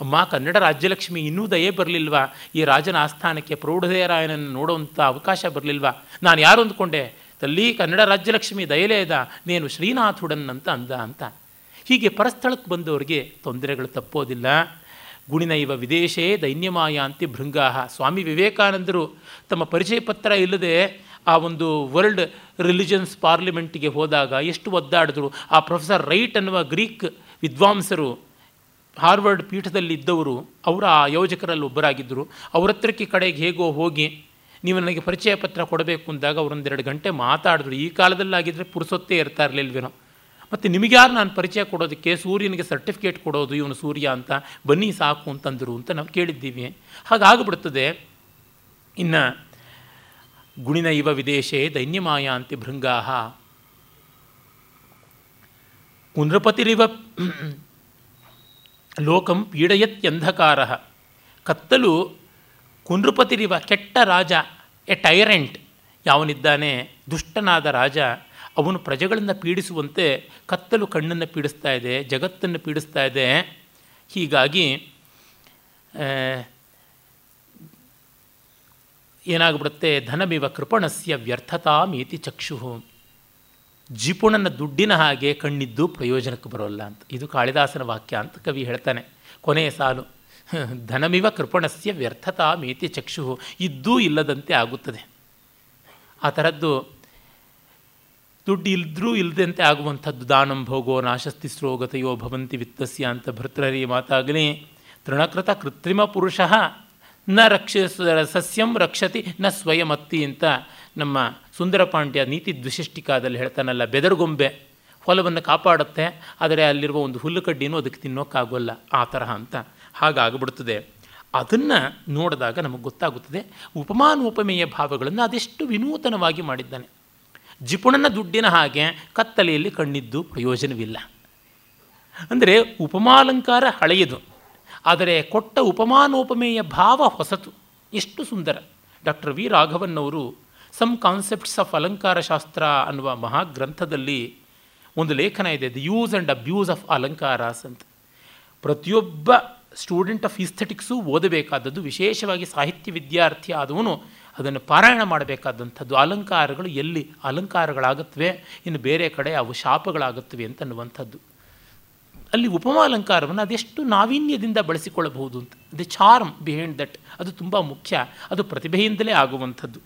ಅಮ್ಮ, ಕನ್ನಡ ರಾಜ್ಯಲಕ್ಷ್ಮಿ ಇನ್ನೂ ದಯೆ ಬರಲಿಲ್ವಾ? ಈ ರಾಜನ ಆಸ್ಥಾನಕ್ಕೆ ಪ್ರೌಢದಯರಾಯನನ್ನು ನೋಡುವಂಥ ಅವಕಾಶ ಬರಲಿಲ್ವಾ? ನಾನು ಯಾರು ಅಂದ್ಕೊಂಡೆ? ತಲ್ಲಿ, ಕನ್ನಡ ರಾಜ್ಯಲಕ್ಷ್ಮಿ ದಯಲೇದ ನೀನು ಶ್ರೀನಾಥುಡನ್ ಅಂತ ಅಂದ ಅಂತ. ಹೀಗೆ ಪರಸ್ಥಳಕ್ಕೆ ಬಂದವರಿಗೆ ತೊಂದರೆಗಳು ತಪ್ಪೋದಿಲ್ಲ. ಗುಣಿನೈವ ವಿದೇಶೇ ದೈನ್ಯಮಾಯಾಂತಿ ಭೃಂಗಾಹ. ಸ್ವಾಮಿ ವಿವೇಕಾನಂದರು ತಮ್ಮ ಪರಿಚಯ ಪತ್ರ ಇಲ್ಲದೆ ಆ ಒಂದು ವರ್ಲ್ಡ್ ರಿಲಿಜನ್ಸ್ ಪಾರ್ಲಿಮೆಂಟಿಗೆ ಹೋದಾಗ ಎಷ್ಟು ಒದ್ದಾಡಿದ್ರು. ಆ ಪ್ರೊಫೆಸರ್ ರೈಟ್ ಅನ್ನುವ ಗ್ರೀಕ್ ವಿದ್ವಾಂಸರು ಹಾರ್ವರ್ಡ್ ಪೀಠದಲ್ಲಿ ಇದ್ದವರು ಅವರ ಆ ಯೋಜಕರಲ್ಲಿ ಒಬ್ಬರಾಗಿದ್ದರು. ಅವ್ರ ಹತ್ರಕ್ಕೆ ಕಡೆಗೆ ಹೇಗೋ ಹೋಗಿ ನೀವು ನನಗೆ ಪರಿಚಯ ಪತ್ರ ಕೊಡಬೇಕು ಅಂದಾಗ ಅವರೊಂದೆರಡು ಗಂಟೆ ಮಾತಾಡಿದ್ರು. ಈ ಕಾಲದಲ್ಲಾಗಿದ್ದರೆ ಪುರುಸೊತ್ತೇ ಇರ್ತಾ ಇರಲಿಲ್ವೇನೋ. ಮತ್ತು ನಿಮಗ್ಯಾರು ನಾನು ಪರಿಚಯ ಕೊಡೋದಕ್ಕೆ ಸೂರ್ಯನಿಗೆ ಸರ್ಟಿಫಿಕೇಟ್ ಕೊಡೋದು, ಇವನು ಸೂರ್ಯ ಅಂತ, ಬನ್ನಿ ಸಾಕು ಅಂತಂದರು ಅಂತ ನಾವು ಕೇಳಿದ್ದೀವಿ. ಹಾಗಾಗ್ಬಿಡ್ತದೆ, ಇನ್ನು ಗುಣಿನ ಇವ ವಿದೇಶೇ ದೈನ್ಯಮಾಯ ಅಂತಿ ಭೃಂಗಾಹ. ಕುಂದ್ರಪತಿರಿವ ಲೋಕಂ ಪೀಡಯತ್ಯಂಧಕಾರ ಕತ್ತಲು ಕುಂದ್ರಪತಿರಿವ ಕೆಟ್ಟ ರಾಜ, ಎ ಟೈರೆಂಟ್, ಯಾವನಿದ್ದಾನೆ, ದುಷ್ಟನಾದ ರಾಜ ಅವನು ಪ್ರಜೆಗಳನ್ನು ಪೀಡಿಸುವಂತೆ ಕತ್ತಲು ಕಣ್ಣನ್ನು ಪೀಡಿಸ್ತಾ ಇದೆ, ಜಗತ್ತನ್ನು ಪೀಡಿಸ್ತಾ ಇದೆ. ಹೀಗಾಗಿ ಏನಾಗ್ಬಿಡುತ್ತೆ? ಧನಮಿವ ಕೃಪಣಸ್ಯ ವ್ಯರ್ಥತಾ ವ್ಯರ್ಥತಾಮೀತಿ ಚಕ್ಷು ಜಿಪುಣನ ದುಡ್ಡಿನ ಹಾಗೆ ಕಣ್ಣಿದ್ದು ಪ್ರಯೋಜನಕ್ಕೆ ಬರೋಲ್ಲ ಅಂತ. ಇದು ಕಾಳಿದಾಸನ ವಾಕ್ಯ ಅಂತ ಕವಿ ಹೇಳ್ತಾನೆ. ಕೊನೆಯ ಸಾಲು. ಧನಮಿವ ಕೃಪಣಸ್ಯ ವ್ಯರ್ಥತಾಮೀತಿ ಚಕ್ಷು ಇದ್ದೂ ಇಲ್ಲದಂತೆ ಆಗುತ್ತದೆ. ಆ ಥರದ್ದು ದುಡ್ಡು ಇಲ್ದ್ರೂ ಇಲ್ಲದಂತೆ ಆಗುವಂಥದ್ದು, ದಾನಂ ಭೋಗೋ ನಾಶಸ್ತಿಸ್ರೋ ಗತಯೋ ಭವಂತಿ ವಿತ್ತಸ್ಯ ಅಂತ ಭರ್ತೃಹರಿ ಮಾತಾಗಲಿ, ತೃಣಕೃತ ಕೃತ್ರಿಮ ಪುರುಷ ನ ರಕ್ಷ ಸಸ್ಯಂ ರಕ್ಷತಿ ನ ಸ್ವಯಮತ್ತಿ ಅಂತ ನಮ್ಮ ಸುಂದರ ಪಾಂಡ್ಯ ನೀತಿ ದ್ವಿಶಿಷ್ಟಿಕಾದಲ್ಲಿ ಹೇಳ್ತಾನಲ್ಲ, ಬೆದರುಗೊಂಬೆ ಹೊಲವನ್ನು ಕಾಪಾಡುತ್ತೆ, ಆದರೆ ಅಲ್ಲಿರುವ ಒಂದು ಹುಲ್ಲು ಕಡ್ಡಿನೂ ಅದಕ್ಕೆ ತಿನ್ನೋಕ್ಕಾಗೋಲ್ಲ, ಆ ತರಹ ಅಂತ ಹಾಗಾಗ್ಬಿಡ್ತದೆ. ಅದನ್ನು ನೋಡಿದಾಗ ನಮಗೆ ಗೊತ್ತಾಗುತ್ತದೆ, ಉಪಮಾನೋಪಮೇಯ ಭಾವಗಳನ್ನು ಅದೆಷ್ಟು ವಿನೂತನವಾಗಿ ಮಾಡಿದ್ದಾನೆ. ಜಿಪುಣನ ದುಡ್ಡಿನ ಹಾಗೆ ಕತ್ತಲೆಯಲ್ಲಿ ಕಣ್ಣಿದ್ದು ಪ್ರಯೋಜನವಿಲ್ಲ. ಅಂದರೆ ಉಪಮಾಲಂಕಾರ ಹಳೆಯದು, ಆದರೆ ಕೊಟ್ಟ ಉಪಮಾನೋಪಮೇಯ ಭಾವ ಹೊಸತು. ಎಷ್ಟು ಸುಂದರ. ಡಾಕ್ಟರ್ ವಿ ರಾಘವನ್ ಅವರು some concepts of alankara shastra ಅನ್ನುವ ಮಹಾಗ್ರಂಥದಲ್ಲಿ ಒಂದು ಲೇಖನ ಇದೆ the use and abuse of ಅಲಂಕಾರಾಸ್ ಅಂತ. ಪ್ರತಿಯೊಬ್ಬ ಸ್ಟೂಡೆಂಟ್ ಆಫ್ ಈಸ್ಥೆಟಿಕ್ಸು ಓದಬೇಕಾದದ್ದು ವಿಶೇಷವಾಗಿ ಸಾಹಿತ್ಯ ವಿದ್ಯಾರ್ಥಿ ಆದವನು ಅದನ್ನು ಪಾರಾಯಣ ಮಾಡಬೇಕಾದಂಥದ್ದು. ಅಲಂಕಾರಗಳು ಎಲ್ಲಿ ಅಲಂಕಾರಗಳಾಗುತ್ತವೆ, ಇನ್ನು ಬೇರೆ ಕಡೆ ಅವು ಶಾಪಗಳಾಗುತ್ತವೆ ಅಂತನ್ನುವಂಥದ್ದು. ಅಲ್ಲಿ ಉಪಮಾಲಂಕಾರವನ್ನು ಅದೆಷ್ಟು ನಾವೀನ್ಯದಿಂದ ಬಳಸಿಕೊಳ್ಳಬಹುದು ಅಂತ. ದಿ ಚಾರ್ಮ್ ಬಿಹೈಂಡ್ ದಟ್ ಅದು ತುಂಬ ಮುಖ್ಯ. ಅದು ಪ್ರತಿಭೆಯಿಂದಲೇ ಆಗುವಂಥದ್ದು.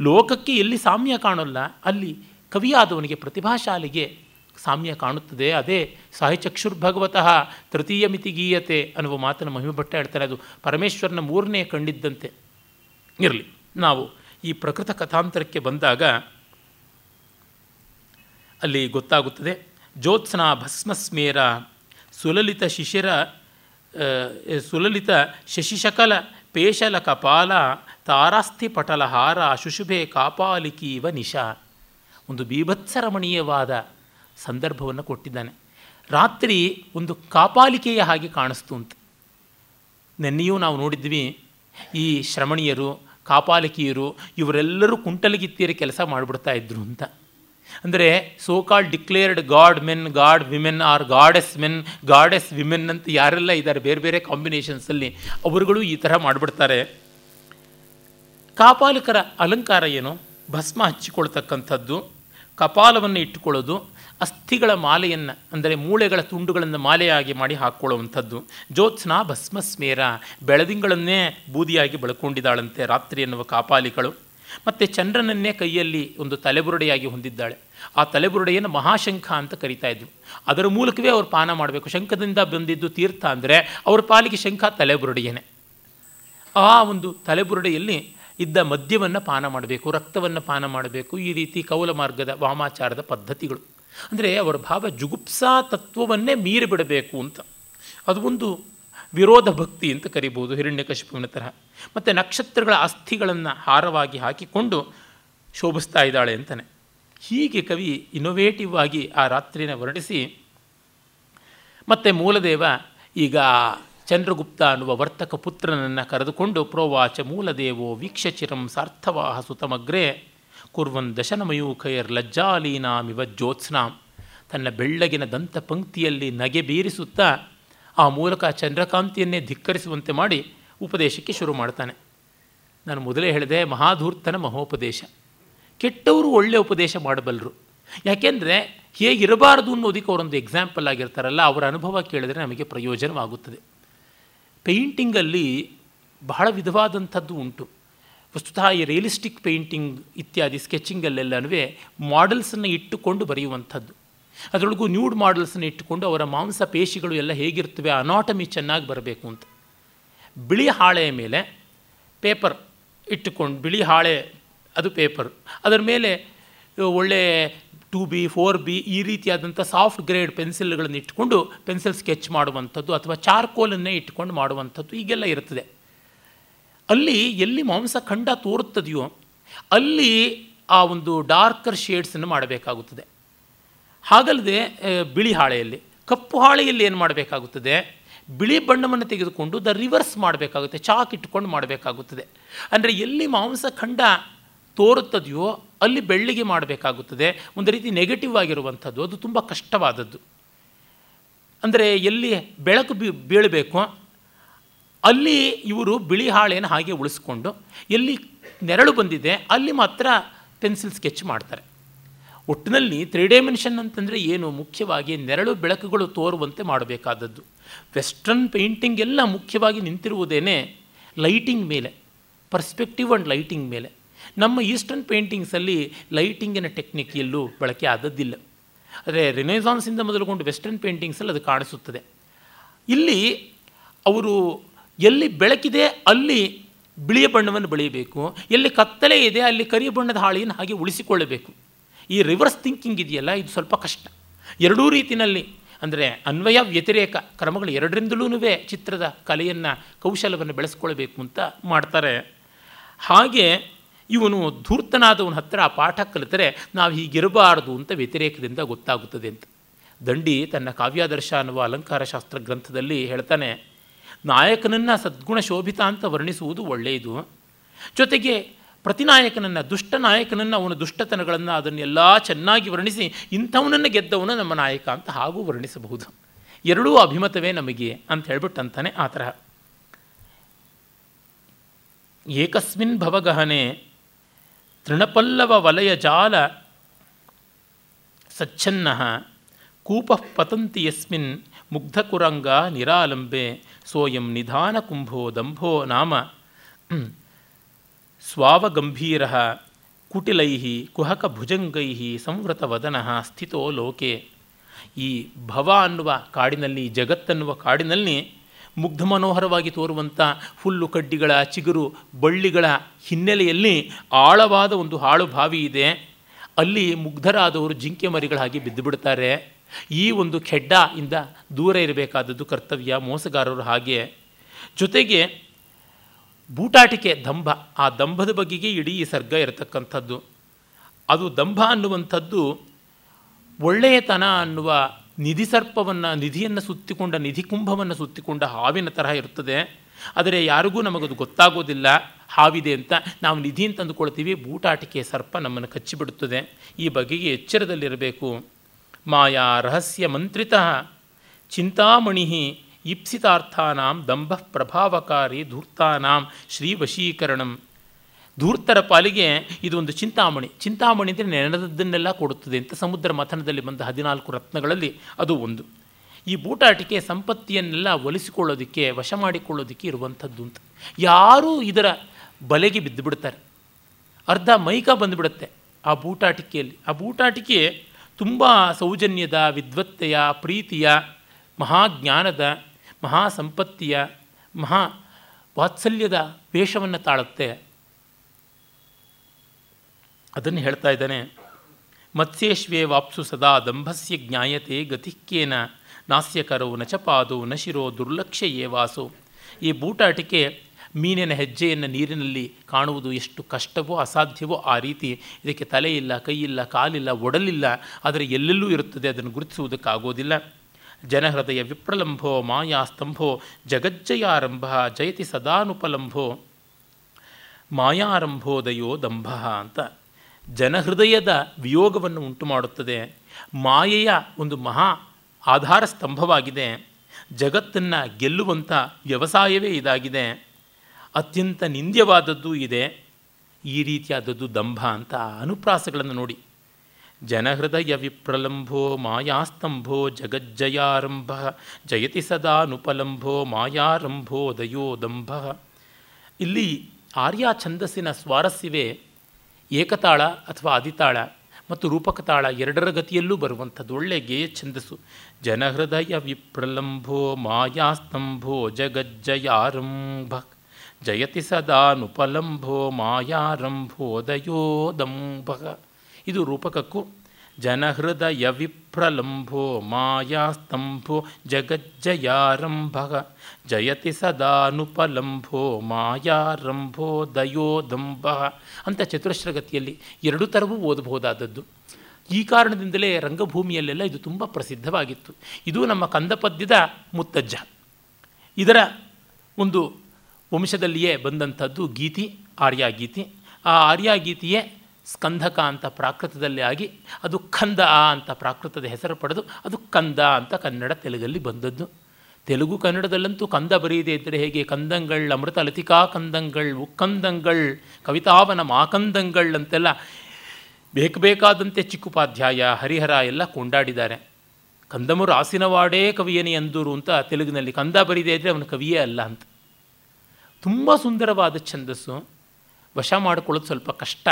ಲೋಕಕ್ಕೆ ಎಲ್ಲಿ ಸಾಮ್ಯ ಕಾಣೋಲ್ಲ, ಅಲ್ಲಿ ಕವಿಯಾದವನಿಗೆ ಪ್ರತಿಭಾಶಾಲಿಗೆ ಸಾಮ್ಯ ಕಾಣುತ್ತದೆ. ಅದೇ ಸಾಹಿಚಕ್ಷುರ್ಭಗವತಃ ತೃತೀಯ ಮಿತಿ ಗೀಯತೆ ಅನ್ನುವ ಮಾತನ್ನು ಮಹಿಮೆ ಭಟ್ಟ ಹೇಳ್ತಾರೆ. ಅದು ಪರಮೇಶ್ವರನ ಮೂರನೇ ಕಂಡಿದ್ದಂತೆ ಇರಲಿ. ನಾವು ಈ ಪ್ರಕೃತ ಕಥಾಂತರಕ್ಕೆ ಬಂದಾಗ ಅಲ್ಲಿ ಗೊತ್ತಾಗುತ್ತದೆ, ಜ್ಯೋತ್ಸ್ನ ಭಸ್ಮಸ್ಮೇರ ಸುಲಲಿತ ಶಿಶಿರ ಸುಲಲಿತ ಶಶಿಶಕಲ ಪೇಶಲ ಕಪಾಲ ತಾರಾಸ್ಥಿ ಪಟಲಹಾರ ಶುಶುಭೆ ಕಾಪಾಲಿಕೀವ ನಿಶಾ. ಒಂದು ಬೀಭತ್ಸರಮಣೀಯವಾದ ಸಂದರ್ಭವನ್ನು ಕೊಟ್ಟಿದ್ದಾನೆ. ರಾತ್ರಿ ಒಂದು ಕಾಪಾಲಿಕೆಯ ಹಾಗೆ ಕಾಣಿಸ್ತು ಅಂತ. ನೆನ್ನೆಯೂ ನಾವು ನೋಡಿದ್ವಿ, ಈ ಶ್ರಮಣೀಯರು ಕಾಪಾಲಿಕೆಯರು ಇವರೆಲ್ಲರೂ ಕುಂಟಲಗಿತ್ತಿಯರ ಕೆಲಸ ಮಾಡಿಬಿಡ್ತಾ ಇದ್ರು ಅಂತ. ಅಂದರೆ so called declared god men god women or goddess men goddess women ಅಂತ ಯಾರೆಲ್ಲ ಇದ್ದಾರೆ, ಬೇರೆ ಬೇರೆ ಕಾಂಬಿನೇಷನ್ಸಲ್ಲಿ ಅವರುಗಳು ಈ ಥರ ಮಾಡಿಬಿಡ್ತಾರೆ. ಕಾಪಾಲಕರ ಅಲಂಕಾರ ಏನು? ಭಸ್ಮ ಹಚ್ಚಿಕೊಳ್ತಕ್ಕಂಥದ್ದು, ಕಪಾಲವನ್ನು ಇಟ್ಟುಕೊಳ್ಳೋದು ಅಸ್ಥಿಗಳ ಮಾಲೆಯನ್ನು, ಅಂದರೆ ಮೂಳೆಗಳ ತುಂಡುಗಳನ್ನು ಮಾಲೆಯಾಗಿ ಮಾಡಿ ಹಾಕ್ಕೊಳ್ಳುವಂಥದ್ದು ಜ್ಯೋತ್ಸ್ನಾ ಭಸ್ಮಸ್ಮೇರ, ಬೆಳದಿಂಗಳನ್ನೇ ಬೂದಿಯಾಗಿ ಬಳಕೊಂಡಿದ್ದಾಳಂತೆ ರಾತ್ರಿ ಎನ್ನುವ ಕಾಪಾಲಿಗಳು. ಮತ್ತು ಚಂದ್ರನನ್ನೇ ಕೈಯಲ್ಲಿ ಒಂದು ತಲೆಬುರುಡೆಯಾಗಿ ಹೊಂದಿದ್ದಾಳೆ. ಆ ತಲೆಬುರುಡೆಯನ್ನು ಮಹಾಶಂಖ ಅಂತ ಕರಿತಾ ಇದ್ರು ಅದರ ಮೂಲಕವೇ ಅವರು ಪಾನ ಮಾಡಬೇಕು. ಶಂಖದಿಂದ ಬಂದಿದ್ದು ತೀರ್ಥ ಅಂದರೆ ಅವ್ರ ಪಾಲಿಗೆ ಶಂಖ ತಲೆಬುರುಡೆಯೇ ಆ ಒಂದು ತಲೆಬುರುಡೆಯಲ್ಲಿ ಇದ್ದ ಮದ್ಯವನ್ನು ಪಾನ ಮಾಡಬೇಕು, ರಕ್ತವನ್ನು ಪಾನ ಮಾಡಬೇಕು. ಈ ರೀತಿ ಕೌಲ ಮಾರ್ಗದ ವಾಮಾಚಾರದ ಪದ್ಧತಿಗಳು. ಅಂದರೆ ಅವರ ಭಾವ ಜುಗುಪ್ಸಾ ತತ್ವವನ್ನೇ ಮೀರಿಬಿಡಬೇಕು ಅಂತ. ಅದು ಒಂದು ವಿರೋಧ ಭಕ್ತಿ ಅಂತ ಕರಿಬೋದು ಹಿರಣ್ಯಕಶಿಪುವಿನ ತರಹ. ಮತ್ತು ನಕ್ಷತ್ರಗಳ ಅಸ್ಥಿಗಳನ್ನು ಹಾರವಾಗಿ ಹಾಕಿಕೊಂಡು ಶೋಭಿಸ್ತಾ ಇದ್ದಾಳೆ ಅಂತಾನೆ. ಹೀಗೆ ಕವಿ ಇನೋವೇಟಿವ್ ಆಗಿ ಆ ರಾತ್ರಿನ ವರ್ಣಿಸಿ ಮತ್ತು ಮೂಲದೇವ ಈಗ ಚಂದ್ರಗುಪ್ತ ಅನ್ನುವ ವರ್ತಕ ಪುತ್ರನನ್ನು ಕರೆದುಕೊಂಡು, ಪ್ರೋವಾಚ ಮೂಲದೇವೋ ವೀಕ್ಷಚಿರಂ ಸಾರ್ಥವಾಹ ಸುತಮಗ್ರೆ ಕುರ್ವನ್ ದಶನಮಯೂಖೈರ್ ಲಜ್ಜಾಲೀನಾಮಿವ ಜ್ಯೋತ್ಸ್ನಾಂ. ತನ್ನ ಬೆಳ್ಳಗಿನ ದಂತ ಪಂಕ್ತಿಯಲ್ಲಿ ನಗೆ ಬೀರಿಸುತ್ತಾ ಆ ಮೂಲಕ ಚಂದ್ರಕಾಂತಿಯನ್ನೇ ಧಿಕ್ಕರಿಸುವಂತೆ ಮಾಡಿ ಉಪದೇಶಕ್ಕೆ ಶುರು ಮಾಡ್ತಾನೆ. ನಾನು ಮೊದಲೇ ಹೇಳಿದೆ, ಮಹಾಧೂರ್ತನ ಮಹೋಪದೇಶ. ಕೆಟ್ಟವರು ಒಳ್ಳೆಯ ಉಪದೇಶ ಮಾಡಬಲ್ಲರು ಯಾಕೆಂದರೆ ಹೇಗಿರಬಾರದು ಅನ್ನೋದಕ್ಕೆ ಅವರೊಂದು ಎಕ್ಸಾಂಪಲ್ ಆಗಿರ್ತಾರಲ್ಲ, ಅವರ ಅನುಭವ ಕೇಳಿದರೆ ನಮಗೆ ಪ್ರಯೋಜನವಾಗುತ್ತದೆ. ಪೇಂಟಿಂಗಲ್ಲಿ ಬಹಳ ವಿಧವಾದಂಥದ್ದು ಉಂಟು. ವಸ್ತುತಃ ಈ ರಿಯಲಿಸ್ಟಿಕ್ ಪೇಂಟಿಂಗ್ ಇತ್ಯಾದಿ ಸ್ಕೆಚಿಂಗಲ್ಲೆಲ್ಲನೂ ಮಾಡೆಲ್ಸನ್ನು ಇಟ್ಟುಕೊಂಡು ಬರೆಯುವಂಥದ್ದು. ಅದರೊಳಗೂ ನ್ಯೂಡ್ ಮಾಡೆಲ್ಸನ್ನು ಇಟ್ಟುಕೊಂಡು ಅವರ ಮಾಂಸ ಪೇಶಿಗಳು ಎಲ್ಲ ಹೇಗಿರ್ತವೆ ಅನಾಟಮಿ ಚೆನ್ನಾಗಿ ಬರಬೇಕು ಅಂತ. ಬಿಳಿ ಹಾಳೆಯ ಮೇಲೆ ಪೇಪರ್ ಇಟ್ಟುಕೊಂಡು, ಬಿಳಿ ಹಾಳೆ, ಅದು ಪೇಪರ್ ಅದರ ಮೇಲೆ ಒಳ್ಳೆ ಟು ಬಿ ಫೋರ್ ಬಿ ಈ ರೀತಿಯಾದಂಥ ಸಾಫ್ಟ್ ಗ್ರೇಡ್ ಪೆನ್ಸಿಲ್ಗಳನ್ನು ಇಟ್ಟುಕೊಂಡು ಪೆನ್ಸಿಲ್ ಸ್ಕೆಚ್ ಮಾಡುವಂಥದ್ದು ಅಥವಾ ಚಾರ್ಕೋಲನ್ನೇ ಇಟ್ಕೊಂಡು ಮಾಡುವಂಥದ್ದು ಈಗೆಲ್ಲ ಇರ್ತದೆ ಅಲ್ಲಿ ಎಲ್ಲಿ ಮಾಂಸ ಖಂಡ ತೋರುತ್ತದೆಯೋ ಅಲ್ಲಿ ಆ ಒಂದು ಡಾರ್ಕರ್ ಶೇಡ್ಸನ್ನು ಮಾಡಬೇಕಾಗುತ್ತದೆ. ಹಾಗಲ್ಲದೆ ಬಿಳಿ ಹಾಳೆಯಲ್ಲಿ, ಕಪ್ಪು ಹಾಳೆಯಲ್ಲಿ ಏನು ಮಾಡಬೇಕಾಗುತ್ತದೆ? ಬಿಳಿ ಬಣ್ಣವನ್ನು ತೆಗೆದುಕೊಂಡು ದ ರಿವರ್ಸ್ ಮಾಡಬೇಕಾಗುತ್ತೆ ಚಾಕ್ ಇಟ್ಕೊಂಡು ಮಾಡಬೇಕಾಗುತ್ತದೆ. ಅಂದರೆ ಎಲ್ಲಿ ಮಾಂಸ ಖಂಡ ತೋರುತ್ತದೆಯೋ ಅಲ್ಲಿ ಬೆಳ್ಳಿಗೆ ಮಾಡಬೇಕಾಗುತ್ತದೆ. ಒಂದು ರೀತಿ ನೆಗೆಟಿವ್ ಆಗಿರುವಂಥದ್ದು, ಅದು ತುಂಬ ಕಷ್ಟವಾದದ್ದು. ಅಂದರೆ ಎಲ್ಲಿ ಬೆಳಕು ಬೀಳಬೇಕು ಅಲ್ಲಿ ಇವರು ಬಿಳಿ ಹಾಳೆಯನ್ನು ಹಾಗೆ ಉಳಿಸ್ಕೊಂಡು ಎಲ್ಲಿ ನೆರಳು ಬಂದಿದೆ, ಅಲ್ಲಿ ಮಾತ್ರ ಪೆನ್ಸಿಲ್ ಸ್ಕೆಚ್ ಮಾಡ್ತಾರೆ. ಒಟ್ಟಿನಲ್ಲಿ ತ್ರೀ ಡೈಮೆನ್ಷನ್ ಅಂತಂದರೆ ಏನು? ಮುಖ್ಯವಾಗಿ ನೆರಳು ಬೆಳಕುಗಳು ತೋರುವಂತೆ ಮಾಡಬೇಕಾದದ್ದು. ವೆಸ್ಟರ್ನ್ ಪೇಂಟಿಂಗ್ ಎಲ್ಲ ಮುಖ್ಯವಾಗಿ ನಿಂತಿರುವುದೇನೆ ಲೈಟಿಂಗ್ ಮೇಲೆ, ಪರ್ಸ್ಪೆಕ್ಟಿವ್ ಆ್ಯಂಡ್ ಲೈಟಿಂಗ್ ಮೇಲೆ. ನಮ್ಮ ಈಸ್ಟರ್ನ್ ಪೇಂಟಿಂಗ್ಸಲ್ಲಿ ಲೈಟಿಂಗಿನ ಟೆಕ್ನಿಕ್ ಎಲ್ಲೂ ಬಳಕೆ ಆದದ್ದಿಲ್ಲ. ಆದರೆ ರಿನೈಸಾನ್ಸಿಂದ ಮೊದಲುಗೊಂಡು ವೆಸ್ಟರ್ನ್ ಪೇಂಟಿಂಗ್ಸಲ್ಲಿ ಅದು ಕಾಣಿಸುತ್ತದೆ. ಇಲ್ಲಿ ಅವರು ಎಲ್ಲಿ ಬೆಳಕಿದೆ ಅಲ್ಲಿ ಬಿಳಿಯ ಬಣ್ಣವನ್ನು ಬೆಳೆಯಬೇಕು, ಎಲ್ಲಿ ಕತ್ತಲೆ ಇದೆ ಅಲ್ಲಿ ಕರಿಯ ಬಣ್ಣದ ಹಾಳೆಯನ್ನು ಹಾಗೆ ಉಳಿಸಿಕೊಳ್ಳಬೇಕು. ಈ ರಿವರ್ಸ್ ಥಿಂಕಿಂಗ್ ಇದೆಯಲ್ಲ, ಇದು ಸ್ವಲ್ಪ ಕಷ್ಟ. ಎರಡೂ ರೀತಿಯಲ್ಲಿ ಅಂದರೆ ಅನ್ವಯ ವ್ಯತಿರೇಕ ಕ್ರಮಗಳು ಎರಡರಿಂದಲೂ ಚಿತ್ರದ ಕಲೆಯನ್ನು, ಕೌಶಲವನ್ನು ಬೆಳೆಸ್ಕೊಳ್ಬೇಕು ಅಂತ ಮಾಡ್ತಾರೆ. ಹಾಗೆ ಇವನು ಧೂರ್ತನಾದವನ ಹತ್ರ ಆ ಪಾಠ ಕಲಿತರೆ ನಾವು ಹೀಗಿರಬಾರದು ಅಂತ ವ್ಯತಿರೇಕದಿಂದ ಗೊತ್ತಾಗುತ್ತದೆ ಅಂತ. ದಂಡಿ ತನ್ನ ಕಾವ್ಯಾದರ್ಶ ಅನ್ನುವ ಅಲಂಕಾರ ಶಾಸ್ತ್ರ ಗ್ರಂಥದಲ್ಲಿ ಹೇಳ್ತಾನೆ ನಾಯಕನನ್ನು ಸದ್ಗುಣ ಶೋಭಿತ ಅಂತ ವರ್ಣಿಸುವುದು ಒಳ್ಳೆಯದು. ಜೊತೆಗೆ ಪ್ರತಿನಾಯಕನನ್ನು, ದುಷ್ಟ ನಾಯಕನನ್ನು, ಅವನ ದುಷ್ಟತನಗಳನ್ನು ಅದನ್ನೆಲ್ಲ ಚೆನ್ನಾಗಿ ವರ್ಣಿಸಿ ಇಂಥವನನ್ನು ಗೆದ್ದವನು ನಮ್ಮ ನಾಯಕ ಅಂತ ಹಾಗೂ ವರ್ಣಿಸಬಹುದು. ಎರಡೂ ಅಭಿಮತವೇ ನಮಗೆ ಅಂತ ಹೇಳ್ಬಿಟ್ಟು ಅಂತಾನೆ ಆ ತರಹ. ಏಕಸ್ಮಿನ್ ಭವಗಹನೆ ತೃಣಪಲ್ಲವ ವಲಯ ಜಾಲ ಸಚ್ಛನ್ನ, ಕೂಪ ಪತಂತಿ ಯಸ್ಮಿನ್ ಮುಗ್ಧಕುರಂಗ ನಿರಾಲಂಬೆ ಸೋಯಂ ನಿಧಾನ ಕುಂಭೋ ದಂಭೋ ನಾಮ. ಸ್ವಾವಗಂಭೀರ ಕುಟಿಲೈ ಕುಹಕ ಭುಜಂಗೈ ಸಂವೃತವದನ ಸ್ಥಿತೋ ಲೋಕೆ. ಈ ಭವ ಅನ್ನುವ ಕಾಡಿನಲ್ಲಿ ಜಗತ್ತನ್ನುವ ಕಾಡಿನಲ್ಲಿ ಮುಗ್ಧ ಮನೋಹರವಾಗಿ ತೋರುವಂಥ ಹುಲ್ಲು ಕಡ್ಡಿಗಳ, ಚಿಗುರು ಬಳ್ಳಿಗಳ ಹಿನ್ನೆಲೆಯಲ್ಲಿ ಆಳವಾದ ಒಂದು ಹಾಳು ಬಾವಿ ಇದೆ. ಅಲ್ಲಿ ಮುಗ್ಧರಾದವರು ಜಿಂಕೆ ಮರಿಗಳಾಗಿ ಹಾಗೆ ಬಿದ್ದು ಬಿಡ್ತಾರೆ ಈ ಒಂದು ಖೆಡ್ಡ ಇಂದ ದೂರ ಇರಬೇಕಾದದ್ದು ಕರ್ತವ್ಯ ಮೋಸಗಾರರು ಹಾಗೆ. ಜೊತೆಗೆ ಬೂಟಾಟಿಕೆ ದಂಭ, ಆ ದಂಭದ ಬಗೆಗೆ ಇಡೀ ಸರ್ಗ ಇರತಕ್ಕಂಥದ್ದು. ಅದು ದಂಭ ಅನ್ನುವಂಥದ್ದು ಒಳ್ಳೆಯತನ ಅನ್ನುವ ನಿಧಿ ಸರ್ಪವನ್ನು, ನಿಧಿಯನ್ನು ಸುತ್ತಿಕೊಂಡ, ನಿಧಿ ಕುಂಭವನ್ನು ಸುತ್ತಿಕೊಂಡ ಹಾವಿನ ತರಹ ಇರ್ತದೆ. ಆದರೆ ಯಾರಿಗೂ ನಮಗದು ಗೊತ್ತಾಗೋದಿಲ್ಲ ಹಾವಿದೆ ಅಂತ. ನಾವು ನಿಧಿ ಅಂತ ಬೂಟಾಟಿಕೆ ಸರ್ಪ ನಮ್ಮನ್ನು ಕಚ್ಚಿಬಿಡುತ್ತದೆ. ಈ ಬಗೆಗೆ ಎಚ್ಚರದಲ್ಲಿರಬೇಕು. ಮಾಯಾ ರಹಸ್ಯ ಮಂತ್ರಿತ. ಚಿಂತಾಮಣಿ ಇಪ್ಸಿತಾರ್ಥಾನಾಂ ದಂಭ ಪ್ರಭಾವಕಾರಿ ಧೂರ್ತಾನಾಂ ಶ್ರೀವಶೀಕರಣಂ. ಧೂರ್ತರ ಪಾಲಿಗೆ ಇದೊಂದು ಚಿಂತಾಮಣಿ. ಚಿಂತಾಮಣಿ ಅಂದರೆ ನೆನೆದದ್ದನ್ನೆಲ್ಲ ಕೊಡುತ್ತದೆ ಅಂತ ಸಮುದ್ರ ಮಥನದಲ್ಲಿ ಬಂದ ಹದಿನಾಲ್ಕು ರತ್ನಗಳಲ್ಲಿ ಅದು ಒಂದು. ಈ ಬೂಟಾಟಿಕೆ ಸಂಪತ್ತಿಯನ್ನೆಲ್ಲ ಒಲಿಸಿಕೊಳ್ಳೋದಕ್ಕೆ, ವಶ ಮಾಡಿಕೊಳ್ಳೋದಕ್ಕೆ ಇರುವಂಥದ್ದು ಅಂತ. ಯಾರೂ ಇದರ ಬಲೆಗೆ ಬಿದ್ದು ಬಿಡ್ತಾರೆ ಅರ್ಧ ಮೈಕ ಬಂದುಬಿಡುತ್ತೆ ಆ ಬೂಟಾಟಿಕೆಯಲ್ಲಿ. ಆ ಬೂಟಾಟಿಕೆ ತುಂಬ ಸೌಜನ್ಯದ, ವಿದ್ವತ್ತೆಯ, ಪ್ರೀತಿಯ, ಮಹಾಜ್ಞಾನದ ಮಹಾ ಸಂಪತ್ತಿಯ ಮಹಾ ವಾತ್ಸಲ್ಯದ ವೇಷವನ್ನು ತಾಳುತ್ತೆ. ಅದನ್ನು ಹೇಳ್ತಾ ಇದ್ದಾನೆ, ಮತ್ಸ್ಯೇಶ್ವೇ ವಾಪ್ಸು ಸದಾ ದಂಭಸ್ಯ ಜ್ಞಾಯತೆ ಗತಿಕ್ಕೇನ ನಾಸ್ಯಕರೋ ನಚಪಾದೋ ನಶಿರೋ ಶಿರೋ ದುರ್ಲಕ್ಷ್ಯ ಏವಾಸು. ಈ ಬೂಟಾಟಿಕೆ ಮೀನಿನ ಹೆಜ್ಜೆಯನ್ನು ನೀರಿನಲ್ಲಿ ಕಾಣುವುದು ಎಷ್ಟು ಕಷ್ಟವೋ ಅಸಾಧ್ಯವೋ ಆ ರೀತಿ ಇದಕ್ಕೆ ತಲೆ ಇಲ್ಲ, ಕೈ ಇಲ್ಲ, ಕಾಲಿಲ್ಲ, ಒಡಲಿಲ್ಲ, ಆದರೆ ಎಲ್ಲೆಲ್ಲೂ ಇರುತ್ತದೆ, ಅದನ್ನು ಗುರುತಿಸುವುದಕ್ಕಾಗೋದಿಲ್ಲ ಜನಹೃದಯ ವಿಪ್ರಲಂಭೋ, ಮಾಯಾ ಸ್ತಂಭೋ, ಜಗಜ್ಜಯಾರಂಭ, ಜಯತಿ ಸದಾನುಪಲಂಭೋ, ಮಾಯಾರಂಭೋದಯೋ ದಂಭ ಅಂತ ಜನಹೃದಯದ ವಿಯೋಗವನ್ನು ಉಂಟು ಮಾಡುತ್ತದೆ ಮಾಯೆಯ ಒಂದು ಮಹಾ ಆಧಾರ ಸ್ತಂಭವಾಗಿದೆ ಜಗತ್ತನ್ನು ಗೆಲ್ಲುವಂಥ ವ್ಯವಸಾಯವೇ ಇದಾಗಿದೆ. ಅತ್ಯಂತ ನಿಂದ್ಯವಾದದ್ದು ಇದೆ. ಈ ರೀತಿಯಾದದ್ದು ದಂಭ ಅಂತ ಅನುಪ್ರಾಸಗಳನ್ನು ನೋಡಿ. ಜನಹೃದಯ ವಿಪ್ರಲಂಭೋ ಮಾಯಾಸ್ತಂಭೋ ಜಗಜ್ಜಯಾರಂಭ, ಜಯತಿ ಸದಾನುಪಲಂಭೋ ಮಾಯಾರಂಭೋದಯೋ ದಂಭ. ಇಲ್ಲಿ ಆರ್ಯ ಛಂದಸ್ಸಿನ ಸ್ವಾರಸ್ಯವೇ ಏಕತಾಳ ಅಥವಾ ಆದಿತಾಳ ಮತ್ತು ರೂಪಕತಾಳ ಎರಡರ ಗತಿಯಲ್ಲೂ ಬರುವಂಥದ್ದು. ಒಳ್ಳೆ ಗೇಯ ಛಂದಸ್ಸು. ಜನಹೃದಯ ವಿಪ್ರಲಂಭೋ ಮಾಯಾಸ್ತಂಭೋ ಜಗಜ್ಜಯಾರಂಭ. ಜಯತಿ ಸದಾನುಪಲಂಭೋ ನುಪಲಂಭೋ ದಂಭ ಇದು ರೂಪಕಕ್ಕೂ ಜನಹೃದಯ ವಿಪ್ರಲಂಭೋ ಮಾಯಾಸ್ತಂಭೋ ಜಗಜ್ಜಯಾರಂಭ ಜಯತಿ ಸದಾನುಪಲಂಭೋ ಮಾಯಾರಂಭೋದಯೋ ದಂಭ ಅಂತ ಚತುರಶ್ರಗತಿಯಲ್ಲಿ ಎರಡು ಥರವೂ ಓದಬಹುದಾದದ್ದು. ಈ ಕಾರಣದಿಂದಲೇ ರಂಗಭೂಮಿಯಲ್ಲೆಲ್ಲ ಇದು ತುಂಬ ಪ್ರಸಿದ್ಧವಾಗಿತ್ತು. ಇದು ನಮ್ಮ ಕಂದಪದ್ಯದ ಮುತ್ತಜ್ಜ. ಇದರ ಒಂದು ವಂಶದಲ್ಲಿಯೇ ಬಂದಂಥದ್ದು ಗೀತಿ ಆರ್ಯ ಗೀತಿ ಆ ಆರ್ಯ ಗೀತಿಯೇ ಸ್ಕಂಧಕ ಅಂತ ಪ್ರಾಕೃತದಲ್ಲಿ ಆಗಿ, ಅದು ಕಂದ ಅಂತ ಪ್ರಾಕೃತದ ಹೆಸರು ಪಡೆದು, ಅದು ಕಂದ ಅಂತ ಕನ್ನಡ ತೆಲುಗಲ್ಲಿ ಬಂದದ್ದು. ತೆಲುಗು ಕನ್ನಡದಲ್ಲಂತೂ ಕಂದ ಬರೀದೇ ಇದ್ದರೆ ಹೇಗೆ? ಕಂದಂಗಳ್, ಅಮೃತ ಲತಿಕಾ ಕಂದಂಗಳ್, ಉಕ್ಕಂದಂಗಳ್, ಕವಿತಾವನ ಮಾಕಂದಂಗಳ್ ಅಂತೆಲ್ಲ ಬೇಕು ಬೇಕಾದಂತೆ ಚಿಕ್ಕುಪಾಧ್ಯಾಯ, ಹರಿಹರ ಎಲ್ಲ ಕೊಂಡಾಡಿದ್ದಾರೆ. ಕಂದಮುರು ಆಸಿನವಾಡೇ ಕವಿಯನೇ ಅಂದೂರು ಅಂತ ತೆಲುಗಿನಲ್ಲಿ ಕಂದ ಬರೀದೇ ಇದ್ದರೆ ಅವನು ಕವಿಯೇ ಅಲ್ಲ ಅಂತ. ತುಂಬ ಸುಂದರವಾದ ಛಂದಸ್ಸು. ವಶ ಮಾಡಿಕೊಳ್ಳೋದು ಸ್ವಲ್ಪ ಕಷ್ಟ.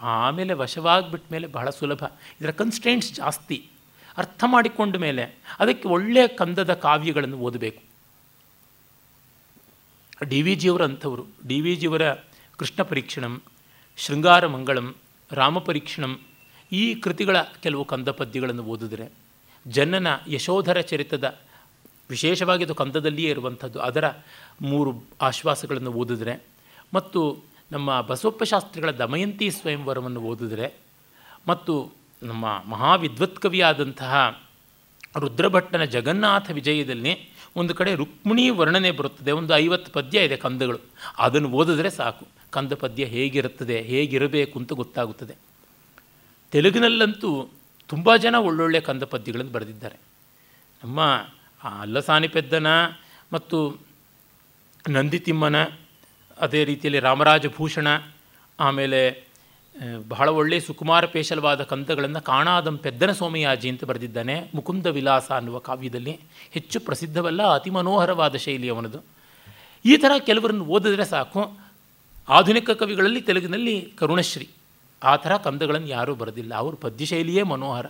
ಆಮೇಲೆ ವಶವಾಗಿಬಿಟ್ಟ ಮೇಲೆ ಬಹಳ ಸುಲಭ. ಇದರ ಕನ್ಸ್ಟೆಂಟ್ಸ್ ಜಾಸ್ತಿ. ಅರ್ಥ ಮಾಡಿಕೊಂಡ ಮೇಲೆ ಅದಕ್ಕೆ ಒಳ್ಳೆಯ ಕಂದದ ಕಾವ್ಯಗಳನ್ನು ಓದಬೇಕು. ಡಿ ವಿ ಜಿಯವರ ಅಂಥವರು ಡಿ ವಿ ಜಿಯವರ ಕೃಷ್ಣ ಪರೀಕ್ಷಣಂ, ಶೃಂಗಾರ ಮಂಗಳಂ, ರಾಮ ಪರೀಕ್ಷಣಂ ಈ ಕೃತಿಗಳ ಕೆಲವು ಕಂದ ಪದ್ಯಗಳನ್ನು ಓದಿದರೆ, ಜನನ ಯಶೋಧರ ಚರಿತದ ವಿಶೇಷವಾಗಿ ಅದು ಕಂದದಲ್ಲಿಯೇ ಇರುವಂಥದ್ದು. ಅದರ ಮೂರು ಆಶ್ವಾಸಗಳನ್ನು ಓದಿದರೆ ಮತ್ತು ನಮ್ಮ ಬಸವಪ್ಪಶಾಸ್ತ್ರಿಗಳ ದಮಯಂತಿ ಸ್ವಯಂವರವನ್ನು ಓದಿದರೆ ಮತ್ತು ನಮ್ಮ ಮಹಾವಿದ್ವತ್ ಕವಿಯಾದಂತಹ ರುದ್ರಭಟ್ಟನ ಜಗನ್ನಾಥ ವಿಜಯದಲ್ಲಿ ಒಂದು ಕಡೆ ರುಕ್ಮಿಣಿ ವರ್ಣನೆ ಬರುತ್ತದೆ. ಒಂದು ಐವತ್ತು ಪದ್ಯ ಇದೆ ಕಂದಗಳು. ಅದನ್ನು ಓದಿದ್ರೆ ಸಾಕು. ಕಂದ ಪದ್ಯ ಹೇಗಿರುತ್ತದೆ, ಹೇಗಿರಬೇಕು ಅಂತ ಗೊತ್ತಾಗುತ್ತದೆ. ತೆಲುಗಿನಲ್ಲಂತೂ ತುಂಬ ಜನ ಒಳ್ಳೊಳ್ಳೆ ಕಂದ ಪದ್ಯಗಳನ್ನು ಬರೆದಿದ್ದಾರೆ. ನಮ್ಮ ಅಲ್ಲಸಾನಿ ಪೆದ್ದನ ಮತ್ತು ನಂದಿತಿಮ್ಮನ ಅದೇ ರೀತಿಯಲ್ಲಿ ರಾಮರಾಜಭೂಷಣ ಆಮೇಲೆ ಬಹಳ ಒಳ್ಳೆಯ ಸುಕುಮಾರ ಪೇಶಲವಾದ ಕಂತಗಳನ್ನು ಕಾಣಾದಂ ಪೆದ್ದನ ಸೋಮಯಾಜಿ ಅಂತ ಬರೆದಿದ್ದಾನೆ, ಮುಕುಂದ ವಿಲಾಸ ಅನ್ನುವ ಕಾವ್ಯದಲ್ಲಿ. ಹೆಚ್ಚು ಪ್ರಸಿದ್ಧವಲ್ಲ, ಅತಿ ಮನೋಹರವಾದ ಶೈಲಿ ಅವನದು. ಈ ಥರ ಕೆಲವರನ್ನು ಓದಿದ್ರೆ ಸಾಕು. ಆಧುನಿಕ ಕವಿಗಳಲ್ಲಿ ತೆಲುಗಿನಲ್ಲಿ ಕರುಣಶ್ರೀ. ಆ ಥರ ಕಂದಗಳನ್ನು ಯಾರೂ ಬರೆದಿಲ್ಲ. ಅವರು ಪದ್ಯಶೈಲಿಯೇ ಮನೋಹರ.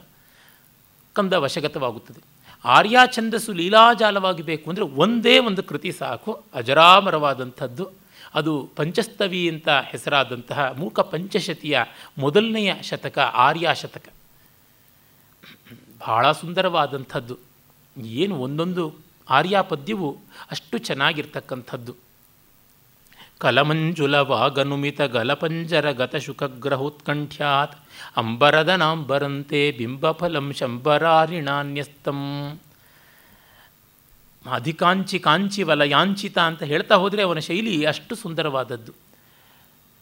ಕಂದ ವಶಗತವಾಗುತ್ತದೆ. ಆರ್ಯ ಛಂದಸ್ಸು ಲೀಲಾಜಾಲವಾಗಿ ಬೇಕು ಅಂದರೆ ಒಂದೇ ಒಂದು ಕೃತಿ ಸಾಕು, ಅಜರಾಮರವಾದಂಥದ್ದು. ಅದು ಪಂಚಸ್ತವಿ ಅಂತ ಹೆಸರಾದಂತಹ ಮೂಕ ಪಂಚಶತಿಯ ಮೊದಲನೆಯ ಶತಕ, ಆರ್ಯ ಶತಕ. ಬಹಳ ಸುಂದರವಾದಂಥದ್ದು. ಏನು ಒಂದೊಂದು ಆರ್ಯ ಪದ್ಯವು ಅಷ್ಟು ಚೆನ್ನಾಗಿರ್ತಕ್ಕಂಥದ್ದು. ಕಲಮಂಜುಲವಾಗನುಮಿತ ಗಲಪಂಜರ ಗತ ಶುಕಗ್ರಹೋತ್ಕಂಠ್ಯಾತ್ ಅಂಬರದನಾಂಬರಂತೆ ಬಿಂಬಫಲಂ ಶಂಬರಾರಿಣಾನ್ಯಸ್ತಂ. ಅಧಿಕಾಂಚಿ ಕಾಂಚಿ ವಲಯಾಂಚಿತ ಅಂತ ಹೇಳ್ತಾ ಹೋದರೆ ಅವನ ಶೈಲಿ ಅಷ್ಟು ಸುಂದರವಾದದ್ದು.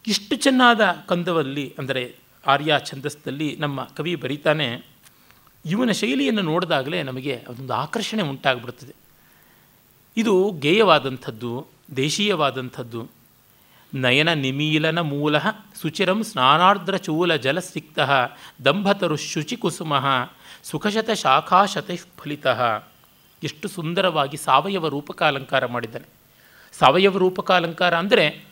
ಇಷ್ಟು ಚೆನ್ನಾದ ಕಂದವಲ್ಲಿ ಅಂದರೆ ಆರ್ಯ ಛಂದಸ್ಸಲ್ಲಿ ನಮ್ಮ ಕವಿ ಬರೀತಾನೆ, ಇವನ ಶೈಲಿಯನ್ನು ನೋಡಿದಾಗಲೇ ನಮಗೆ ಅದೊಂದು ಆಕರ್ಷಣೆ ಉಂಟಾಗ್ಬಿಡ್ತದೆ. ಇದು ಗೇಯವಾದಂಥದ್ದು, ದೇಶೀಯವಾದಂಥದ್ದು ನಯನ ನಿಮೀಲನ ಮೂಲ ಸುಚಿರಂ ಸ್ನಾನಾರ್ದ್ರ ಚೂಲ ಜಲಸಿಕ್ತ ದಂಭತರು ಶುಚಿಕುಸುಮ ಸುಖಶತ ಶಾಖಾಶತೈ ಫಲಿತ. ಎಷ್ಟು ಸುಂದರವಾಗಿ ಸಾವಯವ ರೂಪಕ ಅಲಂಕಾರ ಮಾಡಿದ್ದಾನೆ. ಸಾವಯವ ರೂಪಕ ಅಲಂಕಾರ ಅಂದರೆ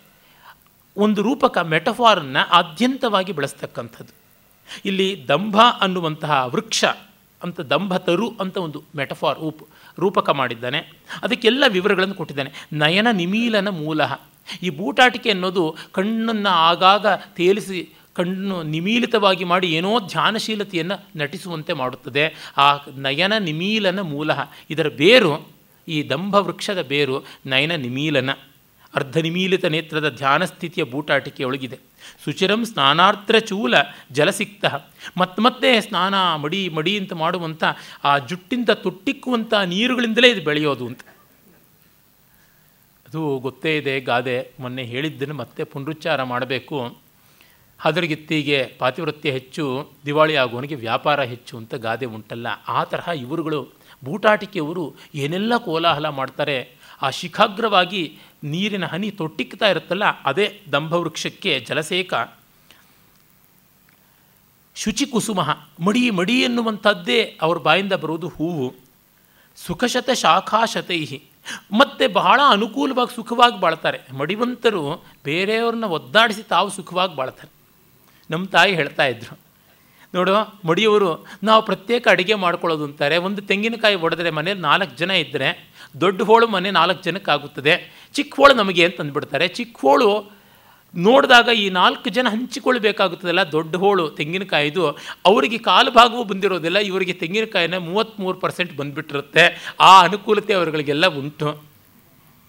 ಒಂದು ರೂಪಕ ಮೆಟಫಾರನ್ನು ಆದ್ಯಂತವಾಗಿ ಬಳಸ್ತಕ್ಕಂಥದ್ದು. ಇಲ್ಲಿ ದಂಭ ಅನ್ನುವಂತಹ ವೃಕ್ಷ ಅಂತ ದಂಭತರು ಅಂತ ಒಂದು ಮೆಟಫಾರ್ ರೂಪ ರೂಪಕ ಮಾಡಿದ್ದಾನೆ. ಅದಕ್ಕೆಲ್ಲ ವಿವರಗಳನ್ನು ಕೊಟ್ಟಿದ್ದಾನೆ. ನಯನ ನಿಮೀಲನ ಮೂಲ ಈ ಬೂಟಾಟಿಕೆ ಅನ್ನೋದು ಕಣ್ಣನ್ನು ಆಗಾಗ ತೇಲಿಸಿ ಕಣ್ಣು ನಿಮೀಲಿತವಾಗಿ ಮಾಡಿ ಏನೋ ಧ್ಯಾನಶೀಲತೆಯನ್ನು ನಟಿಸುವಂತೆ ಮಾಡುತ್ತದೆ. ಆ ನಯನ ನಿಮೀಲನ ಮೂಲ ಇದರ ಬೇರು, ಈ ದಂಭ ವೃಕ್ಷದ ಬೇರು ನಯನ ನಿಮೀಲನ. ಅರ್ಧ ನಿಮೀಲಿತ ನೇತ್ರದ ಧ್ಯಾನ ಸ್ಥಿತಿಯ ಬೂಟಾಟಿಕೆಯೊಳಗಿದೆ ಸುಚಿರಂ ಸ್ನಾನಾರ್ಥ ಚೂಲ ಜಲಸಿಕ್ತ. ಮತ್ತೆ ಸ್ನಾನ ಮಡಿ ಮಡಿ ಅಂತ ಮಾಡುವಂಥ ಆ ಜುಟ್ಟಿಂದ ತೊಟ್ಟಿಕ್ಕುವಂಥ ನೀರುಗಳಿಂದಲೇ ಇದು ಬೆಳೆಯೋದು ಅಂತ. ಅದು ಗೊತ್ತೇ ಇದೆ, ಗಾದೆ ಮೊನ್ನೆ ಹೇಳಿದ್ದನ್ನು ಮತ್ತೆ ಪುನರುಚ್ಚಾರ ಮಾಡಬೇಕು. ಹದರಗಿತ್ತಿಗೆ ಪಾತಿವೃತ್ತಿ ಹೆಚ್ಚು, ದಿವಾಳಿ ಆಗುವವನಿಗೆ ವ್ಯಾಪಾರ ಹೆಚ್ಚು ಅಂತ ಗಾದೆ ಉಂಟಲ್ಲ. ಆ ತರಹ ಇವರುಗಳು, ಬೂಟಾಟಿಕೆಯವರು ಏನೆಲ್ಲ ಕೋಲಾಹಲ ಮಾಡ್ತಾರೆ, ಆ ಶಿಖಾಗ್ರವಾಗಿ ನೀರಿನ ಹನಿ ತೊಟ್ಟಿಕ್ತಾ ಇರುತ್ತಲ್ಲ, ಅದೇ ದಂಭವೃಕ್ಷಕ್ಕೆ ಜಲಸೇಕ. ಶುಚಿ ಕುಸುಮ ಮಡಿ ಮಡಿ ಎನ್ನುವಂಥದ್ದೇ ಅವ್ರ ಬಾಯಿಂದ ಬರೋದು ಹೂವು. ಸುಖಶತ ಶಾಖಾಶತೈ ಮತ್ತು ಬಹಳ ಅನುಕೂಲವಾಗಿ ಸುಖವಾಗಿ ಬಾಳ್ತಾರೆ. ಮಡಿವಂತರು ಬೇರೆಯವ್ರನ್ನ ಒದ್ದಾಡಿಸಿ ತಾವು ಸುಖವಾಗಿ ಬಾಳ್ತಾರೆ. ನಮ್ಮ ತಾಯಿ ಹೇಳ್ತಾ ಇದ್ರು. ನೋಡು, ಮಡಿಯವರು ನಾವು ಪ್ರತ್ಯೇಕ ಅಡುಗೆ ಮಾಡ್ಕೊಳ್ಳೋದು ಅಂತಾರೆ. ಒಂದು ತೆಂಗಿನಕಾಯಿ ಒಡೆದ್ರೆ ಮನೇಲಿ ನಾಲ್ಕು ಜನ ಇದ್ದರೆ ದೊಡ್ಡ ಹೋಳು ಮನೆ ನಾಲ್ಕು ಜನಕ್ಕಾಗುತ್ತದೆ. ಚಿಕ್ಕ ಹೋಳು ನಮಗೆ ಅಂತ ಚಿಕ್ಕ ಹೋಳು ನೋಡಿದಾಗ ಈ ನಾಲ್ಕು ಜನ ಹಂಚಿಕೊಳ್ಬೇಕಾಗುತ್ತದಲ್ಲ ದೊಡ್ಡ ಹೋಳು, ತೆಂಗಿನಕಾಯಿದು, ಅವರಿಗೆ ಕಾಲು ಭಾಗವೂ ಬಂದಿರೋದಿಲ್ಲ, ಇವರಿಗೆ ತೆಂಗಿನಕಾಯಿನ ಮೂವತ್ತ್ಮೂರು ಪರ್ಸೆಂಟ್ ಬಂದುಬಿಟ್ಟಿರುತ್ತೆ. ಆ ಅನುಕೂಲತೆ ಅವರುಗಳಿಗೆಲ್ಲ ಉಂಟು.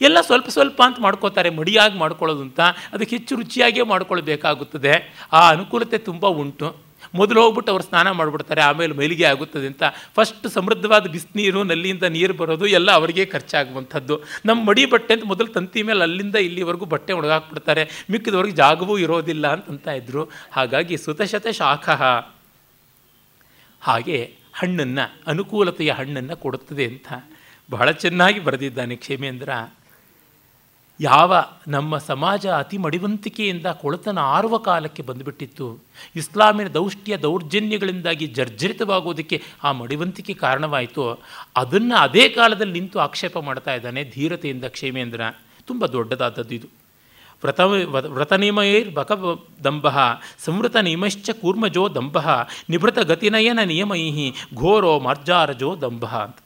ಎಲ್ಲ ಸ್ವಲ್ಪ ಸ್ವಲ್ಪ ಅಂತ ಮಾಡ್ಕೋತಾರೆ, ಮಡಿಯಾಗಿ ಮಾಡ್ಕೊಳ್ಳೋದು ಅಂತ. ಅದಕ್ಕೆ ಹೆಚ್ಚು ರುಚಿಯಾಗಿಯೇ ಮಾಡ್ಕೊಳ್ಬೇಕಾಗುತ್ತದೆ. ಆ ಅನುಕೂಲತೆ ತುಂಬ ಉಂಟು. ಮೊದಲು ಹೋಗ್ಬಿಟ್ಟು ಅವ್ರು ಸ್ನಾನ ಮಾಡಿಬಿಡ್ತಾರೆ, ಆಮೇಲೆ ಮೈಲಿಗೆ ಆಗುತ್ತದೆ ಅಂತ. ಫಸ್ಟ್ ಸಮೃದ್ಧವಾದ ಬಿಸಿನೀರು, ನಲ್ಲಿಯಿಂದ ನೀರು ಬರೋದು, ಎಲ್ಲ ಅವರಿಗೆ ಖರ್ಚಾಗುವಂಥದ್ದು. ನಮ್ಮ ಮಡಿ ಬಟ್ಟೆ ಅಂತ ಮೊದಲು ತಂತಿ ಮೇಲೆ ಅಲ್ಲಿಂದ ಇಲ್ಲಿವರೆಗೂ ಬಟ್ಟೆ ಒಣಗಾಕ್ಬಿಡ್ತಾರೆ. ಮಿಕ್ಕಿದವ್ರಿಗೆ ಜಾಗವೂ ಇರೋದಿಲ್ಲ ಅಂತಂತ ಇದ್ದರು ಹಾಗಾಗಿ ಸುತಶತ ಶಾಖ. ಹಾಗೆ ಹಣ್ಣನ್ನು, ಅನುಕೂಲತೆಯ ಹಣ್ಣನ್ನು ಕೊಡುತ್ತದೆ ಅಂತ ಬಹಳ ಚೆನ್ನಾಗಿ ಬರೆದಿದ್ದಾನೆ ಕ್ಷೇಮೇಂದ್ರ. ಯಾವ ನಮ್ಮ ಸಮಾಜ ಅತಿ ಮಡಿವಂತಿಕೆಯಿಂದ ಕೊಳತನ ಆರುವ ಕಾಲಕ್ಕೆ ಬಂದುಬಿಟ್ಟಿತ್ತು. ಇಸ್ಲಾಮಿನ ದೌಷ್ಟ್ಯ ದೌರ್ಜನ್ಯಗಳಿಂದಾಗಿ ಜರ್ಜರಿತವಾಗೋದಕ್ಕೆ ಆ ಮಡಿವಂತಿಕೆ ಕಾರಣವಾಯಿತು. ಅದನ್ನು ಅದೇ ಕಾಲದಲ್ಲಿ ನಿಂತು ಆಕ್ಷೇಪ ಮಾಡ್ತಾ ಇದ್ದಾನೆ ಧೀರತೆಯಿಂದ ಕ್ಷೇಮೇಂದ್ರ. ತುಂಬ ದೊಡ್ಡದಾದದ್ದು ಇದು. ವ್ರತ ವ್ರತನಿಮಯೈರ್ ಬಕ ದಂಭ ಸಂವೃತ ನಿಮಶ್ಚ ಕೂರ್ಮಜೋ ದಂಭ ನಿಭೃತ ಗತಿನಯನ ನಿಯಮೈಹಿ ಘೋರೋ ಮಾರ್ಜಾರಜೋ ದಂಭ ಅಂತ.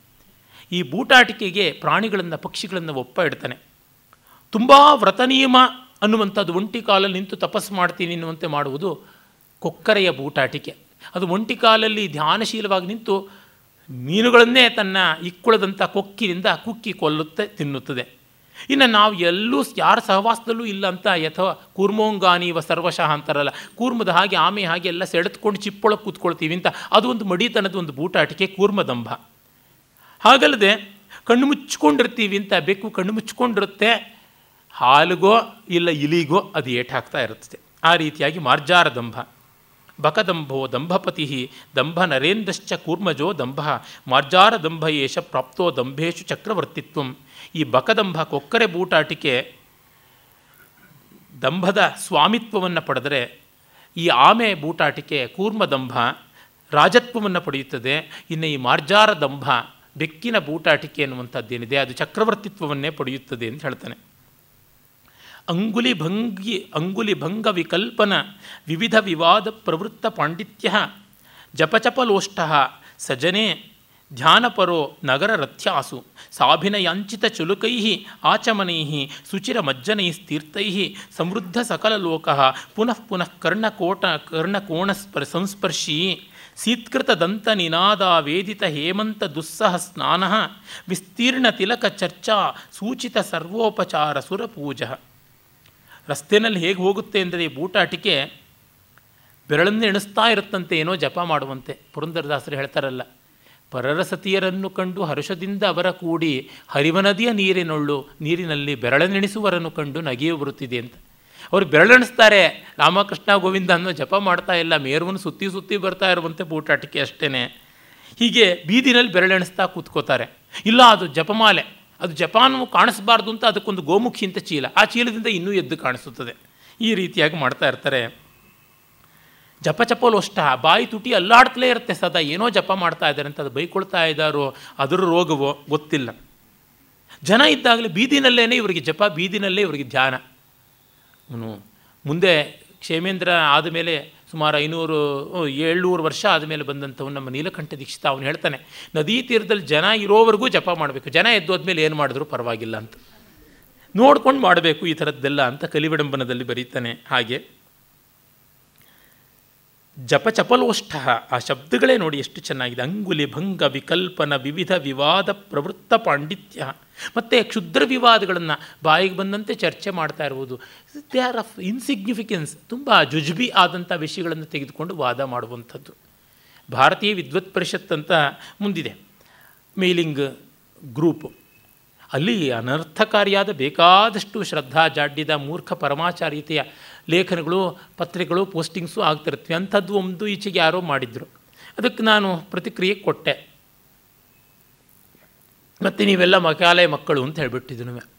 ಈ ಬೂಟಾಟಿಕೆಗೆ ಪ್ರಾಣಿಗಳನ್ನು ಪಕ್ಷಿಗಳನ್ನು ಒಪ್ಪ ಇಡ್ತಾನೆ. ತುಂಬ ವ್ರತನಿಯಮ ಅನ್ನುವಂಥದ್ದು ಒಂಟಿ ಕಾಲಲ್ಲಿ ನಿಂತು ತಪಸ್ಸು ಮಾಡ್ತೀನಿ ಎನ್ನುವಂತೆ ಮಾಡುವುದು ಕೊಕ್ಕರೆಯ ಬೂಟಾಟಿಕೆ. ಅದು ಒಂಟಿ ಕಾಲಲ್ಲಿ ಧ್ಯಾನಶೀಲವಾಗಿ ನಿಂತು ಮೀನುಗಳನ್ನೇ ತನ್ನ ಇಕ್ಕುಳದಂಥ ಕೊಕ್ಕಿನಿಂದ ಕುಕ್ಕಿ ಕೊಲ್ಲುತ್ತೆ, ತಿನ್ನುತ್ತದೆ. ಇನ್ನು ನಾವು ಎಲ್ಲೂ ಯಾರ ಸಹವಾಸದಲ್ಲೂ ಇಲ್ಲ ಅಂತ ಅಥವಾ ಕೂರ್ಮೋಂಗಾನೀವ ಸರ್ವಶಃ ಅಂತಾರಲ್ಲ. ಕೂರ್ಮದ ಹಾಗೆ ಆಮೆ ಹಾಗೆ ಎಲ್ಲ ಸೆಳೆದುಕೊಂಡು ಚಿಪ್ಪೊಳಗೆ ಕೂತ್ಕೊಳ್ತೀವಿ ಅಂತ. ಅದು ಒಂದು ಮಡಿತನದ ಒಂದು ಬೂಟಾಟಿಕೆ ಕೂರ್ಮದಂಭ ಹಾಗಲ್ಲದೆ ಕಣ್ಣು ಮುಚ್ಚಿಕೊಂಡಿರ್ತೀವಿ ಅಂತ, ಬೆಕ್ಕು ಕಣ್ಣು ಮುಚ್ಕೊಂಡಿರುತ್ತೆ ಹಾಲಿಗೋ ಇಲ್ಲ ಇಲಿಗೋ ಅದು ಏಟಾಗ್ತಾ ಇರುತ್ತದೆ. ಆ ರೀತಿಯಾಗಿ ಮಾರ್ಜಾರ ದಂಭ. ಬಕದಂಭೋ ದಂಭಪತಿ ದಂಭ ನರೇಂದ್ರಶ್ಚ ಕೂರ್ಮಜೋ ದಂಭ. ಮಾರ್ಜಾರ ದಂಭ ಏಷ ಪ್ರಾಪ್ತೋ ದಂಭೇಶು ಚಕ್ರವರ್ತಿತ್ವಂ. ಈ ಬಕದಂಭ ಕೊಕ್ಕರೆ ಬೂಟಾಟಿಕೆ ದಂಭದ ಸ್ವಾಮಿತ್ವವನ್ನು ಪಡೆದರೆ ಈ ಆಮೆ ಬೂಟಾಟಿಕೆ ಕೂರ್ಮದಂಭ ರಾಜತ್ವವನ್ನು ಪಡೆಯುತ್ತದೆ. ಇನ್ನು ಈ ಮಾರ್ಜಾರ ದಂಭ ಬೆಕ್ಕಿನ ಬೂಟಾಟಿಕೆ ಅನ್ನುವಂಥದ್ದೇನಿದೆ ಅದು ಚಕ್ರವರ್ತಿತ್ವವನ್ನೇ ಪಡೆಯುತ್ತದೆ ಅಂತ ಹೇಳ್ತಾನೆ. ಅಂಗುಲಿ ಭಂಗಿ, ಅಂಗುಲಿ ಭಂಗ ವಿಕಲ್ಪನ ವಿವಿಧ ವಿವಾದ ಪ್ರವೃತ್ತ ಪಾಂಡಿತ್ಯ ಜಪಚಪಲೋಷ್ಟ ಸಜನೆ ಧ್ಯಾನಪರೋ ನಗರ ರಥ್ಯಾಸು ಸಾಭಿನಯಾಂಚಿತ ಚುಲುಕೈ ಆಚಮನೈ ಶುಚಿರಮಜ್ಜನೈಸ್ತೀರ್ಥೈ ಸಮೃದ್ಧ ಸಕಲಲೋಕ ಪುನಃ ಪುನಃ ಕರ್ಣಕೋಟ ಕರ್ಣಕೋಣಸ್ಪರ್ ಸಂಸ್ಪರ್ಶಿ ಸೀತ್ಕೃತದಂತ ನಿನಾದ ವೇದಿತ ಹೇಮಂತ ದುಸ್ಸಹ ಸ್ನಾನ ವಿಸ್ತೀರ್ಣ ತಿಲಕ ಚರ್ಚಾ ಸೂಚಿತ ಸರ್ವೋಪಚಾರ ಸುರಪೂಜ. ರಸ್ತೆಯಲ್ಲಿ ಹೇಗೆ ಹೋಗುತ್ತೆ ಅಂದರೆ ಈ ಬೂಟಾಟಿಕೆ ಬೆರಳನ್ನು ಎಣಿಸ್ತಾ ಇರುತ್ತಂತೆ ಏನೋ ಜಪ ಮಾಡುವಂತೆ. ಪುರಂದರದಾಸರು ಹೇಳ್ತಾರಲ್ಲ ಪರರಸತಿಯರನ್ನು ಕಂಡು ಹರ್ಷದಿಂದ ಅವರ ಕೂಡಿ ಹರಿವನದಿಯ ನೀರಿನೊಳ್ಳು, ನೀರಿನಲ್ಲಿ ಬೆರಳನೆಣಿಸುವರನ್ನು ಕಂಡು ನಗೆಯು ಬರುತ್ತಿದೆ ಅಂತ. ಅವರು ಬೆರಳೆಣಿಸ್ತಾರೆ, ರಾಮಕೃಷ್ಣ ಗೋವಿಂದ ಅನ್ನೋ ಜಪ ಮಾಡ್ತಾ ಇಲ್ಲ, ಮೇರುವನ್ನು ಸುತ್ತಿ ಸುತ್ತಿ ಬರ್ತಾ ಇರುವಂತೆ ಬೂಟಾಟಿಕೆ ಅಷ್ಟೇ ಹೀಗೆ ಬೀದಿನಲ್ಲಿ ಬೆರಳೆಣಿಸ್ತಾ ಕೂತ್ಕೋತಾರೆ. ಇಲ್ಲ, ಅದು ಜಪಮಾಲೆ. ಅದು ಜಪಾನು ಕಾಣಿಸ್ಬಾರ್ದು ಅಂತ ಅದಕ್ಕೊಂದು ಗೋಮುಖಿ ಅಂತ ಚೀಲ. ಆ ಚೀಲದಿಂದ ಇನ್ನೂ ಎದ್ದು ಕಾಣಿಸುತ್ತದೆ. ಈ ರೀತಿಯಾಗಿ ಮಾಡ್ತಾ ಇರ್ತಾರೆ. ಜಪ ಚಪಲೋಷ್ಟ, ಬಾಯಿ ತುಟಿ ಅಲ್ಲಾಡ್ತಲೇ ಇರುತ್ತೆ ಸದಾ. ಏನೋ ಜಪ ಮಾಡ್ತಾ ಇದ್ದಾರೆ ಅಂತ ಅದು ಬೈಕೊಳ್ತಾ ಇದ್ದಾರೋ, ಅದರ ರೋಗವೋ ಗೊತ್ತಿಲ್ಲ. ಜನ ಇದ್ದಾಗಲೇ ಬೀದಿನಲ್ಲೇ ಇವರಿಗೆ ಜಪ, ಬೀದಿನಲ್ಲೇ ಇವರಿಗೆ ಧ್ಯಾನ. ಮುಂದೆ ಕ್ಷೇಮೇಂದ್ರ ಆದಮೇಲೆ ಸುಮಾರು ಐನೂರು ಏಳ್ನೂರು ವರ್ಷ ಆದಮೇಲೆ ಬಂದಂಥವು ನಮ್ಮ ನೀಲಕಂಠ ದೀಕ್ಷಿತ. ಅವನು ಹೇಳ್ತಾನೆ, ನದಿ ತೀರದಲ್ಲಿ ಜನ ಇರೋವರೆಗೂ ಜಪ ಮಾಡಬೇಕು. ಜನ ಎದ್ದೋದ್ಮೇಲೆ ಏನು ಮಾಡಿದ್ರು? ಪರವಾಗಿಲ್ಲ ಅಂತ. ನೋಡ್ಕೊಂಡು ಮಾಡಬೇಕು ಈ ಥರದ್ದೆಲ್ಲ ಅಂತ ಕಲಿವಿಡಂಬನದಲ್ಲಿ ಬರೀತಾನೆ. ಹಾಗೆ ಜಪ ಚಪಲೋಷ್ಠ ಆ ಶಬ್ದಗಳೇ ನೋಡಿ ಎಷ್ಟು ಚೆನ್ನಾಗಿದೆ. ಅಂಗುಲಿ ಭಂಗ ವಿಕಲ್ಪನ ವಿವಿಧ ವಿವಾದ ಪ್ರವೃತ್ತ ಪಾಂಡಿತ್ಯ. ಮತ್ತು ಕ್ಷುದ್ರ ವಿವಾದಗಳನ್ನು ಬಾಯಿಗೆ ಬಂದಂತೆ ಚರ್ಚೆ ಮಾಡ್ತಾ ಇರ್ಬೋದು ದೇ ಆರ್ ಆಫ್ ಇನ್ಸಿಗ್ನಿಫಿಕೆನ್ಸ್ ತುಂಬ ಜುಜ್ಬಿ ಆದಂಥ ವಿಷಯಗಳನ್ನು ತೆಗೆದುಕೊಂಡು ವಾದ ಮಾಡುವಂಥದ್ದು. ಭಾರತೀಯ ವಿದ್ವತ್ ಪರಿಷತ್ ಅಂತ ಮುಂದಿದೆ. Mailing group. ಅಲ್ಲಿ ಅನರ್ಥಕಾರಿಯಾದ ಬೇಕಾದಷ್ಟು ಶ್ರದ್ಧಾ, ಜಾಡ್ಯದ ಮೂರ್ಖ ಪರಮಾಚಾರ್ಯತೆಯ ಲೇಖನಗಳು, ಪತ್ರಿಕೆಗಳು, ಪೋಸ್ಟಿಂಗ್ಸು ಆಗ್ತಿರ್ತವೆ ಅಂಥದ್ದು ಒಂದು ಈಚೆಗೆ ಯಾರೋ ಮಾಡಿದ್ರು. ಅದಕ್ಕೆ ನಾನು ಪ್ರತಿಕ್ರಿಯೆ ಕೊಟ್ಟೆ. ಮತ್ತು ನೀವೆಲ್ಲ ಮಕಾಲೆ ಮಕ್ಕಳು ಅಂತ ಹೇಳ್ಬಿಟ್ಟಿದ್ದು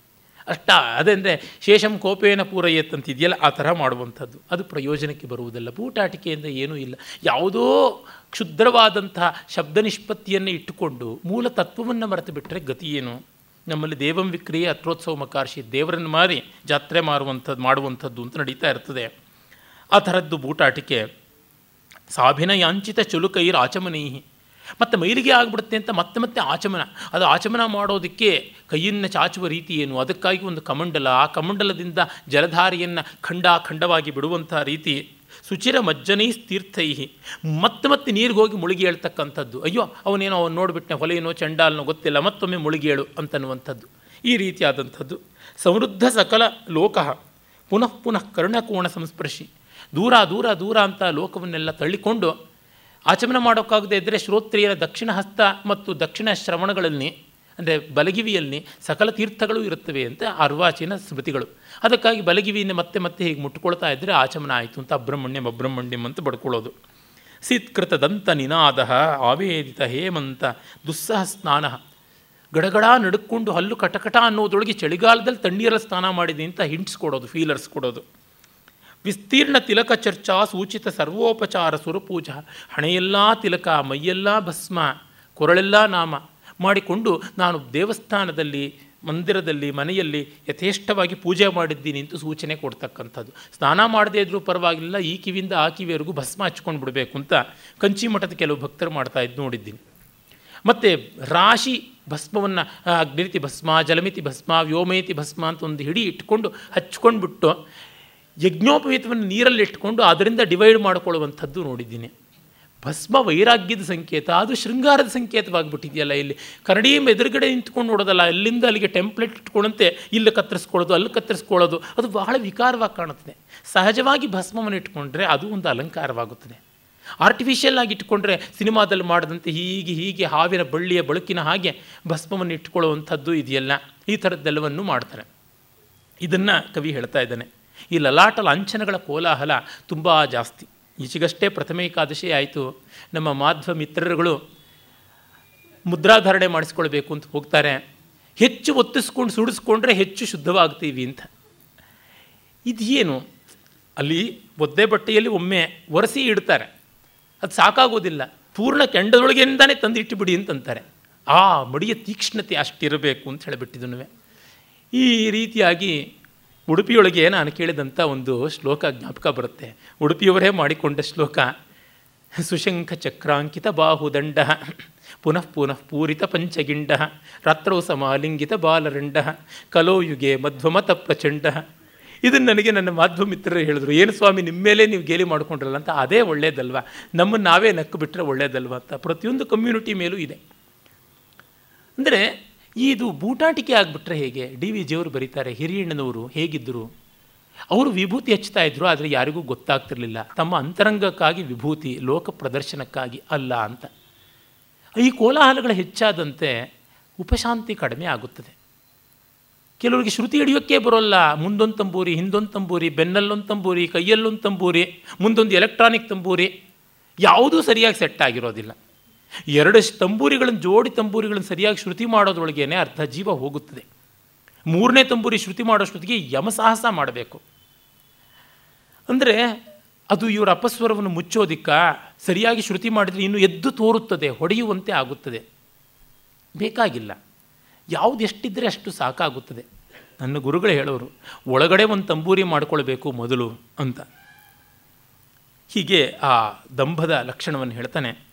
ಅಷ್ಟ, ಅದಂದರೆ ಶೇಷಂ ಕೋಪೇನ ಪೂರೈಯತ್ ಅಂತಿದೆಯಲ್ಲ, ಆ ಥರ ಮಾಡುವಂಥದ್ದು. ಅದು ಪ್ರಯೋಜನಕ್ಕೆ ಬರುವುದಲ್ಲ. ಬೂಟಾಟಿಕೆಯಿಂದ ಏನೂ ಇಲ್ಲ. ಯಾವುದೋ ಕ್ಷುದ್ರವಾದಂಥ ಶಬ್ದ ನಿಷ್ಪತ್ತಿಯನ್ನು ಇಟ್ಟುಕೊಂಡು ಮೂಲ ತತ್ವವನ್ನು ಮರೆತು ಬಿಟ್ಟರೆ ಏನು? ನಮ್ಮಲ್ಲಿ ದೇವಂ ವಿಕ್ರಿಯೆ ಅತ್ರೋತ್ಸವ ಮಕಾರ್ಷಿ, ದೇವರನ್ನು ಮಾರಿ ಜಾತ್ರೆ ಮಾರುವಂಥದ್ದು ಮಾಡುವಂಥದ್ದು ಅಂತ ನಡೀತಾ ಇರ್ತದೆ. ಆ ಥರದ್ದು ಬೂಟಾಟಿಕೆ ಸಾಭಿನಯಾಂಚಿತ ಚುಲುಕೈರ್ ಆಚಮನೀಹಿ. ಮತ್ತು ಮೈಲಿಗೆ ಆಗಿಬಿಡುತ್ತೆ ಅಂತ ಮತ್ತೆ ಮತ್ತೆ ಆಚಮನ. ಅದು ಆಚಮನ ಮಾಡೋದಕ್ಕೆ ಕೈಯನ್ನು ಚಾಚುವ ರೀತಿ ಏನು? ಅದಕ್ಕಾಗಿ ಒಂದು ಕಮಂಡಲ. ಆ ಕಮಂಡಲದಿಂದ ಜಲಧಾರಿಯನ್ನು ಖಂಡ ಖಂಡವಾಗಿ ಬಿಡುವಂಥ ರೀತಿ ಸುಚಿರ ಮಜ್ಜನೈ ತೀರ್ಥೈ ಮತ್ತೆ ಮತ್ತೆ ನೀರಿಗೆ ಹೋಗಿ ಮುಳುಗಿ ಹೇಳ್ತಕ್ಕಂಥದ್ದು. ಅಯ್ಯೋ, ಅವನೇನೋ ಅವನು ನೋಡಿಬಿಟ್ಟೆ ಹೊಲೆಯೇನೋ ಚಂಡಾಲನೋ ಗೊತ್ತಿಲ್ಲ, ಮತ್ತೊಮ್ಮೆ ಮುಳುಗೇಳು ಅಂತನ್ನುವಂಥದ್ದು. ಈ ರೀತಿಯಾದಂಥದ್ದು. ಸಮೃದ್ಧ ಸಕಲ ಲೋಕ. ಪುನಃ ಪುನಃ ಕರ್ಣಕೋಣ ಸಂಸ್ಪರ್ಶಿ. ದೂರ ದೂರ ದೂರ ಅಂತ ಲೋಕವನ್ನೆಲ್ಲ ತಳ್ಳಿಕೊಂಡು ಆಚಮನ ಮಾಡೋಕ್ಕಾಗದೇ ಇದ್ದರೆ ಶ್ರೋತ್ರಿಯರ ದಕ್ಷಿಣ ಹಸ್ತ ಮತ್ತು ದಕ್ಷಿಣ ಶ್ರವಣಗಳಲ್ಲಿ ಅಂದರೆ ಬಲಗಿವಿಯಲ್ಲಿ ಸಕಲ ತೀರ್ಥಗಳು ಇರುತ್ತವೆ ಅಂತ ಅರ್ವಾಚೀನ ಸ್ಮೃತಿಗಳು. ಅದಕ್ಕಾಗಿ ಬಲಗಿವಿಯನ್ನು ಮತ್ತೆ ಮತ್ತೆ ಹೀಗೆ ಮುಟ್ಕೊಳ್ತಾ ಇದ್ದರೆ ಆಚಮನ ಆಯಿತು ಅಂತ ಅಬ್ರಹ್ಮಣ್ಯಂ ಅಬ್ರಹ್ಮಣ್ಯಂ ಅಂತ ಬಡ್ಕೊಳ್ಳೋದು ಸಿತ್ಕೃತದಂತ ನಿನಾದ ಆವೇದಿತ ಹೇಮಂತ ದುಸ್ಸಹ ಸ್ನಾನ. ಗಡಗಡ ನಡುಕೊಂಡು ಹಲ್ಲು ಕಟಕಟ ಅನ್ನೋದ್ರೊಳಗೆ ಚಳಿಗಾಲದಲ್ಲಿ ತಣ್ಣೀರಲ್ಲಿ ಸ್ನಾನ ಮಾಡಿದೆ ಅಂತ ಹಿಂಟ್ಸ್ ಕೊಡೋದು ಫೀಲರ್ಸ್ ಕೊಡೋದು. ವಿಸ್ತೀರ್ಣ ತಿಲಕ ಚರ್ಚಾ ಸೂಚಿತ ಸರ್ವೋಪಚಾರ ಸುರಪೂಜ. ಹಣೆಯೆಲ್ಲ ತಿಲಕ, ಮೈಯೆಲ್ಲ ಭಸ್ಮ, ಕೊರಳೆಲ್ಲ ನಾಮ. ಮಾಡಿಕೊಂಡು ನಾನು ದೇವಸ್ಥಾನದಲ್ಲಿ, ಮಂದಿರದಲ್ಲಿ, ಮನೆಯಲ್ಲಿ ಯಥೇಷ್ಟವಾಗಿ ಪೂಜೆ ಮಾಡಿದ್ದೀನಿ ಅಂತ ಸೂಚನೆ ಕೊಡ್ತಕ್ಕಂಥದ್ದು. ಸ್ನಾನ ಮಾಡದೇ ಇದ್ರೂ ಪರವಾಗಿಲ್ಲ, ಈ ಕಿವಿಯಿಂದ ಆ ಕಿವಿಯವರೆಗೂ ಭಸ್ಮ ಹಚ್ಕೊಂಡು ಬಿಡಬೇಕು ಅಂತ ಕಂಚಿ ಮಠದ ಕೆಲವು ಭಕ್ತರು ಮಾಡ್ತಾ ಇದ್ದು ನೋಡಿದ್ದೀನಿ. ಮತ್ತು ರಾಶಿ ಭಸ್ಮವನ್ನು ಅಗ್ನಿತಿ ಭಸ್ಮ, ಜಲಮಿತಿ ಭಸ್ಮ ವ್ಯೋಮಯತಿ ಭಸ್ಮ ಅಂತ ಒಂದು ಹಿಡಿ ಇಟ್ಕೊಂಡು ಹಚ್ಕೊಂಡ್ಬಿಟ್ಟು ಯಜ್ಞೋಪವೀತವನ್ನು ನೀರಲ್ಲಿ ಇಟ್ಕೊಂಡು ಅದರಿಂದ ಡಿವೈಡ್ ಮಾಡಿಕೊಳ್ಳುವಂಥದ್ದು ನೋಡಿದ್ದೀನಿ. ಭಸ್ಮ ವೈರಾಗ್ಯದ ಸಂಕೇತ, ಅದು ಶೃಂಗಾರದ ಸಂಕೇತವಾಗಿಬಿಟ್ಟಿದೆಯಲ್ಲ ಇಲ್ಲಿ. ಕರಡಿ ಎದುರುಗಡೆ ನಿಂತ್ಕೊಂಡು ನೋಡೋದಲ್ಲ, ಅಲ್ಲಿಂದ ಅಲ್ಲಿಗೆ ಟೆಂಪ್ಲೆಟ್ ಇಟ್ಕೊಂಡಂತೆ ಇಲ್ಲಿ ಕತ್ತರಿಸ್ಕೊಳ್ಳೋದು, ಅಲ್ಲಿ ಕತ್ತರಿಸ್ಕೊಳ್ಳೋದು, ಅದು ಬಹಳ ವಿಕಾರವಾಗಿ ಕಾಣುತ್ತದೆ. ಸಹಜವಾಗಿ ಭಸ್ಮವನ್ನು ಇಟ್ಕೊಂಡ್ರೆ ಅದು ಒಂದು ಅಲಂಕಾರವಾಗುತ್ತದೆ. ಆರ್ಟಿಫಿಷಿಯಲ್ ಆಗಿ ಇಟ್ಕೊಂಡ್ರೆ ಸಿನಿಮಾದಲ್ಲಿ ಮಾಡಿದಂತೆ ಹೀಗೆ ಹೀಗೆ ಹಾವಿನ ಬಳ್ಳಿಯ ಬಳುಕಿನ ಹಾಗೆ ಭಸ್ಮವನ್ನು ಇಟ್ಕೊಳ್ಳುವಂಥದ್ದು ಇದೆಯಲ್ಲ, ಈ ಥರದ್ದೆಲ್ಲವನ್ನು ಮಾಡ್ತಾರೆ. ಇದನ್ನು ಕವಿ ಹೇಳ್ತಾ ಇದ್ದಾನೆ, ಈ ಲಲಾಟ ಲಾಂಛನಗಳ ಕೋಲಾಹಲ ತುಂಬ ಜಾಸ್ತಿ. ಈಚೆಗಷ್ಟೇ ಪ್ರಥಮ ಏಕಾದಶಿ ಆಯಿತು. ನಮ್ಮ ಮಾಧ್ವ ಮಿತ್ರರುಗಳು ಮುದ್ರಾಧಾರಣೆ ಮಾಡಿಸ್ಕೊಳ್ಬೇಕು ಅಂತ ಹೋಗ್ತಾರೆ. ಹೆಚ್ಚು ಒತ್ತಿಸ್ಕೊಂಡು ಸುಡಿಸ್ಕೊಂಡ್ರೆ ಹೆಚ್ಚು ಶುದ್ಧವಾಗ್ತೀವಿ ಅಂತ. ಇದೇನು ಅಲ್ಲಿ ಒದ್ದೆ ಬಟ್ಟೆಯಲ್ಲಿ ಒಮ್ಮೆ ಒರೆಸಿ ಇಡ್ತಾರೆ. ಅದು ಸಾಕಾಗೋದಿಲ್ಲ. ಪೂರ್ಣ ಕೆಂಡದೊಳಗಿಂದಾನೇ ತಂದು ಇಟ್ಟುಬಿಡಿ ಅಂತಂತಾರೆ. ಆ ಮಡಿಯ ತೀಕ್ಷ್ಣತೆ ಅಷ್ಟಿರಬೇಕು ಅಂತ ಹೇಳಿಬಿಟ್ಟಿದ್ದನು ಈ ರೀತಿಯಾಗಿ ಉಡುಪಿಯೊಳಗೆ ನಾನು ಕೇಳಿದಂಥ ಒಂದು ಶ್ಲೋಕ ಜ್ಞಾಪಕ ಬರುತ್ತೆ. ಉಡುಪಿಯವರೇ ಮಾಡಿಕೊಂಡ ಶ್ಲೋಕ, ಸುಶಂಖ ಚಕ್ರಾಂಕಿತ ಬಾಹುದಂಡ, ಪುನಃ ಪುನಃ ಪೂರಿತ ಪಂಚಗಿಂಡ, ರಾತ್ರೌ ಸಮಾಲಿಂಗಿತ ಬಾಲರಂಡ, ಕಲೋಯುಗೆ ಮಧ್ವಮತ ಪ್ರಚಂಡ. ಇದನ್ನು ನನಗೆ ನನ್ನ ಮಾಧ್ವ ಮಿತ್ರರು ಹೇಳಿದ್ರು, ಏನು ಸ್ವಾಮಿ, ನಿಮ್ಮ ಮೇಲೆ ನೀವು ಗೇಲಿ ಮಾಡ್ಕೊಂಡ್ರಲ್ಲ ಅಂತ, ಅದೇ ಒಳ್ಳೇದಲ್ವ? ನಮ್ಮನ್ನು ನಾವೇ ನಕ್ಕು ಬಿಟ್ಟರೆ ಒಳ್ಳೇದಲ್ವ? ಅಂತ. ಪ್ರತಿಯೊಂದು ಕಮ್ಯುನಿಟಿ ಮೇಲೂ ಇದೆ. ಅಂದರೆ ಇದು ಬೂಟಾಟಿಕೆ ಆಗಿಬಿಟ್ರೆ ಹೇಗೆ? ಡಿ ವಿ ಜಿಯವರು ಬರೀತಾರೆ ಹಿರಿಯಣ್ಣನವರು ಹೇಗಿದ್ದರು ಅವರು ವಿಭೂತಿ ಹಚ್ತಾ ಇದ್ದರು ಆದರೆ ಯಾರಿಗೂ ಗೊತ್ತಾಗ್ತಿರಲಿಲ್ಲ. ತಮ್ಮ ಅಂತರಂಗಕ್ಕಾಗಿ ವಿಭೂತಿ, ಲೋಕ ಪ್ರದರ್ಶನಕ್ಕಾಗಿ ಅಲ್ಲ ಅಂತ. ಈ ಕೋಲಾಹಲಗಳು ಹೆಚ್ಚಾದಂತೆ ಉಪಶಾಂತಿ ಕಡಿಮೆ ಆಗುತ್ತದೆ. ಕೆಲವರಿಗೆ ಶ್ರುತಿ ಹಿಡಿಯೋಕ್ಕೆ ಬರೋಲ್ಲ. ಮುಂದೊಂದು ತಂಬೂರಿ, ಹಿಂದೊಂದು ತಂಬೂರಿ, ಬೆನ್ನಲ್ಲೊಂದು ತಂಬೂರಿ, ಕೈಯಲ್ಲೊಂದು ತಂಬೂರಿ, ಮುಂದೊಂದು ಎಲೆಕ್ಟ್ರಾನಿಕ್ ತಂಬೂರಿ. ಯಾವುದೂ ಸರಿಯಾಗಿ ಸೆಟ್ ಆಗಿರೋದಿಲ್ಲ. ಎರಡು ತಂಬೂರಿಗಳನ್ನು ಜೋಡಿ ತಂಬೂರಿಗಳನ್ನು ಸರಿಯಾಗಿ ಶ್ರುತಿ ಮಾಡೋದ್ರೊಳಗೇನೆ ಅರ್ಧ ಜೀವ ಹೋಗುತ್ತದೆ. ಮೂರನೇ ತಂಬೂರಿ ಶ್ರುತಿ ಮಾಡೋಷ್ಟೊತ್ತಿಗೆ ಯಮಸಾಹಸ ಮಾಡಬೇಕು. ಅಂದರೆ ಅದು ಇವರ ಅಪಸ್ವರವನ್ನು ಮುಚ್ಚೋದಿಕ್ಕ, ಸರಿಯಾಗಿ ಶ್ರುತಿ ಮಾಡಿದರೆ ಇನ್ನು ಎದ್ದು ತೋರುತ್ತದೆ, ಹೊಡೆಯುವಂತೆ ಆಗುತ್ತದೆ. ಬೇಕಾಗಿಲ್ಲ. ಯಾವುದು ಎಷ್ಟಿದ್ದರೆ ಅಷ್ಟು ಸಾಕಾಗುತ್ತದೆ. ನನ್ನ ಗುರುಗಳು ಹೇಳೋರು, ಒಳಗಡೆ ಒಂದು ತಂಬೂರಿ ಮಾಡಿಕೊಳ್ಬೇಕು ಮೊದಲು ಅಂತ. ಹೀಗೆ ಆ ದಂಭದ ಲಕ್ಷಣವನ್ನು ಹೇಳ್ತಾನೆ.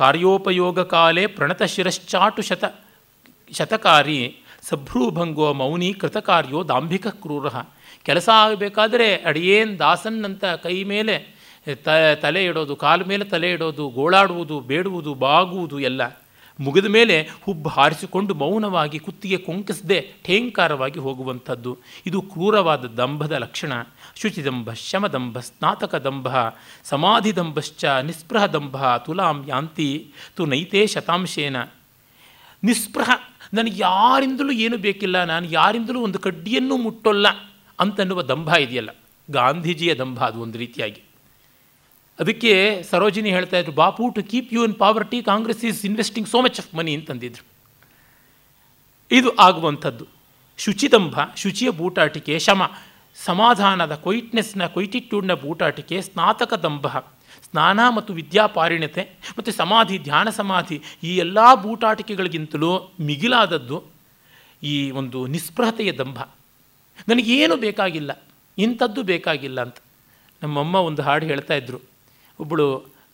ಕಾರ್ಯೋಪಯೋಗ ಕಾಲೇ ಪ್ರಣತ ಶಿರಶ್ಚಾಟು ಶತ ಶತಕಾರಿ ಸಭ್ರೂಭಂಗೋ ಮೌನಿ ಕೃತಕಾರ್ಯೋ ದಾಂಭಿಕ ಕ್ರೂರ. ಕೆಲಸ ಆಗಬೇಕಾದರೆ ಅಡಿಯೇನ್ ದಾಸನ್ನಂತ ಕೈ ಮೇಲೆ ತ ತಲೆ ಇಡೋದು, ಕಾಲ ಮೇಲೆ ತಲೆ ಇಡೋದು, ಗೋಳಾಡುವುದು, ಬೇಡುವುದು, ಬಾಗುವುದು ಎಲ್ಲ. ಮುಗಿದ ಮೇಲೆ ಹುಬ್ಬು ಹಾರಿಸಿಕೊಂಡು ಮೌನವಾಗಿ ಕುತ್ತಿಗೆ ಕೊಂಕಿಸದೆ ಠೇಂಕಾರವಾಗಿ ಹೋಗುವಂಥದ್ದು. ಇದು ಕ್ರೂರವಾದ ದಂಭದ ಲಕ್ಷಣ. ಶುಚಿದಂಭ, ಶಮದಂಭ ಸ್ನಾತಕ ದಂಭ ಸಮಾಧಿದಂಭಶ್ಚ ನಿಸ್ಪೃಹ ದಂಭ ತುಲಾಂ ಯಾಂತಿ ತು ನೈತೇ ಶತಾಂಶೇನ. ನಿಸ್ಪೃಹ, ನನಗೆ ಯಾರಿಂದಲೂ ಏನು ಬೇಕಿಲ್ಲ, ನಾನು ಯಾರಿಂದಲೂ ಒಂದು ಕಡ್ಡಿಯನ್ನು ಮುಟ್ಟೊಲ್ಲ ಅಂತನ್ನುವ ದಂಭ ಇದೆಯಲ್ಲ. ಗಾಂಧೀಜಿಯ ದಂಭ ಅದು ಒಂದು ರೀತಿಯಾಗಿ. ಅದಕ್ಕೆ ಸರೋಜಿನಿ ಹೇಳ್ತಾ ಇದ್ರು, Bapu to keep you in poverty Congress is investing so much of money ಅಂತಂದಿದ್ರು ಇದು ಆಗುವಂಥದ್ದು. ಶುಚಿದಂಭ, ಶುಚಿಯ ಬೂಟಾಟಿಕೆ, ಶಮ, ಸಮಾಧಾನದ ಕ್ವೈಟ್ನೆಸ್ನ ಕ್ವೈಟಿಟ್ಯೂಡ್ನ ಬೂಟಾಟಿಕೆ, ಸ್ನಾತಕ ದಂಭ, ಸ್ನಾನ ಮತ್ತು ವಿದ್ಯಾಪಾರಿಣ್ಯತೆ ಮತ್ತು ಸಮಾಧಿ, ಧ್ಯಾನ ಸಮಾಧಿ, ಈ ಎಲ್ಲ ಬೂಟಾಟಿಕೆಗಳಿಗಿಂತಲೂ ಮಿಗಿಲಾದದ್ದು ಈ ಒಂದು ನಿಸ್ಪೃಹತೆಯ ದಂಭ. ನನಗೇನು ಬೇಕಾಗಿಲ್ಲ, ಇಂಥದ್ದು ಬೇಕಾಗಿಲ್ಲ ಅಂತ. ನಮ್ಮಮ್ಮ ಒಂದು ಹಾಡು ಹೇಳ್ತಾ ಇದ್ದರು ಒಬ್ಬಳು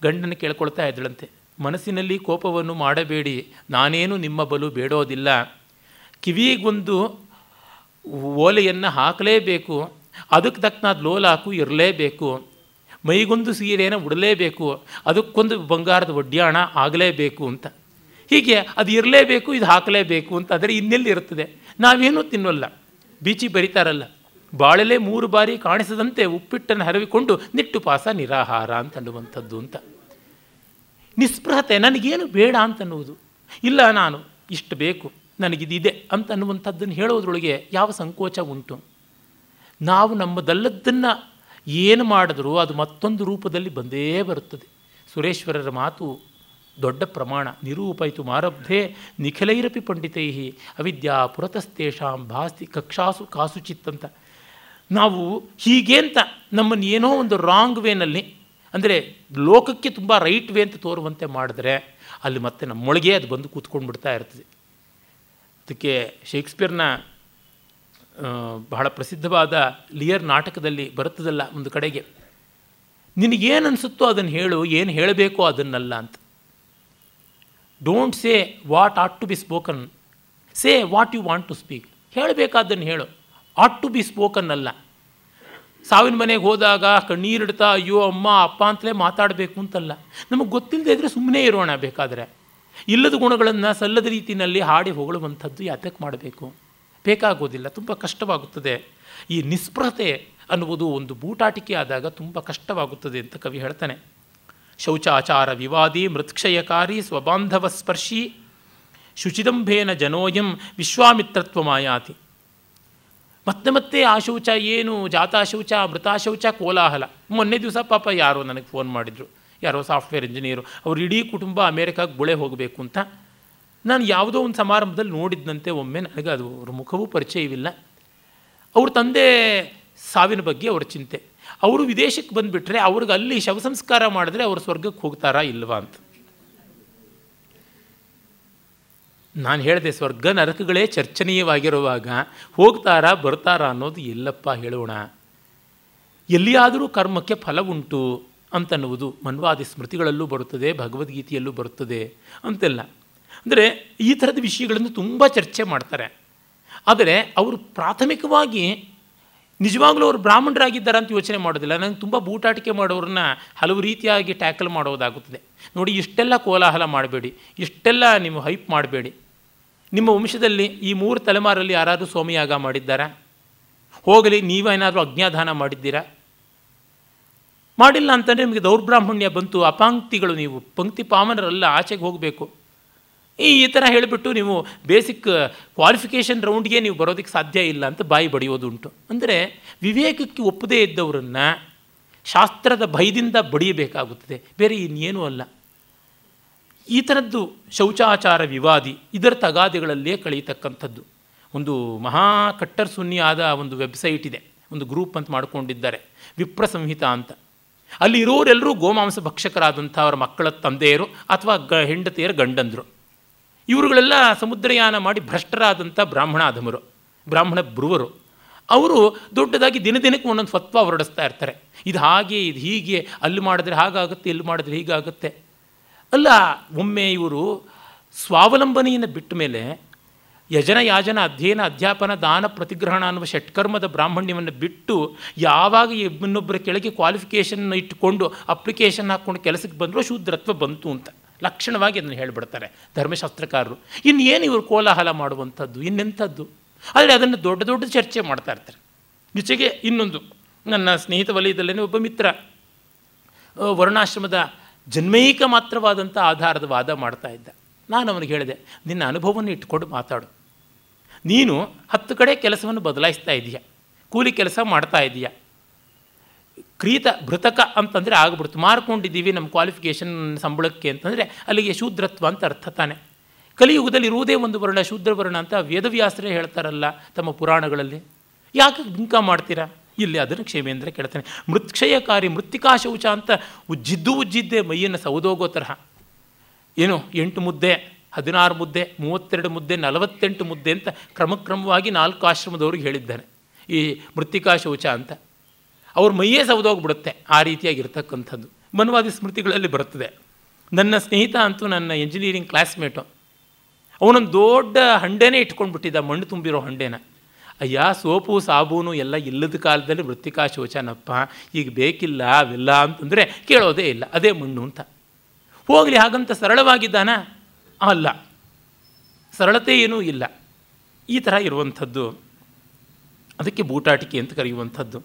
ಗಂಡನ ಕೇಳ್ಕೊಳ್ತಾ ಇದ್ದಳಂತೆ. ಮನಸ್ಸಿನಲ್ಲಿ ಕೋಪವನ್ನು ಮಾಡಬೇಡಿ, ನಾನೇನು ನಿಮ್ಮ ಬಲು ಬೇಡೋದಿಲ್ಲ. ಕಿವಿಗೊಂದು ಓಲೆಯನ್ನು ಹಾಕಲೇಬೇಕು, ಅದಕ್ಕೆ ತಕ್ಕನಾದ ಲೋಲಾಕು ಇರಲೇಬೇಕು. ಮೈಗೊಂದು ಸೀರೆಯನ್ನು ಉಡಲೇಬೇಕು, ಅದಕ್ಕೊಂದು ಬಂಗಾರದ ಒಡ್ಯಾಣ ಆಗಲೇಬೇಕು ಅಂತ. ಹೀಗೆ ಅದು ಇರಲೇಬೇಕು, ಇದು ಹಾಕಲೇಬೇಕು ಅಂತ. ಆದರೆ ಇನ್ನೆಲ್ಲಿ ಇರ್ತದೆ ನಾವೇನೂ ತಿನ್ನೋಲ್ಲ. ಬೀಚಿ ಬರಿತಾರಲ್ಲ. ಬಾಳೆಲೆ ಮೂರು ಬಾರಿ ಕಾಣಿಸದಂತೆ ಉಪ್ಪಿಟ್ಟನ್ನು ಹರವಿಕೊಂಡು ನಿಟ್ಟುಪಾಸ ನಿರಾಹಾರ ಅಂತ ಅನ್ನುವಂಥದ್ದು ಅಂತ. ನಿಸ್ಪೃಹತೆ, ನನಗೇನು ಬೇಡ ಅಂತನ್ನುವುದು. ಇಲ್ಲ ನಾನು, ಇಷ್ಟು ಬೇಕು, ನನಗಿದಿದೆ ಅಂತ ಅನ್ನುವಂಥದ್ದನ್ನು ಹೇಳೋದ್ರೊಳಗೆ ಯಾವ ಸಂಕೋಚ ಉಂಟು? ನಾವು ನಮ್ಮದಲ್ಲದ್ದನ್ನು ಏನು ಮಾಡಿದ್ರೂ ಅದು ಮತ್ತೊಂದು ರೂಪದಲ್ಲಿ ಬಂದೇ ಬರುತ್ತದೆ. ಸುರೇಶ್ವರರ ಮಾತು ದೊಡ್ಡ ಪ್ರಮಾಣ. ನಿರೂಪಯಿತು ಮಾರಬ್ಧೇ, ನಿಖಿಲೈರಪಿ ಪಂಡಿತೈ ಅವಿದ್ಯಾ ಪುರತಸ್ತೇಷಾಂ ಭಾಸ್ತಿ ಕಕ್ಷಾಸು ಕಾಸುಚಿತ್ ಅಂತ ನಾವು ಹೀಗೆ ಅಂತ ನಮ್ಮನ್ನು ಏನೋ ಒಂದು ರಾಂಗ್ ವೇನಲ್ಲಿ ಅಂದರೆ ಲೋಕಕ್ಕೆ ತುಂಬ ರೈಟ್ ವೇ ಅಂತ ತೋರುವಂತೆ ಮಾಡಿದ್ರೆ ಅಲ್ಲಿ ಮತ್ತೆ ನಮ್ಮೊಳಗೆ ಅದು ಬಂದು ಕೂತ್ಕೊಂಡು ಬಿಡ್ತಾ ಇರ್ತದೆ. ಅದಕ್ಕೆ ಶೇಕ್ಸ್ಪಿಯರ್ನ ಬಹಳ ಪ್ರಸಿದ್ಧವಾದ ಲಿಯರ್ ನಾಟಕದಲ್ಲಿ ಬರುತ್ತದಲ್ಲ ಒಂದು ಕಡೆಗೆ, ನಿನಗೇನು ಅನಿಸುತ್ತೋ ಅದನ್ನು ಹೇಳು, ಏನು ಹೇಳಬೇಕೋ ಅದನ್ನಲ್ಲ ಅಂತ. Don't say what ought to be spoken say what you want to speak ಹೇಳಬೇಕಾದ್ದನ್ನು ಹೇಳು. ಆಟ್ ಟು ಬಿ ಸ್ಪೋಕನ್ ಅಲ್ಲ. ಸಾವಿನ ಮನೆಗೆ ಹೋದಾಗ ಕಣ್ಣೀರಿಡ್ತಾ ಅಯ್ಯೋ ಅಮ್ಮ, ಅಪ್ಪ ಅಂತಲೇ ಮಾತಾಡಬೇಕು ಅಂತಲ್ಲ. ನಮಗೆ ಗೊತ್ತಿಲ್ಲದೆ ಇದ್ದರೆ ಸುಮ್ಮನೆ ಇರೋಣ ಬೇಕಾದರೆ. ಇಲ್ಲದ ಗುಣಗಳನ್ನು ಸಲ್ಲದ ರೀತಿಯಲ್ಲಿ ಹಾಡಿ ಹೊಗಳುವಂಥದ್ದು ಯಾತಕ್ಕೆ ಮಾಡಬೇಕು? ಬೇಕಾಗೋದಿಲ್ಲ, ತುಂಬ ಕಷ್ಟವಾಗುತ್ತದೆ. ಈ ನಿಸ್ಪೃಹತೆ ಅನ್ನುವುದು ಒಂದು ಬೂಟಾಟಿಕೆ ಆದಾಗ ತುಂಬ ಕಷ್ಟವಾಗುತ್ತದೆ ಅಂತ ಕವಿ ಹೇಳ್ತಾನೆ. ಶೌಚಾಚಾರ ವಿವಾದಿ ಮೃತ್ಕ್ಷಯಕಾರಿ ಸ್ವಬಾಂಧವ ಸ್ಪರ್ಶಿ ಶುಚಿದಂಭೇನ ಜನೋಯಂ ವಿಶ್ವಾಮಿತ್ರತ್ವ ಮಾಯಾತಿ. ಮತ್ತೆ ಮತ್ತೆ ಆ ಶೌಚ ಏನು? ಜಾತಾ ಶೌಚ, ಮೃತ ಶೌಚ, ಕೋಲಾಹಲ. ಮೊನ್ನೆ ದಿವಸ ಪಾಪ ಯಾರೋ ನನಗೆ ಫೋನ್ ಮಾಡಿದರು. ಯಾರೋ ಸಾಫ್ಟ್ವೇರ್ ಇಂಜಿನಿಯರು ಅವರು ಇಡೀ ಕುಟುಂಬ ಅಮೇರಿಕಾಗೆ ಗುಳೆ ಹೋಗಬೇಕು ಅಂತ. ನಾನು ಯಾವುದೋ ಒಂದು ಸಮಾರಂಭದಲ್ಲಿ ನೋಡಿದ್ದಂತೆ ಒಮ್ಮೆ ನನಗೆ ಅದು ಅವ್ರ ಮುಖವೂ ಪರಿಚಯವಿಲ್ಲ. ಅವ್ರ ತಂದೆ ಸಾವಿನ ಬಗ್ಗೆ ಅವ್ರ ಚಿಂತೆ. ಅವರು ವಿದೇಶಕ್ಕೆ ಬಂದುಬಿಟ್ರೆ ಅವ್ರಿಗೆ ಅಲ್ಲಿ ಶವ ಸಂಸ್ಕಾರ ಮಾಡಿದ್ರೆ ಅವರು ಸ್ವರ್ಗಕ್ಕೆ ಹೋಗ್ತಾರಾ ಇಲ್ವಾ ಅಂತ. ನಾನು ಹೇಳಿದೆ, ಸ್ವರ್ಗ ನರಕಗಳೇ ಚರ್ಚನೀಯವಾಗಿರುವಾಗ ಹೋಗ್ತಾರಾ ಬರ್ತಾರಾ ಅನ್ನೋದು ಎಲ್ಲಪ್ಪ ಹೇಳೋಣ. ಎಲ್ಲಿಯಾದರೂ ಕರ್ಮಕ್ಕೆ ಫಲ ಉಂಟು ಅಂತನ್ನುವುದು ಮನ್ವಾದಿ ಸ್ಮೃತಿಗಳಲ್ಲೂ ಬರುತ್ತದೆ, ಭಗವದ್ಗೀತೆಯಲ್ಲೂ ಬರುತ್ತದೆ ಅಂತೆಲ್ಲ. ಅಂದರೆ ಈ ಥರದ ವಿಷಯಗಳನ್ನು ತುಂಬ ಚರ್ಚೆ ಮಾಡ್ತಾರೆ. ಆದರೆ ಅವರು ಪ್ರಾಥಮಿಕವಾಗಿ ನಿಜವಾಗ್ಲೂ ಅವರು ಬ್ರಾಹ್ಮಣರಾಗಿದ್ದಾರೆ ಅಂತ ಯೋಚನೆ ಮಾಡೋದಿಲ್ಲ. ನನಗೆ ತುಂಬ ಬೂಟಾಟಿಕೆ ಮಾಡೋರನ್ನ ಹಲವು ರೀತಿಯಾಗಿ ಟ್ಯಾಕಲ್ ಮಾಡೋದಾಗುತ್ತದೆ. ನೋಡಿ, ಇಷ್ಟೆಲ್ಲ ಕೋಲಾಹಲ ಮಾಡಬೇಡಿ, ಇಷ್ಟೆಲ್ಲ ನೀವು ಹೈಪ್ ಮಾಡಬೇಡಿ. ನಿಮ್ಮ ವಂಶದಲ್ಲಿ ಈ ಮೂರು ತಲೆಮಾರಲ್ಲಿ ಯಾರಾದರೂ ಸೋಮಯಾಗ ಮಾಡಿದ್ದಾರಾ? ಹೋಗಲಿ, ನೀವೇನಾದರೂ ಅಜ್ಞಾದಾನ ಮಾಡಿದ್ದೀರಾ? ಮಾಡಿಲ್ಲ ಅಂತಂದರೆ ನಿಮಗೆ ದೌರ್ಬ್ರಾಹ್ಮಣ್ಯ ಬಂತು, ಅಪಾಂಕ್ತಿಗಳು ನೀವು, ಪಂಕ್ತಿ ಪಾಮನರಲ್ಲ ಆಚೆಗೆ ಹೋಗಬೇಕು. ಈ ಈ ಥರ ಹೇಳಿಬಿಟ್ಟು ನೀವು ಬೇಸಿಕ್ ಕ್ವಾಲಿಫಿಕೇಷನ್ ರೌಂಡ್ಗೆ ನೀವು ಬರೋದಕ್ಕೆ ಸಾಧ್ಯ ಇಲ್ಲ ಅಂತ ಬಾಯಿ ಬಡಿಯೋದುಂಟು. ಅಂದರೆ ವಿವೇಕಕ್ಕೆ ಒಪ್ಪದೇ ಇದ್ದವರನ್ನು ಶಾಸ್ತ್ರದ ಭಯದಿಂದ ಬಡಿಯಬೇಕಾಗುತ್ತದೆ. ಬೇರೆ ಇನ್ನೇನೂ ಅಲ್ಲ. ಈ ಥರದ್ದು ಶೌಚಾಚಾರ ವಿವಾದಿ ಇದರ ತಗಾದೆಗಳಲ್ಲೇ ಕಳೆಯತಕ್ಕಂಥದ್ದು. ಒಂದು ಮಹಾ ಕಟ್ಟರ್ ಆದ ಒಂದು ವೆಬ್ಸೈಟ್ ಇದೆ. ಒಂದು ಗ್ರೂಪ್ ಅಂತ ಮಾಡಿಕೊಂಡಿದ್ದಾರೆ. ವಿಪ್ರ ಸಂಹಿತ ಅಂತ. ಅಲ್ಲಿ ಇರೋರೆಲ್ಲರೂ ಗೋಮಾಂಸ ಭಕ್ಷಕರಾದಂಥ ಅವರ ಮಕ್ಕಳ ತಂದೆಯರು ಅಥವಾ ಗ ಹೆಂಡತಿಯರ ಗಂಡಂದರು. ಇವರುಗಳೆಲ್ಲ ಸಮುದ್ರಯಾನ ಮಾಡಿ ಭ್ರಷ್ಟರಾದಂಥ ಬ್ರಾಹ್ಮಣ ಅಧಮರು ಬ್ರಾಹ್ಮಣ ಬ್ರುವರು. ಅವರು ದೊಡ್ಡದಾಗಿ ದಿನ ದಿನಕ್ಕೆ ಒಂದೊಂದು ಫತ್ವ ಹೊರಡಿಸ್ತಾ ಇರ್ತಾರೆ. ಇದು ಹಾಗೆ, ಇದು ಹೀಗೆ, ಅಲ್ಲಿ ಮಾಡಿದ್ರೆ ಹಾಗಾಗುತ್ತೆ, ಇಲ್ಲಿ ಮಾಡಿದ್ರೆ ಹೀಗಾಗುತ್ತೆ. ಅಲ್ಲ, ಒಮ್ಮೆ ಇವರು ಸ್ವಾವಲಂಬನೆಯನ್ನು ಬಿಟ್ಟ ಮೇಲೆ ಯಜನ ಯಾಜನ ಅಧ್ಯಯನ, ಅಧ್ಯಾಪನ, ದಾನ, ಪ್ರತಿಗ್ರಹಣ ಅನ್ನುವ ಷಟ್ಕರ್ಮದ ಬ್ರಾಹ್ಮಣ್ಯವನ್ನು ಬಿಟ್ಟು ಯಾವಾಗ ಇನ್ನೊಬ್ಬರ ಕೆಳಗೆ ಕ್ವಾಲಿಫಿಕೇಷನ್ ಇಟ್ಟುಕೊಂಡು ಅಪ್ಲಿಕೇಶನ್ ಹಾಕ್ಕೊಂಡು ಕೆಲಸಕ್ಕೆ ಬಂದರೂ ಶೂದ್ರತ್ವ ಬಂತು ಅಂತ. ಲಕ್ಷಣವಾಗಿ ಅದನ್ನು ಹೇಳಿಬಿಡ್ತಾರೆ ಧರ್ಮಶಾಸ್ತ್ರಕಾರರು. ಇನ್ನೇನು ಇವರು ಕೋಲಾಹಲ ಮಾಡುವಂಥದ್ದು? ಇನ್ನೆಂಥದ್ದು? ಆದರೆ ಅದನ್ನು ದೊಡ್ಡ ದೊಡ್ಡ ಚರ್ಚೆ ಮಾಡ್ತಾ ಇರ್ತಾರೆ. ಈಚೆಗೆ ಇನ್ನೊಂದು, ನನ್ನ ಸ್ನೇಹಿತ ವಲಯದಲ್ಲೇ ಒಬ್ಬ ಮಿತ್ರ ವರ್ಣಾಶ್ರಮದ ಜನ್ಮೈಕ ಮಾತ್ರವಾದಂಥ ಆಧಾರದ ವಾದ ಮಾಡ್ತಾ ಇದ್ದ. ನಾನು ಅವನಿಗೆ ಹೇಳಿದೆ, ನಿನ್ನ ಅನುಭವವನ್ನು ಇಟ್ಕೊಂಡು ಮಾತಾಡು. ನೀನು ಹತ್ತು ಕಡೆ ಕೆಲಸವನ್ನು ಬದಲಾಯಿಸ್ತಾ ಇದೀಯ, ಕೂಲಿ ಕೆಲಸ ಮಾಡ್ತಾ ಇದೀಯ. ಕ್ರೀತ ಭೃತಕ ಅಂತಂದರೆ ಆಗ್ಬಿಡ್ತು. ಮಾರ್ಕೊಂಡಿದ್ದೀವಿ ನಮ್ಮ ಕ್ವಾಲಿಫಿಕೇಷನ್ ಸಂಬಳಕ್ಕೆ ಅಂತಂದರೆ ಅಲ್ಲಿಗೆ ಶೂದ್ರತ್ವ ಅಂತ ಅರ್ಥ ತಾನೆ. ಕಲಿಯುಗದಲ್ಲಿ ಇರುವುದೇ ಒಂದು ವರ್ಣ, ಶೂದ್ರ ವರ್ಣ ಅಂತ ವೇದವ್ಯಾಸರೇ ಹೇಳ್ತಾರಲ್ಲ ತಮ್ಮ ಪುರಾಣಗಳಲ್ಲಿ. ಯಾಕೆ ಬಿಂಕ ಮಾಡ್ತೀರಾ? ಇಲ್ಲಿ ಅದನ್ನು ಕ್ಷೇಮೇಂದ್ರ ಕೇಳ್ತಾನೆ, ಮೃತ್ಕ್ಷಯಕಾರಿ ಮೃತ್ತಿಕಾ ಶೌಚ ಅಂತ ಉಜ್ಜಿದ್ದು ಉಜ್ಜಿದ್ದೆ ಮೈಯನ್ನು ಸೌದೋಗೋ ತರಹ. ಏನು, ಎಂಟು ಮುದ್ದೆ, ಹದಿನಾರು ಮುದ್ದೆ, ಮೂವತ್ತೆರಡು ಮುದ್ದೆ, ನಲವತ್ತೆಂಟು ಮುದ್ದೆ ಅಂತ ಕ್ರಮಕ್ರಮವಾಗಿ ನಾಲ್ಕು ಆಶ್ರಮದವ್ರಿಗೆ ಹೇಳಿದ್ದಾನೆ ಈ ಮೃತ್ತಿಕಾ ಶೌಚ ಅಂತ. ಅವ್ರ ಮೈಯೇ ಸೌದೋಗ್ಬಿಡುತ್ತೆ ಆ ರೀತಿಯಾಗಿರ್ತಕ್ಕಂಥದ್ದು. ಮನವಾದಿ ಸ್ಮೃತಿಗಳಲ್ಲಿ ಬರುತ್ತದೆ. ನನ್ನ ಸ್ನೇಹಿತ ಅಂತೂ ನನ್ನ ಇಂಜಿನಿಯರಿಂಗ್ ಕ್ಲಾಸ್ಮೇಟು ಅವನೊಂದು ದೊಡ್ಡ ಹಂಡೆನೇ ಇಟ್ಕೊಂಡ್ಬಿಟ್ಟಿದ್ದ, ಮಣ್ಣು ತುಂಬಿರೋ ಹಂಡೆನ. ಅಯ್ಯ, ಸೋಪು, ಸಾಬೂನು ಎಲ್ಲ ಇಲ್ಲದ ಕಾಲದಲ್ಲಿ ಮೃತ್ತಿಕಾ ಶೋಚನಪ್ಪ ಈಗ ಬೇಕಿಲ್ಲ ಅವೆಲ್ಲ ಅಂತಂದರೆ ಕೇಳೋದೇ ಇಲ್ಲ, ಅದೇ ಮಣ್ಣು ಅಂತ. ಹೋಗಲಿ, ಹಾಗಂತ ಸರಳವಾಗಿದ್ದಾನ? ಅಲ್ಲ. ಸರಳತೆ ಏನೂ ಇಲ್ಲ. ಈ ಥರ ಇರುವಂಥದ್ದು. ಅದಕ್ಕೆ ಬೂಟಾಟಿಕೆ ಅಂತ ಕರೆಯುವಂಥದ್ದು.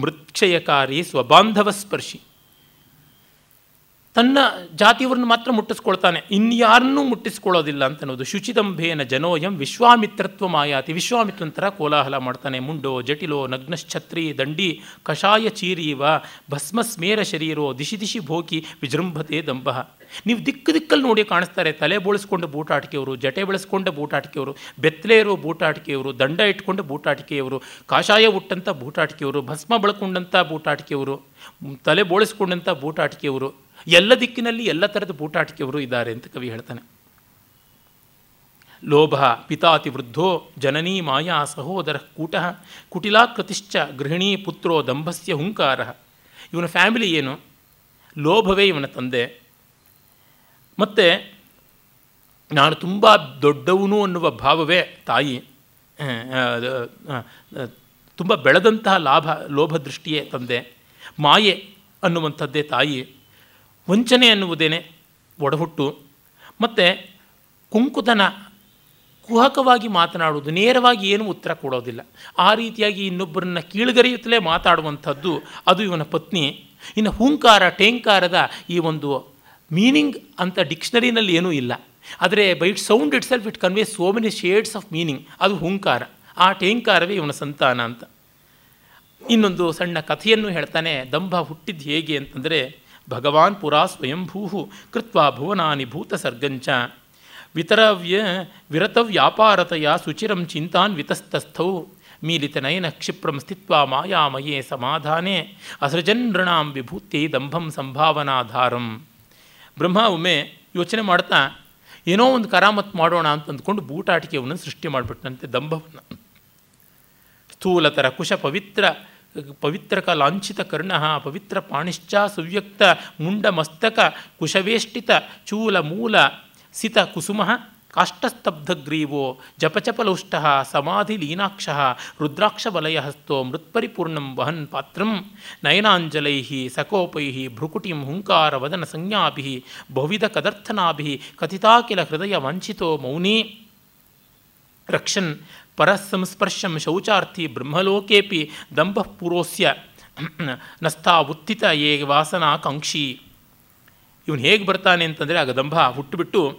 ಮೃಕ್ಷಯಕಾರಿ ಸ್ವಬಾಂಧವ ಸ್ಪರ್ಶಿ. ತನ್ನ ಜಾತಿಯವರನ್ನು ಮಾತ್ರ ಮುಟ್ಟಿಸ್ಕೊಳ್ತಾನೆ. ಇನ್ಯಾರನ್ನೂ ಮುಟ್ಟಿಸ್ಕೊಳ್ಳೋದಿಲ್ಲ ಅಂತ ಅನ್ನೋದು ಶುಚಿದಂಭೇನ ಜನೋಯಂ ವಿಶ್ವಾಮಿತ್ರತ್ವ ಮಾಯಾತಿ. ವಿಶ್ವಾಮಿತ್ರಂತರ ಕೋಲಾಹಲ ಮಾಡ್ತಾನೆ. ಮುಂಡೋ ಜಟಿಲೋ ನಗ್ನಶ್ಛತ್ರಿ ದಂಡಿ ಕಷಾಯ ಚೀರೀವ ಭಸ್ಮಸ್ಮೇರ ಶರೀರೋ ದಿಶಿ ದಿಶಿ ಭೋಗಿ ವಿಜೃಂಭತೆ ದಂಭ. ನೀವು ದಿಕ್ಕು ದಿಕ್ಕಲ್ಲಿ ನೋಡಿ ಕಾಣಿಸ್ತಾರೆ. ತಲೆ ಬೋಳಿಸ್ಕೊಂಡು ಬೂಟಾಟಿಕೆಯವರು ಜಟೆ ಬೆಳೆಸ್ಕೊಂಡ ಬೂಟಾಟಿಕೆಯವರು ಬೆತ್ತಲೆ ಇರೋ ಬೂಟಾಟಿಕೆಯವರು ದಂಡ ಇಟ್ಕೊಂಡು ಬೂಟಾಟಿಕೆಯವರು ಕಾಷಾಯ ಉಟ್ಟಂಥ ಬೂಟಾಟಿಕೆಯವರು ಭಸ್ಮ ಬಳಕೊಂಡಂಥ ಬೂಟಾಟಿಕೆಯವರು ತಲೆ ಬೋಳಿಸ್ಕೊಂಡಂಥ ಬೂಟಾಟಿಕೆಯವರು ಎಲ್ಲ ದಿಕ್ಕಿನಲ್ಲಿ ಎಲ್ಲ ಥರದ ಪೂಟಾಟಿಕೆಯವರು ಇದ್ದಾರೆ ಅಂತ ಕವಿ ಹೇಳ್ತಾನೆ. ಲೋಭ, ಪಿತಾತಿ, ವೃದ್ಧೋ, ಜನನೀ, ಮಾಯಾ, ಸಹೋದರ, ಕೂಟ ಕುಟಿಲಾಕೃತಿಶ್ಚ ಗೃಹಿಣೀ, ಪುತ್ರೋ, ದಂಭಸ್ಯ, ಹುಂಕಾರ. ಇವನ ಫ್ಯಾಮಿಲಿ ಏನು? ಲೋಭವೇ ಇವನ ತಂದೆ. ಮತ್ತು ನಾನು ತುಂಬ ದೊಡ್ಡವನು ಅನ್ನುವ ಭಾವವೇ ತಾಯಿ. ತುಂಬ ಬೆಳೆದಂತಹ ಲಾಭ, ಲೋಭ ದೃಷ್ಟಿಯೇ ತಂದೆ. ಮಾಯೆ ಅನ್ನುವಂಥದ್ದೇ ತಾಯಿ. ವಂಚನೆ ಅನ್ನುವುದೇನೆ ಒಡಹುಟ್ಟು. ಮತ್ತು ಕುಂಕುತನ ಕುಹಕವಾಗಿ ಮಾತನಾಡುವುದು ನೇರವಾಗಿ ಏನು ಉತ್ತರ ಕೊಡೋದಿಲ್ಲ. ಆ ರೀತಿಯಾಗಿ ಇನ್ನೊಬ್ಬರನ್ನ ಕೀಳುಗರಿಯುತ್ತಲೇ ಮಾತಾಡುವಂಥದ್ದು ಅದು ಇವನ ಪತ್ನಿ. ಇನ್ನು ಹೂಂಕಾರ, ಟೇಂಕಾರದ ಈ ಒಂದು ಮೀನಿಂಗ್ ಅಂತ ಡಿಕ್ಷನರಿನಲ್ಲಿ ಏನೂ ಇಲ್ಲ. ಆದರೆ by it sound itself it convey so many shades of meaning. ಅದು ಹೂಂಕಾರ. ಆ ಟೇಂಕಾರವೇ ಇವನ ಸಂತಾನ ಅಂತ. ಇನ್ನೊಂದು ಸಣ್ಣ ಕಥೆಯನ್ನು ಹೇಳ್ತಾನೆ, ದಂಭ ಹುಟ್ಟಿದ್ದು ಹೇಗೆ ಅಂತಂದರೆ ಭಗವಾನ್ ಪುರಾ ಸ್ವಯಂಭೂ ಕೃತ್ವ ಭುವನಾನಿ ಭೂತ ಸರ್ಗಂಚ. ವಿತರವ್ಯ ವಿರತವ್ಯಾಪಾರತೆಯ ಸುಚಿರಂ ಚಿಂತಾನ್ ವಿತಸ್ತಸ್ಥೌ. ಮೀಲಿತನಯನ ಕ್ಷಿಪ್ರಂ ಸ್ಥಿತ್ವ ಮಾಯಾಮಯೇ ಸಮಾಧಾನೆ. ಅಸೃಜನ್ ನೃಣಾಂ ವಿಭೂತಿ ದಂಭಂ ಸಂಭಾವನಾಧಾರಂ. ಬ್ರಹ್ಮ ಒಮ್ಮೆ ಯೋಚನೆ ಮಾಡ್ತಾ, ಏನೋ ಒಂದು ಕರಾಮತ್ ಮಾಡೋಣ ಅಂತ ಅಂದ್ಕೊಂಡು ಬೂಟಾಟಿಕೆಯನ್ನು ಸೃಷ್ಟಿ ಮಾಡಿಬಿಟ್ಟಂತೆ ದಂಭವನ್ನು. ಸ್ಥೂಲತರ ಕುಶ ಪವಿತ್ರ ಪವಿತ್ರಕ ಲಾಂಛಿತ ಕರ್ಣ, ಪವಿತ್ರ ಪಾಣಿಶ್ಚ ಸುವ್ಯಕ್ತ ಮುಂಡ ಮಸ್ತಕ ಕುಶವೇಷ್ಟಿತ ಚೂಲ ಮೂಲ ಸಿತ ಕುಸುಮ ಕಾಷ್ಟಸ್ತಬ್ಧಗ್ರೀವೋ ಜಪಚಪಲೌಷ್ಟ ಸಮಾಧಿ ಲೀನಾಕ್ಷ ರುದ್ರಾಕ್ಷವಲಯ ಹಸ್ತೋ ಮೃತ್ಪರಿಪೂರ್ಣಂ ವಹನ್ ಪಾತ್ರಂ ನಯನಾಂಜಲೈ ಸಕೋಪೈ ಭ್ರುಕುಟಿಂ ಹುಂಕಾರವದನ ಸಂಜ್ಞಾಭಿ ಬಹುವಿಧ ಕದರ್ಥನಾಭಿ ಕಥಿತಾಕಿಲ ಹೃದಯ ವಂಚಿತೋ ಮೌನಿ ರಕ್ಷನ್ ಪರಸಂಸ್ಪರ್ಶಂ ಶೌಚಾರ್ಥಿ ಬ್ರಹ್ಮಲೋಕೇಪಿ ದಂಭಪುರೋಸ್ಯ ನಸ್ತಾ ಉತ್ಥಿತ ಏ ವಾಸನಾಕಾಂಕ್ಷಿ ಇವನು ಹೇಗೆ ಬರ್ತಾನೆ ಅಂತಂದರೆ ಆಗ ದಂಭ ಹುಟ್ಟುಬಿಟ್ಟು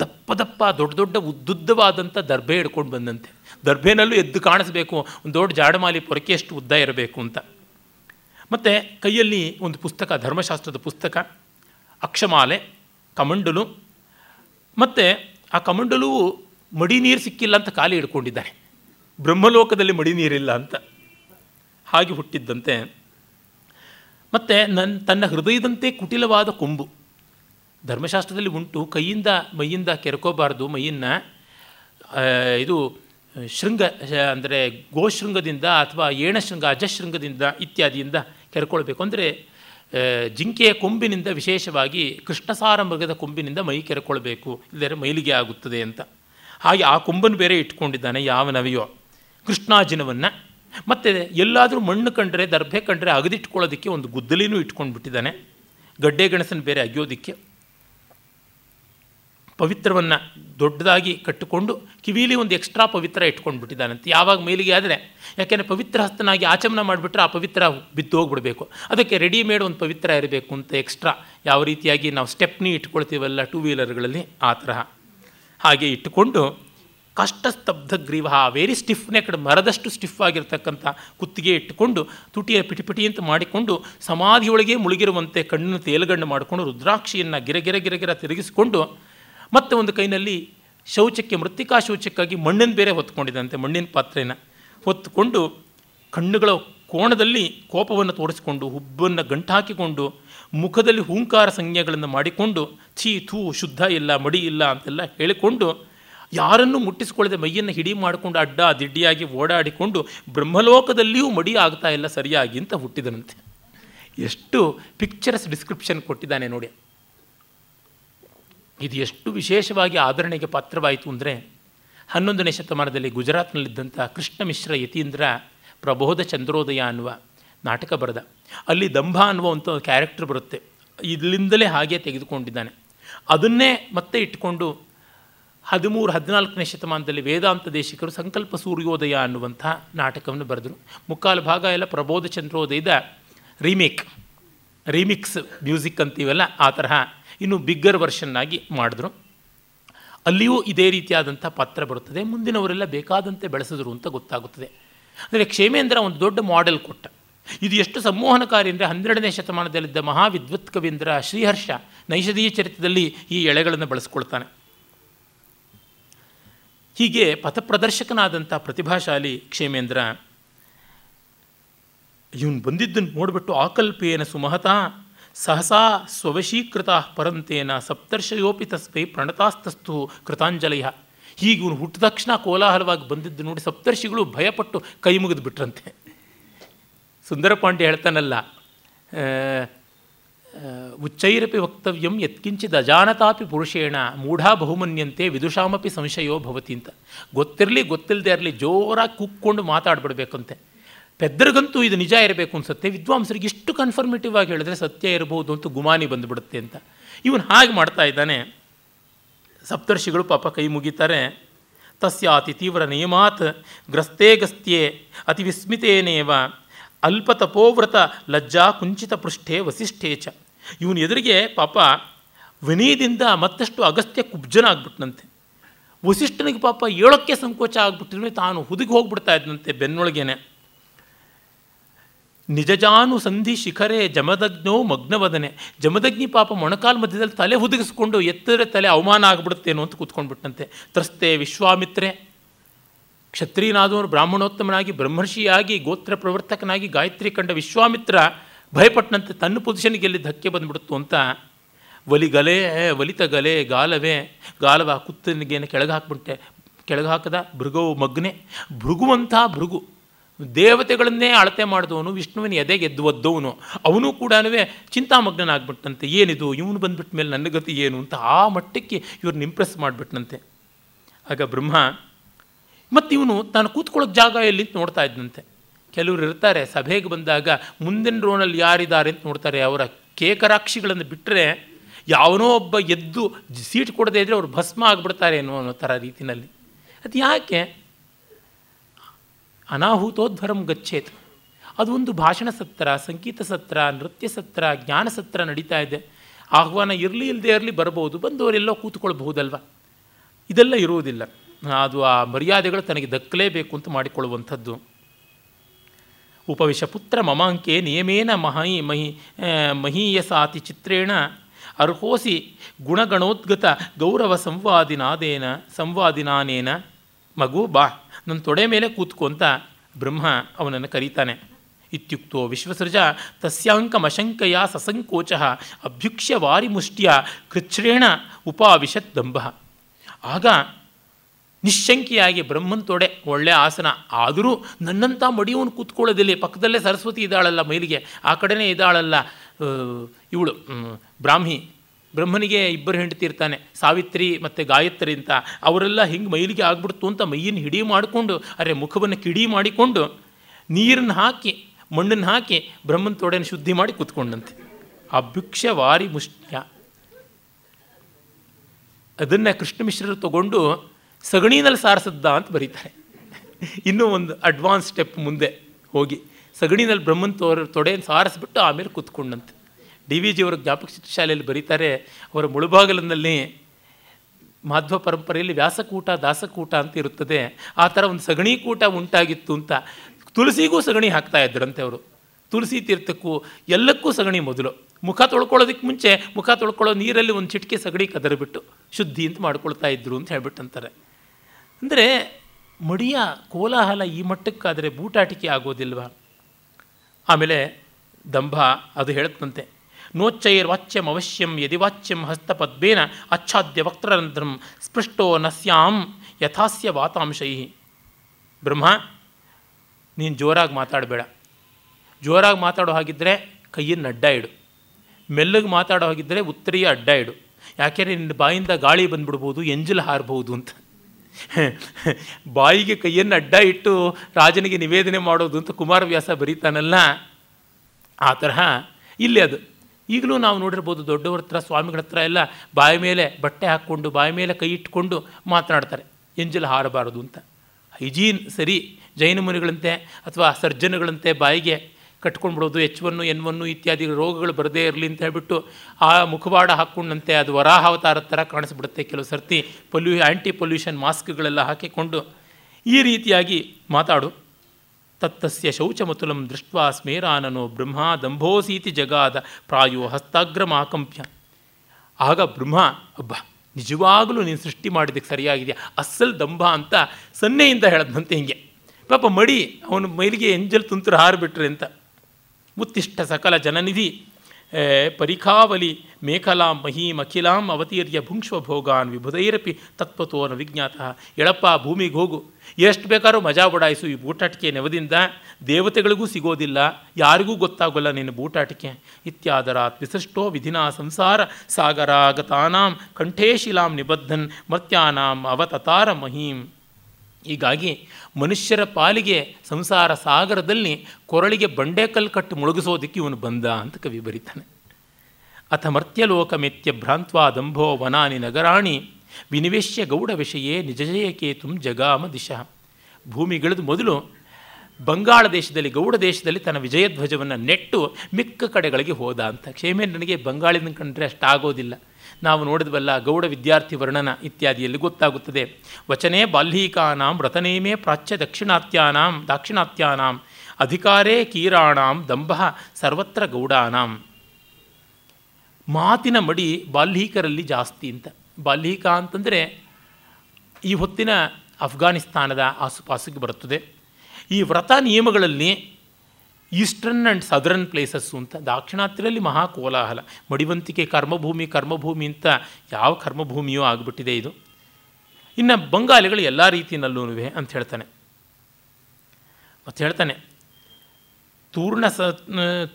ದಪ್ಪ ದಪ್ಪ ದೊಡ್ಡ ದೊಡ್ಡ ಉದ್ದುದ್ದವಾದಂಥ ದರ್ಭೆ ಹಿಡ್ಕೊಂಡು ಬಂದಂತೆ. ದರ್ಭೆನಲ್ಲೂ ಎದ್ದು ಕಾಣಿಸ್ಬೇಕು, ಒಂದು ದೊಡ್ಡ ಜಾಡಮಾಲಿ ಪೊರಕೆಯಷ್ಟು ಉದ್ದ ಇರಬೇಕು ಅಂತ. ಮತ್ತು ಕೈಯಲ್ಲಿ ಒಂದು ಪುಸ್ತಕ, ಧರ್ಮಶಾಸ್ತ್ರದ ಪುಸ್ತಕ, ಅಕ್ಷಮಾಲೆ, ಕಮಂಡಲು. ಮತ್ತು ಆ ಕಮಂಡಲು ಮಡಿ ನೀರು ಸಿಕ್ಕಿಲ್ಲ ಅಂತ ಖಾಲಿ ಹಿಡ್ಕೊಂಡಿದ್ದಾನೆ ಬ್ರಹ್ಮಲೋಕದಲ್ಲಿ ಮಡಿ ನೀರಿಲ್ಲ ಅಂತ ಹಾಗೆ ಹುಟ್ಟಿದ್ದಂತೆ. ಮತ್ತು ನನ್ನ ತನ್ನ ಹೃದಯದಂತೆ ಕುಟಿಲವಾದ ಕೊಂಬು ಧರ್ಮಶಾಸ್ತ್ರದಲ್ಲಿ ಉಂಟು. ಕೈಯಿಂದ ಮೈಯಿಂದ ಕೆರ್ಕೋಬಾರ್ದು. ಮೈಯನ್ನು ಇದು ಶೃಂಗ, ಅಂದರೆ ಗೋಶೃಂಗದಿಂದ ಅಥವಾ ಏಣಶೃಂಗ, ಅಜಶೃಂಗದಿಂದ ಇತ್ಯಾದಿಯಿಂದ ಕೆರ್ಕೊಳ್ಬೇಕು. ಅಂದರೆ ಜಿಂಕೆಯ ಕೊಂಬಿನಿಂದ ವಿಶೇಷವಾಗಿ ಕೃಷ್ಣಸಾರ ಮೃಗದ ಕೊಂಬಿನಿಂದ ಮೈ ಕೆರ್ಕೊಳ್ಬೇಕು. ಇಲ್ಲದರೆ ಮೈಲಿಗೆ ಆಗುತ್ತದೆ ಅಂತ. ಹಾಗೆ ಆ ಕೊಂಬನ್ನು ಬೇರೆ ಇಟ್ಕೊಂಡಿದ್ದಾನೆ ಯಾವ ನವಿಯೋ. ಕೃಷ್ಣಾಜಿನವನ್ನು. ಮತ್ತು ಎಲ್ಲಾದರೂ ಮಣ್ಣು ಕಂಡ್ರೆ, ದರ್ಭೆ ಕಂಡ್ರೆ ಅಗದಿಟ್ಕೊಳ್ಳೋದಕ್ಕೆ ಒಂದು ಗುದ್ದಲಿನೂ ಇಟ್ಕೊಂಡು ಬಿಟ್ಟಿದ್ದಾನೆ ಗಡ್ಡೆ ಗಣಸನ್ನು ಬೇರೆ ಅಗಿಯೋದಕ್ಕೆ. ಪವಿತ್ರವನ್ನು ದೊಡ್ಡದಾಗಿ ಕಟ್ಟಿಕೊಂಡು ಕಿವಿಲಿ ಒಂದು ಎಕ್ಸ್ಟ್ರಾ ಪವಿತ್ರ ಇಟ್ಕೊಂಡು ಬಿಟ್ಟಿದ್ದಾನಂತೆ ಯಾವಾಗ ಮೇಲಿಗೆ ಆದರೆ. ಯಾಕೆಂದರೆ ಪವಿತ್ರ ಹಸ್ತನಾಗಿ ಆಚಮನ ಮಾಡಿಬಿಟ್ರೆ ಆ ಪವಿತ್ರ ಬಿದ್ದು ಹೋಗ್ಬಿಡಬೇಕು ಅದಕ್ಕೆ ರೆಡಿಮೇಡ್ ಒಂದು ಪವಿತ್ರ ಇರಬೇಕು ಅಂತ ಎಕ್ಸ್ಟ್ರಾ. ಯಾವ ರೀತಿಯಾಗಿ ನಾವು ಸ್ಟೆಪ್ನಿ ಇಟ್ಕೊಳ್ತೀವಲ್ಲ ಟೂ ವೀಲರ್ಗಳಲ್ಲಿ ಆ ತರಹ. ಹಾಗೆ ಇಟ್ಟುಕೊಂಡು ಕಷ್ಟಸ್ತಬ್ಧ ಗ್ರೀವ ವೆರಿ ಸ್ಟಿಫ್ ನೆಕ್ಡ್ ಮರದಷ್ಟು ಸ್ಟಿಫ್ ಆಗಿರ್ತಕ್ಕಂಥ ಕುತ್ತಿಗೆ ಇಟ್ಟುಕೊಂಡು ತುಟಿಯ ಪಿಟಿಪಿಟಿ ಅಂತ ಮಾಡಿಕೊಂಡು ಸಮಾಧಿಯೊಳಗೆ ಮುಳುಗಿರುವಂತೆ ಕಣ್ಣನ್ನು ತೇಲುಗಣ್ಣು ಮಾಡಿಕೊಂಡು ರುದ್ರಾಕ್ಷಿಯನ್ನು ಗಿರ ಗಿರ ಗಿರ ಗಿರ ತಿರುಗಿಸಿಕೊಂಡು ಮತ್ತೆ ಒಂದು ಕೈನಲ್ಲಿ ಶೌಚಕ್ಕೆ, ಮೃತ್ತಿಕಾ ಶೌಚಕ್ಕಾಗಿ ಮಣ್ಣಿನ ಬೇರೆ ಹೊತ್ಕೊಂಡಿದಂತೆ ಮಣ್ಣಿನ ಪಾತ್ರೆನ ಹೊತ್ತುಕೊಂಡು ಕಣ್ಣುಗಳ ಕೋಣದಲ್ಲಿ ಕೋಪವನ್ನು ತೋರಿಸಿಕೊಂಡು, ಹುಬ್ಬನ್ನು ಗಂಟಾಕಿಕೊಂಡು ಮುಖದಲ್ಲಿ ಹೂಂಕಾರ ಸಂಜ್ಞೆಗಳನ್ನು ಮಾಡಿಕೊಂಡು, ಛೀ, ಥೂ, ಶುದ್ಧ ಇಲ್ಲ, ಮಡಿ ಇಲ್ಲ ಅಂತೆಲ್ಲ ಹೇಳಿಕೊಂಡು, ಯಾರನ್ನು ಮುಟ್ಟಿಸಿಕೊಳ್ಳದೆ ಮೈಯನ್ನು ಹಿಡಿ ಮಾಡಿಕೊಂಡು ಅಡ್ಡ, ದಿಡ್ಡಿಯಾಗಿ ಓಡಾಡಿಕೊಂಡು ಬ್ರಹ್ಮಲೋಕದಲ್ಲಿಯೂ ಮಡಿ ಆಗ್ತಾ ಇಲ್ಲ ಸರಿಯಾಗಿ ಅಂತ ಹುಟ್ಟಿದನಂತೆ. ಎಷ್ಟು ಪಿಕ್ಚರ್ಸ್ ಡಿಸ್ಕ್ರಿಪ್ಷನ್ ಕೊಟ್ಟಿದ್ದಾನೆ ನೋಡಿ. ಇದು ಎಷ್ಟು ವಿಶೇಷವಾಗಿ ಆದರಣೆಗೆ ಪಾತ್ರವಾಯಿತು ಅಂದರೆ, ಹನ್ನೊಂದನೇ ಶತಮಾನದಲ್ಲಿ ಗುಜರಾತ್ನಲ್ಲಿದ್ದಂಥ ಕೃಷ್ಣ ಮಿಶ್ರ ಯತೀಂದ್ರ ಪ್ರಬೋಧ ಚಂದ್ರೋದಯ ಅನ್ನುವ ನಾಟಕ ಬರೆದ. ಅಲ್ಲಿ ದಂಭ ಅನ್ನುವ ಕ್ಯಾರೆಕ್ಟರ್ ಬರುತ್ತೆ. ಇಲ್ಲಿಂದಲೇ ಹಾಗೆ ತೆಗೆದುಕೊಂಡಿದ್ದಾನೆ. ಅದನ್ನೇ ಮತ್ತೆ ಇಟ್ಕೊಂಡು ಹದಿಮೂರು, ಹದಿನಾಲ್ಕನೇ ಶತಮಾನದಲ್ಲಿ ವೇದಾಂತ ದೇಶಿಕರು ಸಂಕಲ್ಪ ಸೂರ್ಯೋದಯ ಅನ್ನುವಂಥ ನಾಟಕವನ್ನು ಬರೆದರು. ಮುಕ್ಕಾಲು ಭಾಗ ಎಲ್ಲ ಪ್ರಬೋಧ ಚಂದ್ರೋದಯದ ರೀಮೇಕ್ ರೀಮಿಕ್ಸ್ ಮ್ಯೂಸಿಕ್ ಅಂತೀವಲ್ಲ, ಆ ತರಹ ಇನ್ನು ಬಿಗ್ಗರ್ ವರ್ಷನ್ನಾಗಿ ಮಾಡಿದ್ರು. ಅಲ್ಲಿಯೂ ಇದೇ ರೀತಿಯಾದಂಥ ಪಾತ್ರ ಬರುತ್ತದೆ. ಮುಂದಿನವರೆಲ್ಲ ಬೇಕಾದಂತೆ ಬೆಳೆಸಿದ್ರು ಅಂತ ಗೊತ್ತಾಗುತ್ತದೆ. ಅಂದರೆ ಕ್ಷೇಮೇಂದ್ರ ಒಂದು ದೊಡ್ಡ ಮಾಡೆಲ್ ಕೊಟ್ಟ. ಇದು ಎಷ್ಟು ಸಂಮೋಹನಕಾರಿ ಅಂದರೆ ಹನ್ನೆರಡನೇ ಶತಮಾನದಲ್ಲಿದ್ದ ಮಹಾವಿದ್ವತ್ ಕವೀಂದ್ರ ಶ್ರೀಹರ್ಷ ನೈಷಧೀಯ ಚರಿತ್ರದಲ್ಲಿ ಈ ಎಳೆಗಳನ್ನು ಬಳಸ್ಕೊಳ್ತಾನೆ. ಹೀಗೆ ಪಥಪ್ರದರ್ಶಕನಾದಂಥ ಪ್ರತಿಭಾಶಾಲಿ ಕ್ಷೇಮೇಂದ್ರ, ಇವನು ಬಂದಿದ್ದನ್ನು ನೋಡಿಬಿಟ್ಟು ಆಕಲ್ಪೇನ ಸುಮಹತಾ, ಸಹಸಾ ಸ್ವವಶೀಕೃತ ಪರಂತೇನ ಸಪ್ತರ್ಷಯೋಪಿ ತಸ್ಮೈ ಪ್ರಣತಾಸ್ತಸ್ತು ಕೃತಾಂಜಲಯ. ಹೀಗೆ ಇವನು ಹುಟ್ಟಿದ ತಕ್ಷಣ ಕೋಲಾಹಲವಾಗಿ ಬಂದಿದ್ದು ನೋಡಿ ಸಪ್ತರ್ಷಿಗಳು ಭಯಪಟ್ಟು ಕೈ ಮುಗಿದು ಬಿಟ್ರಂತೆ ಸುಂದರ ಪಾಂಡ್ಯ ಹೇಳ್ತಾನಲ್ಲ ಉಚ್ಚೈರಪಿ ವಕ್ತವ್ಯಂ ಯತ್ಕಿಂಚಿದ್ ಅಜಾನತಾಪಿ ಪುರುಷೇಣ ಮೂಢಾ ಬಹುಮನ್ಯಂತೆ ವಿದುಷಾಮಪಿ ಸಂಶಯೋ ಭವತಿ ಅಂತ. ಗೊತ್ತಿರಲಿ ಗೊತ್ತಿಲ್ಲದೆ ಇರಲಿ ಜೋರಾಗಿ ಕುಕ್ಕೊಂಡು ಮಾತಾಡ್ಬಿಡ್ಬೇಕಂತೆ. ಪೆದ್ದರಿಗಂತೂ ಇದು ನಿಜ ಇರಬೇಕು ಅನ್ಸುತ್ತೆ. ವಿದ್ವಾಂಸರಿಗೆ ಇಷ್ಟು ಕನ್ಫರ್ಮೇಟಿವ್ ಆಗಿ ಹೇಳಿದ್ರೆ ಸತ್ಯ ಇರಬಹುದು ಅಂತ ಗುಮಾನಿ ಬಂದುಬಿಡುತ್ತೆ ಅಂತ. ಇವನು ಹಾಗೆ ಮಾಡ್ತಾ ಇದ್ದಾನೆ. ಸಪ್ತರ್ಷಿಗಳು ಪಾಪ ಕೈ ಮುಗಿತಾರೆ. ತಸ್ಯಾತಿ ತೀವ್ರ ನಿಯಮಾತ್ ಗ್ರಸ್ತೇ ಗಸ್ತ್ಯೇ ಅತಿ ವಿಸ್ಮಿತೇನೇವ ಅಲ್ಪ ತಪೋವ್ರತ ಲಜ್ಜಾ ಕುಂಚಿತ ಪೃಷ್ಠೆ ವಸಿಷ್ಠೇ ಚ. ಇವನು ಎದುರಿಗೆ ಪಾಪ ವಿನಯದಿಂದ ಮತ್ತಷ್ಟು ಅಗಸ್ತ್ಯ ಕುಬ್ಜನ ಆಗ್ಬಿಟ್ನಂತೆ ವಸಿಷ್ಠನಿಗೆ ಪಾಪ ಏಳೋಕ್ಕೆ ಸಂಕೋಚ ಆಗ್ಬಿಟ್ಟಿದ್ರೆ ತಾನು ಹುದುಗಿ ಹೋಗ್ಬಿಡ್ತಾ ಇದ್ದಂತೆ ಬೆನ್ನೊಳಗೇನೆ. ನಿಜಜಾನು ಸಂಧಿ ಶಿಖರೇ ಜಮದಗ್ನೋ ಮಗ್ನವದನೆ. ಜಮದಗ್ನಿ ಪಾಪ ಮೊಣಕಾಲ್ ಮಧ್ಯದಲ್ಲಿ ತಲೆ ಹುದುಗಿಸ್ಕೊಂಡು ಎತ್ತರೆ ತಲೆ ಅವಮಾನ ಆಗಿಬಿಡುತ್ತೇನೋ ಅಂತ ಕೂತ್ಕೊಂಡ್ಬಿಟ್ಟಂತೆ ತ್ರಸ್ತೆ ವಿಶ್ವಾಮಿತ್ರೆ. ಕ್ಷತ್ರಿಯನಾದವನು ಬ್ರಾಹ್ಮಣೋತ್ತಮನಾಗಿ, ಬ್ರಹ್ಮರ್ಷಿಯಾಗಿ, ಗೋತ್ರ ಪ್ರವರ್ತಕನಾಗಿ, ಗಾಯತ್ರಿ ಕಂಡ ವಿಶ್ವಾಮಿತ್ರ ಭಯಪಟ್ಟನಂತೆ ತನ್ನ ಪೊಸಿಷನ್ಗೆ ಎಲ್ಲಿ ಧಕ್ಕೆ ಬಂದ್ಬಿಡುತ್ತು ಅಂತ ಒಲಿಗಲೆ ಒಲಿತ ಗಲೆ ಗಾಲವೇ, ಗಾಲವ ಕುತ್ತನಿಗೇನು ಕೆಳಗೆ ಹಾಕ್ಬಿಟ್ಟೆ ಕೆಳಗೆ ಹಾಕದ ಭೃಗವು ಮಗ್ನೆ. ಭೃಗುವಂಥ ಭೃಗು. ದೇವತೆಗಳನ್ನೇ ಅಳತೆ ಮಾಡಿದವನು, ವಿಷ್ಣುವಿನ ಎದೆಗೆ ಎದ್ದು ಒದ್ದವನು. ಅವನು ಕೂಡ ಚಿಂತಾಮಗ್ನಾಗ್ಬಿಟ್ಟಂತೆ ಏನಿದು? ಇವನು ಬಂದ್ಬಿಟ್ಟ ಮೇಲೆ ನನ್ನ ಗತಿ ಏನು? ಅಂತ ಆ ಮಟ್ಟಕ್ಕೆ ಇವ್ರನ್ನ ಇಂಪ್ರೆಸ್ ಮಾಡಿಬಿಟ್ನಂತೆ. ಆಗ ಬ್ರಹ್ಮ ಮತ್ತು ಇವನು ತಾನು ಕೂತ್ಕೊಳ್ಳೋಕೆ ಜಾಗ ಎಲ್ಲಿ ನೋಡ್ತಾ ಇದ್ದಂತೆ ಕೆಲವರು ಇರ್ತಾರೆ, ಸಭೆಗೆ ಬಂದಾಗ ಮುಂದಿನ ರೋನಲ್ಲಿ ಯಾರಿದ್ದಾರೆ ಅಂತ ನೋಡ್ತಾರೆ. ಅವರ ಕೇಕರಾಕ್ಷಿಗಳನ್ನು ಬಿಟ್ಟರೆ ಯಾವನೋ ಒಬ್ಬ ಎದ್ದು ಸೀಟ್ ಕೊಡದೇ ಇದ್ದರೆ ಅವ್ರು ಭಸ್ಮ ಆಗಿಬಿಡ್ತಾರೆ ಅನ್ನೋ ಅನ್ನೋ ಥರ ರೀತಿಯಲ್ಲಿ ಅದು ಯಾಕೆ? ಅನಾಹುತೋದ್ಭರಂ ಗಚ್ಚೇತ್. ಅದು ಒಂದು ಭಾಷಣ ಸತ್ರ, ಸಂಗೀತ ಸತ್ರ, ನೃತ್ಯ ಸತ್ರ, ಜ್ಞಾನ ಸತ್ರ ನಡೀತಾ ಇದೆ. ಆಹ್ವಾನ ಇರಲಿ ಇಲ್ಲದೆ ಇರಲಿ ಬರ್ಬೋದು. ಬಂದವರೆಲ್ಲೋ ಕೂತ್ಕೊಳ್ಬಹುದಲ್ವ? ಇದೆಲ್ಲ ಇರುವುದಿಲ್ಲ. ಅದು ಆ ಮರ್ಯಾದೆಗಳು ತನಗೆ ದಕ್ಕಲೇಬೇಕು ಅಂತ ಮಾಡಿಕೊಳ್ಳುವಂಥದ್ದು. ಉಪವಿಶ ಪುತ್ರ ಮಮಾಂಕೆ ನಿಯಮೇನ ಮಹಿ ಮಹಿ ಮಹೀಯಸಾತಿ ಚಿತ್ರೇಣ, ಅರ್ಹೋಸಿ ಗುಣಗಣೋದ್ಗತ ಗೌರವ ಸಂವಾದಿನಾದೇನ, ಸಂವಾದಿನಾನೇನ, ಮಗು ಬಾ, ನನ್ನ ತೊಡೆ ಮೇಲೆ ಕೂತ್ಕೊಂತ ಬ್ರಹ್ಮ ಅವನನ್ನು ಕರೀತಾನೆ. ಇತ್ಯುಕ್ತೋ ವಿಶ್ವಸೃಜ ತಸ್ಯಾಂಕಮಶಂಕಯ ಸಸಂಕೋಚ ಅಭ್ಯುಕ್ಷ್ಯ ವಾರಿಮುಷ್ಟ್ಯ ಕೃಚ್ಛ್ರೇಣ ಉಪಾವಿಶತ್ ದಂಭ ಆಗ ನಿಶ್ಶಂಕಿಯಾಗಿ ಬ್ರಹ್ಮನ್ ತೊಡೆ ಒಳ್ಳೆ ಆಸನ. ಆದರೂ ನನ್ನಂಥ ಮಡಿಯವನು ಕೂತ್ಕೊಳ್ಳೋದಿಲ್ಲ. ಪಕ್ಕದಲ್ಲೇ ಸರಸ್ವತಿ ಇದ್ದಾಳಲ್ಲ ಮೈಲಿಗೆ. ಆ ಕಡೆನೇ ಇದ್ದಾಳಲ್ಲ ಇವಳು ಬ್ರಾಹ್ಮಿ. ಬ್ರಹ್ಮನಿಗೆ ಇಬ್ಬರು ಹೆಂಡತಿ ಇರ್ತಾನೆ. ಸಾವಿತ್ರಿ ಮತ್ತು ಗಾಯತ್ರಿ ಅಂತ. ಅವರೆಲ್ಲ ಹಿಂಗೆ ಮೈಲಿಗೆ ಆಗ್ಬಿಡ್ತು ಅಂತ ಮೈಯನ್ನು ಹಿಡಿ ಮಾಡಿಕೊಂಡು, ಅರೆ ಮುಖವನ್ನು ಕಿಡಿ ಮಾಡಿಕೊಂಡು, ನೀರನ್ನು ಹಾಕಿ, ಮಣ್ಣನ್ನು ಹಾಕಿ ಬ್ರಹ್ಮನ ತೊಡೆಯನ್ನು ಶುದ್ಧಿ ಮಾಡಿ ಕೂತ್ಕೊಂಡಂತೆ. ಅಭ್ಯುಕ್ಷ ವಾರಿ ಮುಷ್ಟ್ಯ. ಅದನ್ನು ಕೃಷ್ಣ ಮಿಶ್ರರು ತಗೊಂಡು ಸಗಣಿನಲ್ಲಿ ಸಾರಿಸದ್ದ ಅಂತ ಬರೀತಾರೆ. ಇನ್ನೂ ಒಂದು ಅಡ್ವಾನ್ಸ್ ಸ್ಟೆಪ್ ಮುಂದೆ ಹೋಗಿ ಸಗಣಿನಲ್ಲಿ ಬ್ರಹ್ಮನ್ ತೋರ ತೊಡೆಯನ್ನು ಸಾರಿಸ್ಬಿಟ್ಟು ಆಮೇಲೆ ಕೂತ್ಕೊಂಡಂತೆ. ಡಿ ವಿ ಜಿಯವರ ಜ್ಞಾಪಕ ಶಾಲೆಯಲ್ಲಿ ಬರೀತಾರೆ, ಅವರ ಮುಳುಬಾಗಲಿನಲ್ಲಿ ಮಾಧ್ವ ಪರಂಪರೆಯಲ್ಲಿ ವ್ಯಾಸಕೂಟ, ದಾಸಕೂಟ ಅಂತ ಇರುತ್ತದೆ. ಆ ಥರ ಒಂದು ಸಗಣಿ ಕೂಟ ಉಂಟಾಗಿತ್ತು ಅಂತ ತುಳಸಿಗೂ ಸಗಣಿ ಹಾಕ್ತಾ ಇದ್ರಂತೆ ಅವರು. ತುಳಸಿ ತೀರ್ಥಕ್ಕೂ ಎಲ್ಲಕ್ಕೂ ಸಗಣಿ ಮೊದಲು. ಮುಖ ತೊಳ್ಕೊಳ್ಳೋದಕ್ಕೆ ಮುಂಚೆ ಮುಖ ತೊಳ್ಕೊಳ್ಳೋ ನೀರಲ್ಲಿ ಒಂದು ಚಿಟಿಕೆ ಸಗಣಿ ಕದರಿಬಿಟ್ಟು ಶುದ್ಧಿ ಅಂತ ಮಾಡ್ಕೊಳ್ತಾ ಇದ್ರು ಅಂತ ಹೇಳ್ಬಿಟ್ಟಂತಾರೆ. ಅಂದರೆ ಮಡಿಯ ಕೋಲಾಹಲ ಈ ಮಟ್ಟಕ್ಕಾದರೆ ಬೂಟಾಟಿಕೆ ಆಗೋದಿಲ್ವ? ಆಮೇಲೆ ದಂಭ ಅದು ಹೇಳುತ್ತಂತೆ, ನೋಚ್ಚೈರ್ ವಾಚ್ಯಂ ಅವಶ್ಯಂ ಯದಿ ವಾಚ್ಯಂ ಹಸ್ತಪದ್ಮೇನ ಆಚ್ಛಾದ್ಯ ವಕ್ತರಂಧ್ರಂ ಸ್ಪೃಷ್ಟೋ ನಸ್ಯಾಂ ಯಥಾಸ್ಯ ವಾತಾಂಶೈ. ಬ್ರಹ್ಮ, ನೀನು ಜೋರಾಗಿ ಮಾತಾಡಬೇಡ. ಜೋರಾಗಿ ಮಾತಾಡೋ ಹಾಗಿದ್ದರೆ ಕೈಯನ್ನು ಅಡ್ಡ ಇಡು. ಮೆಲ್ಲಗೆ ಮಾತಾಡೋ ಹಾಗಿದ್ದರೆ ಉತ್ತರಿಯ ಅಡ್ಡ ಇಡು. ಯಾಕೆಂದರೆ ನಿನ್ನ ಬಾಯಿಂದ ಗಾಳಿ ಬಂದ್ಬಿಡ್ಬೋದು, ಎಂಜಲು ಹಾರಬಹುದು ಅಂತ. ಬಾಯಿಗೆ ಕೈಯನ್ನು ಅಡ್ಡ ಇಟ್ಟು ರಾಜನಿಗೆ ನಿವೇದನೆ ಮಾಡೋದು ಅಂತ ಕುಮಾರವ್ಯಾಸ ಬರೀತಾನಲ್ಲ? ಆ ತರಹ ಇಲ್ಲಿ ಅದು. ಈಗಲೂ ನಾವು ನೋಡಿರ್ಬೋದು ದೊಡ್ಡವ್ರ ಹತ್ರ, ಸ್ವಾಮಿಗಳ ಹತ್ರ ಎಲ್ಲ ಬಾಯಿ ಮೇಲೆ ಬಟ್ಟೆ ಹಾಕ್ಕೊಂಡು, ಬಾಯಿ ಮೇಲೆ ಕೈ ಇಟ್ಕೊಂಡು ಮಾತನಾಡ್ತಾರೆ. ಎಂಜಲ್ ಹಾರಬಾರದು ಅಂತ. ಹೈಜೀನ್ ಸರಿ, ಜೈನ ಮುನಿಗಳಂತೆ ಅಥವಾ ಸರ್ಜನ್ಗಳಂತೆ ಬಾಯಿಗೆ ಕಟ್ಕೊಂಡ್ಬಿಡೋದು ಎಚ್ ಒನ್ನು ಎನ್ ಒನ್ನು ಇತ್ಯಾದಿ ರೋಗಗಳು ಬರದೇ ಇರಲಿ ಅಂತ ಹೇಳ್ಬಿಟ್ಟು ಆ ಮುಖವಾಡ ಹಾಕ್ಕೊಂಡಂತೆ, ಅದು ವರಾಹಾವತಾರದ ಥರ ಕಾಣಿಸ್ಬಿಡುತ್ತೆ. ಕೆಲವು ಸರ್ತಿ ಪೊಲ್ಯೂ ಆ್ಯಂಟಿ ಪೊಲ್ಯೂಷನ್ ಮಾಸ್ಕ್ಗಳೆಲ್ಲ ಹಾಕಿಕೊಂಡು ಈ ರೀತಿಯಾಗಿ ಮಾತಾಡು. ತತ್ತಸ್ಯ ಶೌಚಮತುಲಂ ದೃಷ್ಟ್ವಾ ಸ್ಮೇರಾನನೋ ಬ್ರಹ್ಮ ದಂಭೋಸೀತಿ ಜಗಾದ ಪ್ರಾಯೋ ಹಸ್ತಾಗ್ರಮಾಕಂಪ್ಯ. ಆಗ ಬ್ರಹ್ಮ, ಅಬ್ಬ, ನಿಜವಾಗಲೂ ನೀನು ಸೃಷ್ಟಿ ಮಾಡಿದ್ದಕ್ಕೆ ಸರಿಯಾಗಿದೆಯಾ? ಅಸ್ಸಲ್ ದಂಭ ಅಂತ ಸನ್ನೆಯಿಂದ ಹೇಳದಂತೆ ಹಿಂಗೆ. ಪಾಪ ಮಡಿ, ಅವನು ಮೈಲಿಗೆ ಎಂಜಲ್ ತುಂತುರು ಹಾರಿಬಿಟ್ರೆ ಅಂತ. ಉತ್ತಿಷ್ಟ ಸಕಲ ಜನನಿಧಿ. ಪರಿಖಾವಲಿ ಮೇಖಲಾಂ ಮಹೀಂ ಅಖಿಲಾಂ ಅವತೀರ್ಯ ಭುಂಕ್ಷ್ವ ಭೋಗಾನ್ ವಿಭುಧೈರಪಿ ತತ್ವತೋನ ವಿಜ್ಞಾತ. ಎಳಪ್ಪ ಭೂಮಿಗೆ ಹೋಗು ಎಷ್ಟು ಬೇಕಾದ್ರೂ ಮಜಾ ಬಡಾಯಿಸು ಈ ಬೂಟಾಟಿಕೆ ನೆವದಿಂದ. ದೇವತೆಗಳಿಗೂ ಸಿಗೋದಿಲ್ಲ. ಯಾರಿಗೂ ಗೊತ್ತಾಗೋಲ್ಲ ನಿನ್ನ ಬೂಟಾಟಿಕೆ. ಇತ್ಯಾದರಾತ್ ವಿಸೃಷ್ಟೋ ವಿಧಿನಾ ಸಂಸಾರ ಸಾಗರಾಗತಾನಾಂ ಕಂಠೇಶಿಲಾಂ ನಿಬದ್ಧನ್ ಮರ್ತ್ಯಾನಾಂ ಅವತತಾರ ಮಹೀಂ. ಹೀಗಾಗಿ ಮನುಷ್ಯರ ಪಾಲಿಗೆ ಸಂಸಾರ ಸಾಗರದಲ್ಲಿ ಕೊರಳಿಗೆ ಬಂಡೆಕಲ್ಲು ಕಟ್ಟು ಮುಳುಗಿಸೋದಕ್ಕೆ ಇವನು ಬಂದ ಅಂತ ಕವಿ ಬರೀತಾನೆ. ಅಥ ಮರ್ತ್ಯಲೋಕಮೆತ್ಯ ಭ್ರಾಂತ್ವಾ ದಂಭೋ ವನಾನಿ ನಗರಾಣಿ ವಿನಿವೇಶ್ಯ ಗೌಡ ವಿಷಯೇ ನಿಜಜಯಕೇತುಂ ಜಗಾಮ ದಿಶಃ. ಭೂಮಿಗಿಳಿದು ಮೊದಲು ಬಂಗಾಳ ದೇಶದಲ್ಲಿ ಗೌಡ ದೇಶದಲ್ಲಿ ತನ್ನ ವಿಜಯಧ್ವಜವನ್ನು ನೆಟ್ಟು ಮಿಕ್ಕ ಕಡೆಗಳಿಗೆ ಹೋದ ಅಂತ. ಕ್ಷೇಮೇಂದ್ರನಿಗೆ ಬಂಗಾಳಿನ ಕಂಡ್ರೆ ಅಷ್ಟಾಗೋದಿಲ್ಲ. ನಾವು ನೋಡಿದ್ವಲ್ಲ ಗೌಡ ವಿದ್ಯಾರ್ಥಿ ವರ್ಣನ ಇತ್ಯಾದಿಯಲ್ಲಿ ಗೊತ್ತಾಗುತ್ತದೆ. ವಚನೇ ಬಾಲ್ಹೀಕಾನಾಂ ವ್ರತನೇಮೇ ಪ್ರಾಚ್ಯ ದಕ್ಷಿಣಾತ್ಯಾನಾಂ ದಾಕ್ಷಿಣಾತ್ಯಾನಾಂ ಅಧಿಕಾರೇ ಕೀರಾಣಾಂ ದಂಭ ಸರ್ವತ್ರ ಗೌಡಾನಾಂ. ಮಾತಿನ ಮಡಿ ಬಾಲ್ಹೀಕರಲ್ಲಿ ಜಾಸ್ತಿ ಅಂತ. ಬಾಲ್ಹೀಕ ಅಂತಂದರೆ ಈ ಹೊತ್ತಿನ ಅಫ್ಘಾನಿಸ್ತಾನದ ಆಸುಪಾಸಿಗೆ ಬರುತ್ತದೆ. ಈ ವ್ರತ ನಿಯಮಗಳಲ್ಲಿ ಈಸ್ಟರ್ನ್ ಆ್ಯಂಡ್ ಸದರ್ನ್ ಪ್ಲೇಸಸ್ಸು ಅಂತ ದಾಕ್ಷಿಣಾತ್ಯರಲ್ಲಿ ಮಹಾ ಕೋಲಾಹಲ. ಮಡಿವಂತಿಕೆ ಕರ್ಮಭೂಮಿ ಕರ್ಮಭೂಮಿ ಅಂತ ಯಾವ ಕರ್ಮಭೂಮಿಯೂ ಆಗಿಬಿಟ್ಟಿದೆ ಇದು. ಇನ್ನು ಬಂಗಾಲಿಗಳು ಎಲ್ಲ ರೀತಿಯಲ್ಲೂ ಅಂತ ಹೇಳ್ತಾನೆ. ಮತ್ತು ಹೇಳ್ತಾನೆ, ತೂರ್ಣ ಸ,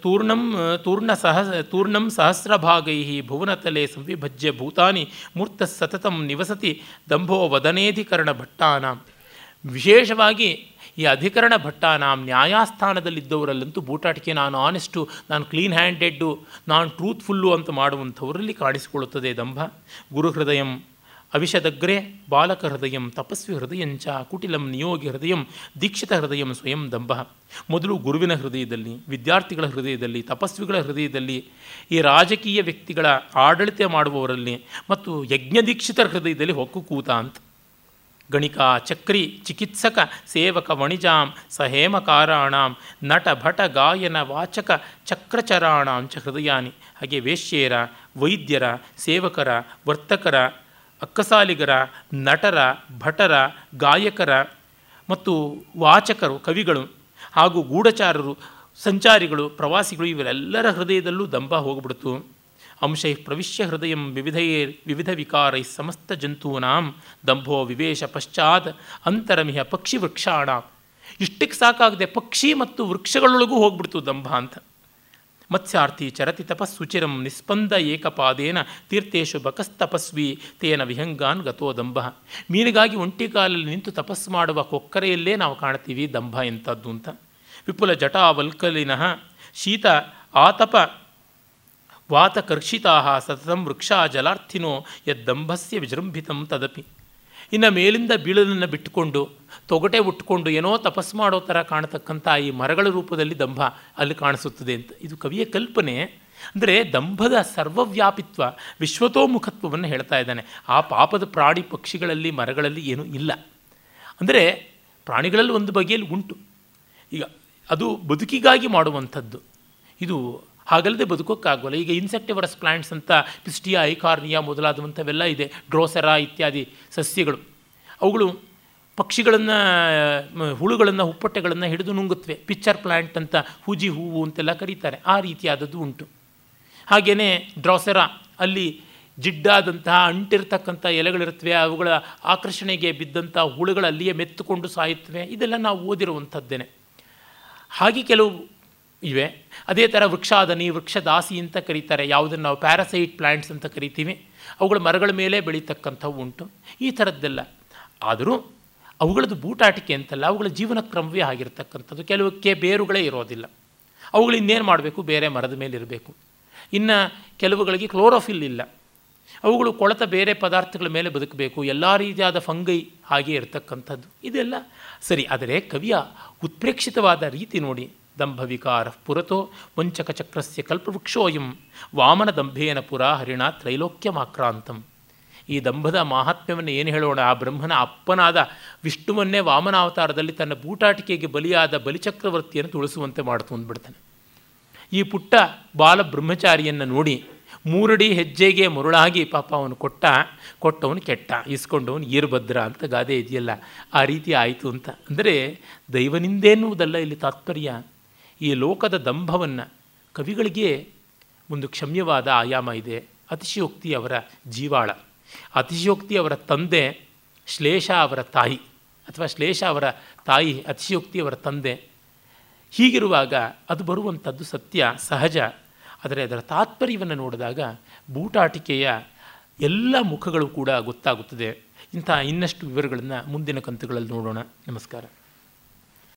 ತೂರ್ಣಂ, ತೂರ್ಣ ಸಹ, ತೂರ್ಣಂ ಸಹಸ್ರಭಾಗೈ ಭುವನತಲೆ ಸಂವಿಭಜ್ಯ ಭೂತಾನಿ ಮೂರ್ತ ಸತತಂ ನಿವಸತಿ ದಂಭೋ ವದನೇಧಿಕರಣ ಭಟ್ಟಾನ. ವಿಶೇಷವಾಗಿ ಈ ಅಧಿಕರಣ ಭಟ್ಟ ಭಟ್ಟಾನಾಂ ನ್ಯಾಯಸ್ಥಾನದಲ್ಲಿದ್ದವರಲ್ಲಂತೂ ಬೂಟಾಟಿಕೆ, ನಾನು ಆನೆಸ್ಟು ನಾನು ಕ್ಲೀನ್ ಹ್ಯಾಂಡೆಡ್ಡು ನಾನು ಟ್ರೂತ್ಫುಲ್ಲು ಅಂತ ಮಾಡುವಂಥವರಲ್ಲಿ ಕಾಣಿಸಿಕೊಳ್ಳುತ್ತದೆ ದಂಭ. ಗುರುಹೃದಯಂ ಅವಿಷದಗ್ರೆ, ಬಾಲಕ ಹೃದಯಂ ತಪಸ್ವಿ ಹೃದಯಂಚ ಕುಟಿಲಂ ನಿಯೋಗಿ ಹೃದಯಂ ದೀಕ್ಷಿತ ಹೃದಯಂ ಸ್ವಯಂ ದಂಭ. ಮೊದಲು ಗುರುವಿನ ಹೃದಯದಲ್ಲಿ, ವಿದ್ಯಾರ್ಥಿಗಳ ಹೃದಯದಲ್ಲಿ, ತಪಸ್ವಿಗಳ ಹೃದಯದಲ್ಲಿ, ಈ ರಾಜಕೀಯ ವ್ಯಕ್ತಿಗಳ ಆಡಳಿತ ಮಾಡುವವರಲ್ಲಿ ಮತ್ತು ಯಜ್ಞದೀಕ್ಷಿತರ ಹೃದಯದಲ್ಲಿ ಹೊಕ್ಕು ಕೂತ ಅಂತ. ಗಣಿಕ ಚಕ್ರಿ ಚಿಕಿತ್ಸಕ ಸೇವಕ ವಣಿಜಾಂ ಸಹೇಮಕಾರಾಣಾಂ ನಟ ಭಟ ಗಾಯನ ವಾಚಕ ಚಕ್ರಚರಾಣಾಂ ಚ ಹೃದಯಾನಿ. ಹಾಗೆ ವೇಶ್ಯೆಯರ ವೈದ್ಯರ, ಸೇವಕರ, ವರ್ತಕರ, ಅಕ್ಕಸಾಲಿಗರ, ನಟರ, ಭಟರ, ಗಾಯಕರ ಮತ್ತು ವಾಚಕರು, ಕವಿಗಳು ಹಾಗೂ ಗೂಢಚಾರರು, ಸಂಚಾರಿಗಳು, ಪ್ರವಾಸಿಗಳು ಇವರೆಲ್ಲರ ಹೃದಯದಲ್ಲೂ ದಂಬ ಹೋಗ್ಬಿಡ್ತು. ಅಂಶೈ ಪ್ರವಿಶ್ಯ ಹೃದಯ ವಿವಿಧೈ ವಿವಿಧ ವಿಕಾರೈ ಸಮಸ್ತ ಜಂತೂನಾಂ ದಂಭೋ ವಿವೇಶ ಪಶ್ಚಾತ್ ಅಂತರಮಿಹ ಪಕ್ಷಿ ವೃಕ್ಷಾಣ. ಇಷ್ಟಕ್ಕೆ ಸಾಕಾಗದೆ ಪಕ್ಷಿ ಮತ್ತು ವೃಕ್ಷಗಳೊಳಗೂ ಹೋಗ್ಬಿಡ್ತು ದಂಭ ಅಂತ. ಮತ್ಸ್ಯಾರ್ಥಿ ಚರತಿ ತಪಸ್ಸುಚಿರಂ ನಿಸ್ಪಂದ ಏಕಪಾದೇನ ತೀರ್ಥೇಶು ಬಕಸ್ತಪಸ್ವಿ ತೇನ ವಿಹಂಗಾನ್ ಗತೋ ದಂಭ. ಮೀನಿಗಾಗಿ ಒಂಟಿ ಕಾಲಲ್ಲಿ ನಿಂತು ತಪಸ್ಸು ಮಾಡುವ ಕೊಕ್ಕರೆಯಲ್ಲೇ ನಾವು ಕಾಣ್ತೀವಿ ದಂಭ ಎಂಥದ್ದು ಅಂತ. ವಿಪುಲ ಜಟಾವಲ್ಕಲಿನಃ ಶೀತ ಆತಪ ವಾತಕರ್ಷಿತಾ ಸತತಂ ವೃಕ್ಷ ಜಲಾರ್ಥಿನೋ ಯದ್ದಂಭಸ್ಯ ವಿಜೃಂಭಿತಂ ತದಪಿ. ಇನ್ನು ಮೇಲಿಂದ ಬೀಳಲನ್ನು ಬಿಟ್ಟುಕೊಂಡು, ತೊಗಟೆ ಉಟ್ಕೊಂಡು ಏನೋ ತಪಸ್ ಮಾಡೋ ಥರ ಕಾಣತಕ್ಕಂಥ ಈ ಮರಗಳ ರೂಪದಲ್ಲಿ ದಂಭ ಅಲ್ಲಿ ಕಾಣಿಸುತ್ತದೆ ಅಂತ. ಇದು ಕವಿಯ ಕಲ್ಪನೆ. ಅಂದರೆ ದಂಭದ ಸರ್ವವ್ಯಾಪಿತ್ವ ವಿಶ್ವತೋಮುಖತ್ವವನ್ನು ಹೇಳ್ತಾ ಇದ್ದಾನೆ. ಆ ಪಾಪದ ಪ್ರಾಣಿ ಪಕ್ಷಿಗಳಲ್ಲಿ, ಮರಗಳಲ್ಲಿ ಏನೂ ಇಲ್ಲ. ಅಂದರೆ ಪ್ರಾಣಿಗಳಲ್ಲಿ ಒಂದು ಬಗೆಯಲ್ಲಿ ಉಂಟು. ಈಗ ಅದು ಬದುಕಿಗಾಗಿ ಮಾಡುವಂಥದ್ದು. ಇದು ಹಾಗಲ್ಲದೆ ಬದುಕೋಕ್ಕಾಗೋಲ್ಲ. ಈಗ ಇನ್ಸೆಕ್ಟಿವರಸ್ ಪ್ಲ್ಯಾಂಟ್ಸ್ ಅಂತ ಪಿಸ್ಟಿಯಾ ಐಕಾರ್ನಿಯಾ ಮೊದಲಾದಂಥವೆಲ್ಲ ಇದೆ. ಡ್ರೋಸೆರಾ ಇತ್ಯಾದಿ ಸಸ್ಯಗಳು. ಅವುಗಳು ಪಕ್ಷಿಗಳನ್ನು ಹುಳುಗಳನ್ನು, ಹುಪ್ಪಟ್ಟೆಗಳನ್ನು ಹಿಡಿದು ನುಂಗುತ್ತವೆ. ಪಿಚ್ಚರ್ ಪ್ಲ್ಯಾಂಟ್ ಅಂತ ಹೂಜಿ ಹೂವು ಅಂತೆಲ್ಲ ಕರೀತಾರೆ. ಆ ರೀತಿಯಾದದ್ದು ಉಂಟು. ಹಾಗೆಯೇ ಡ್ರಾಸೆರಾ ಅಲ್ಲಿ ಜಿಡ್ಡಾದಂತಹ ಅಂಟಿರ್ತಕ್ಕಂಥ ಎಲೆಗಳಿರುತ್ತವೆ. ಅವುಗಳ ಆಕರ್ಷಣೆಗೆ ಬಿದ್ದಂಥ ಹುಳುಗಳು ಅಲ್ಲಿಯೇ ಮೆತ್ತುಕೊಂಡು ಸಾಯುತ್ತವೆ. ಇದೆಲ್ಲ ನಾವು ಓದಿರುವಂಥದ್ದೇನೆ. ಹಾಗೆ ಕೆಲವು ಇವೆ. ಅದೇ ಥರ ವೃಕ್ಷಾದನಿ, ವೃಕ್ಷದಾಸಿ ಅಂತ ಕರೀತಾರೆ. ಯಾವುದನ್ನು ನಾವು ಪ್ಯಾರಸೈಟ್ ಪ್ಲ್ಯಾಂಟ್ಸ್ ಅಂತ ಕರಿತೀವಿ. ಅವುಗಳ ಮರಗಳ ಮೇಲೆ ಬೆಳೀತಕ್ಕಂಥವು ಉಂಟು. ಈ ಥರದ್ದೆಲ್ಲ. ಆದರೂ ಅವುಗಳದ್ದು ಬೂಟಾಟಿಕೆ ಅಂತಲ್ಲ, ಅವುಗಳ ಜೀವನ ಕ್ರಮವೇ ಆಗಿರ್ತಕ್ಕಂಥದ್ದು. ಕೆಲವಕ್ಕೆ ಬೇರುಗಳೇ ಇರೋದಿಲ್ಲ. ಅವುಗಳು ಇನ್ನೇನು ಮಾಡಬೇಕು? ಬೇರೆ ಮರದ ಮೇಲೆ ಇರಬೇಕು. ಇನ್ನು ಕೆಲವುಗಳಿಗೆ ಕ್ಲೋರೋಫಿಲ್ ಇಲ್ಲ. ಅವುಗಳು ಕೊಳೆತ ಬೇರೆ ಪದಾರ್ಥಗಳ ಮೇಲೆ ಬದುಕಬೇಕು. ಎಲ್ಲ ರೀತಿಯಾದ ಫಂಗೈ ಹಾಗೆ ಇರತಕ್ಕಂಥದ್ದು. ಇದೆಲ್ಲ ಸರಿ. ಆದರೆ ಕವಿಯ ಉತ್ಪ್ರೇಕ್ಷಿತವಾದ ರೀತಿ ನೋಡಿ. ದಂಭವಿಕಾರ ಪುರತೋ ವಂಚಕ ಚಕ್ರಸ್ಯ ಕಲ್ಪವೃಕ್ಷೋಯಂ ವಾಮನ ದಂಭೇನ ಪುರ ಹರಿಣ ತ್ರೈಲೋಕ್ಯಮಾಕ್ರಾಂತಂ. ಈ ದಂಭದ ಮಾಹಾತ್ಮ್ಯವನ್ನು ಏನು ಹೇಳೋಣ? ಆ ಬ್ರಹ್ಮನ ಅಪ್ಪನಾದ ವಿಷ್ಣುವನ್ನೇ ವಾಮನಾವತಾರದಲ್ಲಿ ತನ್ನ ಬೂಟಾಟಿಕೆಗೆ ಬಲಿಯಾದ ಬಲಿಚಕ್ರವರ್ತಿಯನ್ನು ತುಳಿಸುವಂತೆ ಮಾಡ್ತು ಅಂದ್ಬಿಡ್ತಾನೆ. ಈ ಪುಟ್ಟ ಬಾಲ ಬ್ರಹ್ಮಚಾರಿಯನ್ನು ನೋಡಿ ಮೂರಡಿ ಹೆಜ್ಜೆಗೆ ಮರುಳಾಗಿ ಪಾಪ ಅವನು ಕೊಟ್ಟ, ಕೊಟ್ಟವನು ಕೆಟ್ಟ ಇಸ್ಕೊಂಡವನು ಈರ್ಭದ್ರ ಅಂತ ಗಾದೆ ಇದೆಯಲ್ಲ, ಆ ರೀತಿ ಆಯಿತು ಅಂತ. ಅಂದರೆ ದೈವನಿಂದೇನ್ನುವುದಲ್ಲ ಇಲ್ಲಿ ತಾತ್ಪರ್ಯ. ಈ ಲೋಕದ ದಂಭವನ್ನು ಕವಿಗಳಿಗೆ ಒಂದು ಕ್ಷಮ್ಯವಾದ ಆಯಾಮ ಇದೆ. ಅತಿಶಯೋಕ್ತಿ ಅವರ ಜೀವಾಳ, ಅತಿಶಯೋಕ್ತಿ ಅವರ ತಂದೆ ಶ್ಲೇಷ ಅವರ ತಾಯಿ ಅಥವಾ ಶ್ಲೇಷ ಅವರ ತಾಯಿ, ಅತಿಶಯೋಕ್ತಿ ಅವರ ತಂದೆ. ಹೀಗಿರುವಾಗ ಅದು ಬರುವಂಥದ್ದು ಸತ್ಯ, ಸಹಜ. ಆದರೆ ಅದರ ತಾತ್ಪರ್ಯವನ್ನು ನೋಡಿದಾಗ ಬೂಟಾಟಿಕೆಯ ಎಲ್ಲ ಮುಖಗಳು ಕೂಡ ಗೊತ್ತಾಗುತ್ತದೆ. ಇಂಥ ಇನ್ನಷ್ಟು ವಿವರಗಳನ್ನು ಮುಂದಿನ ಕಂತುಗಳಲ್ಲಿ ನೋಡೋಣ. ನಮಸ್ಕಾರ.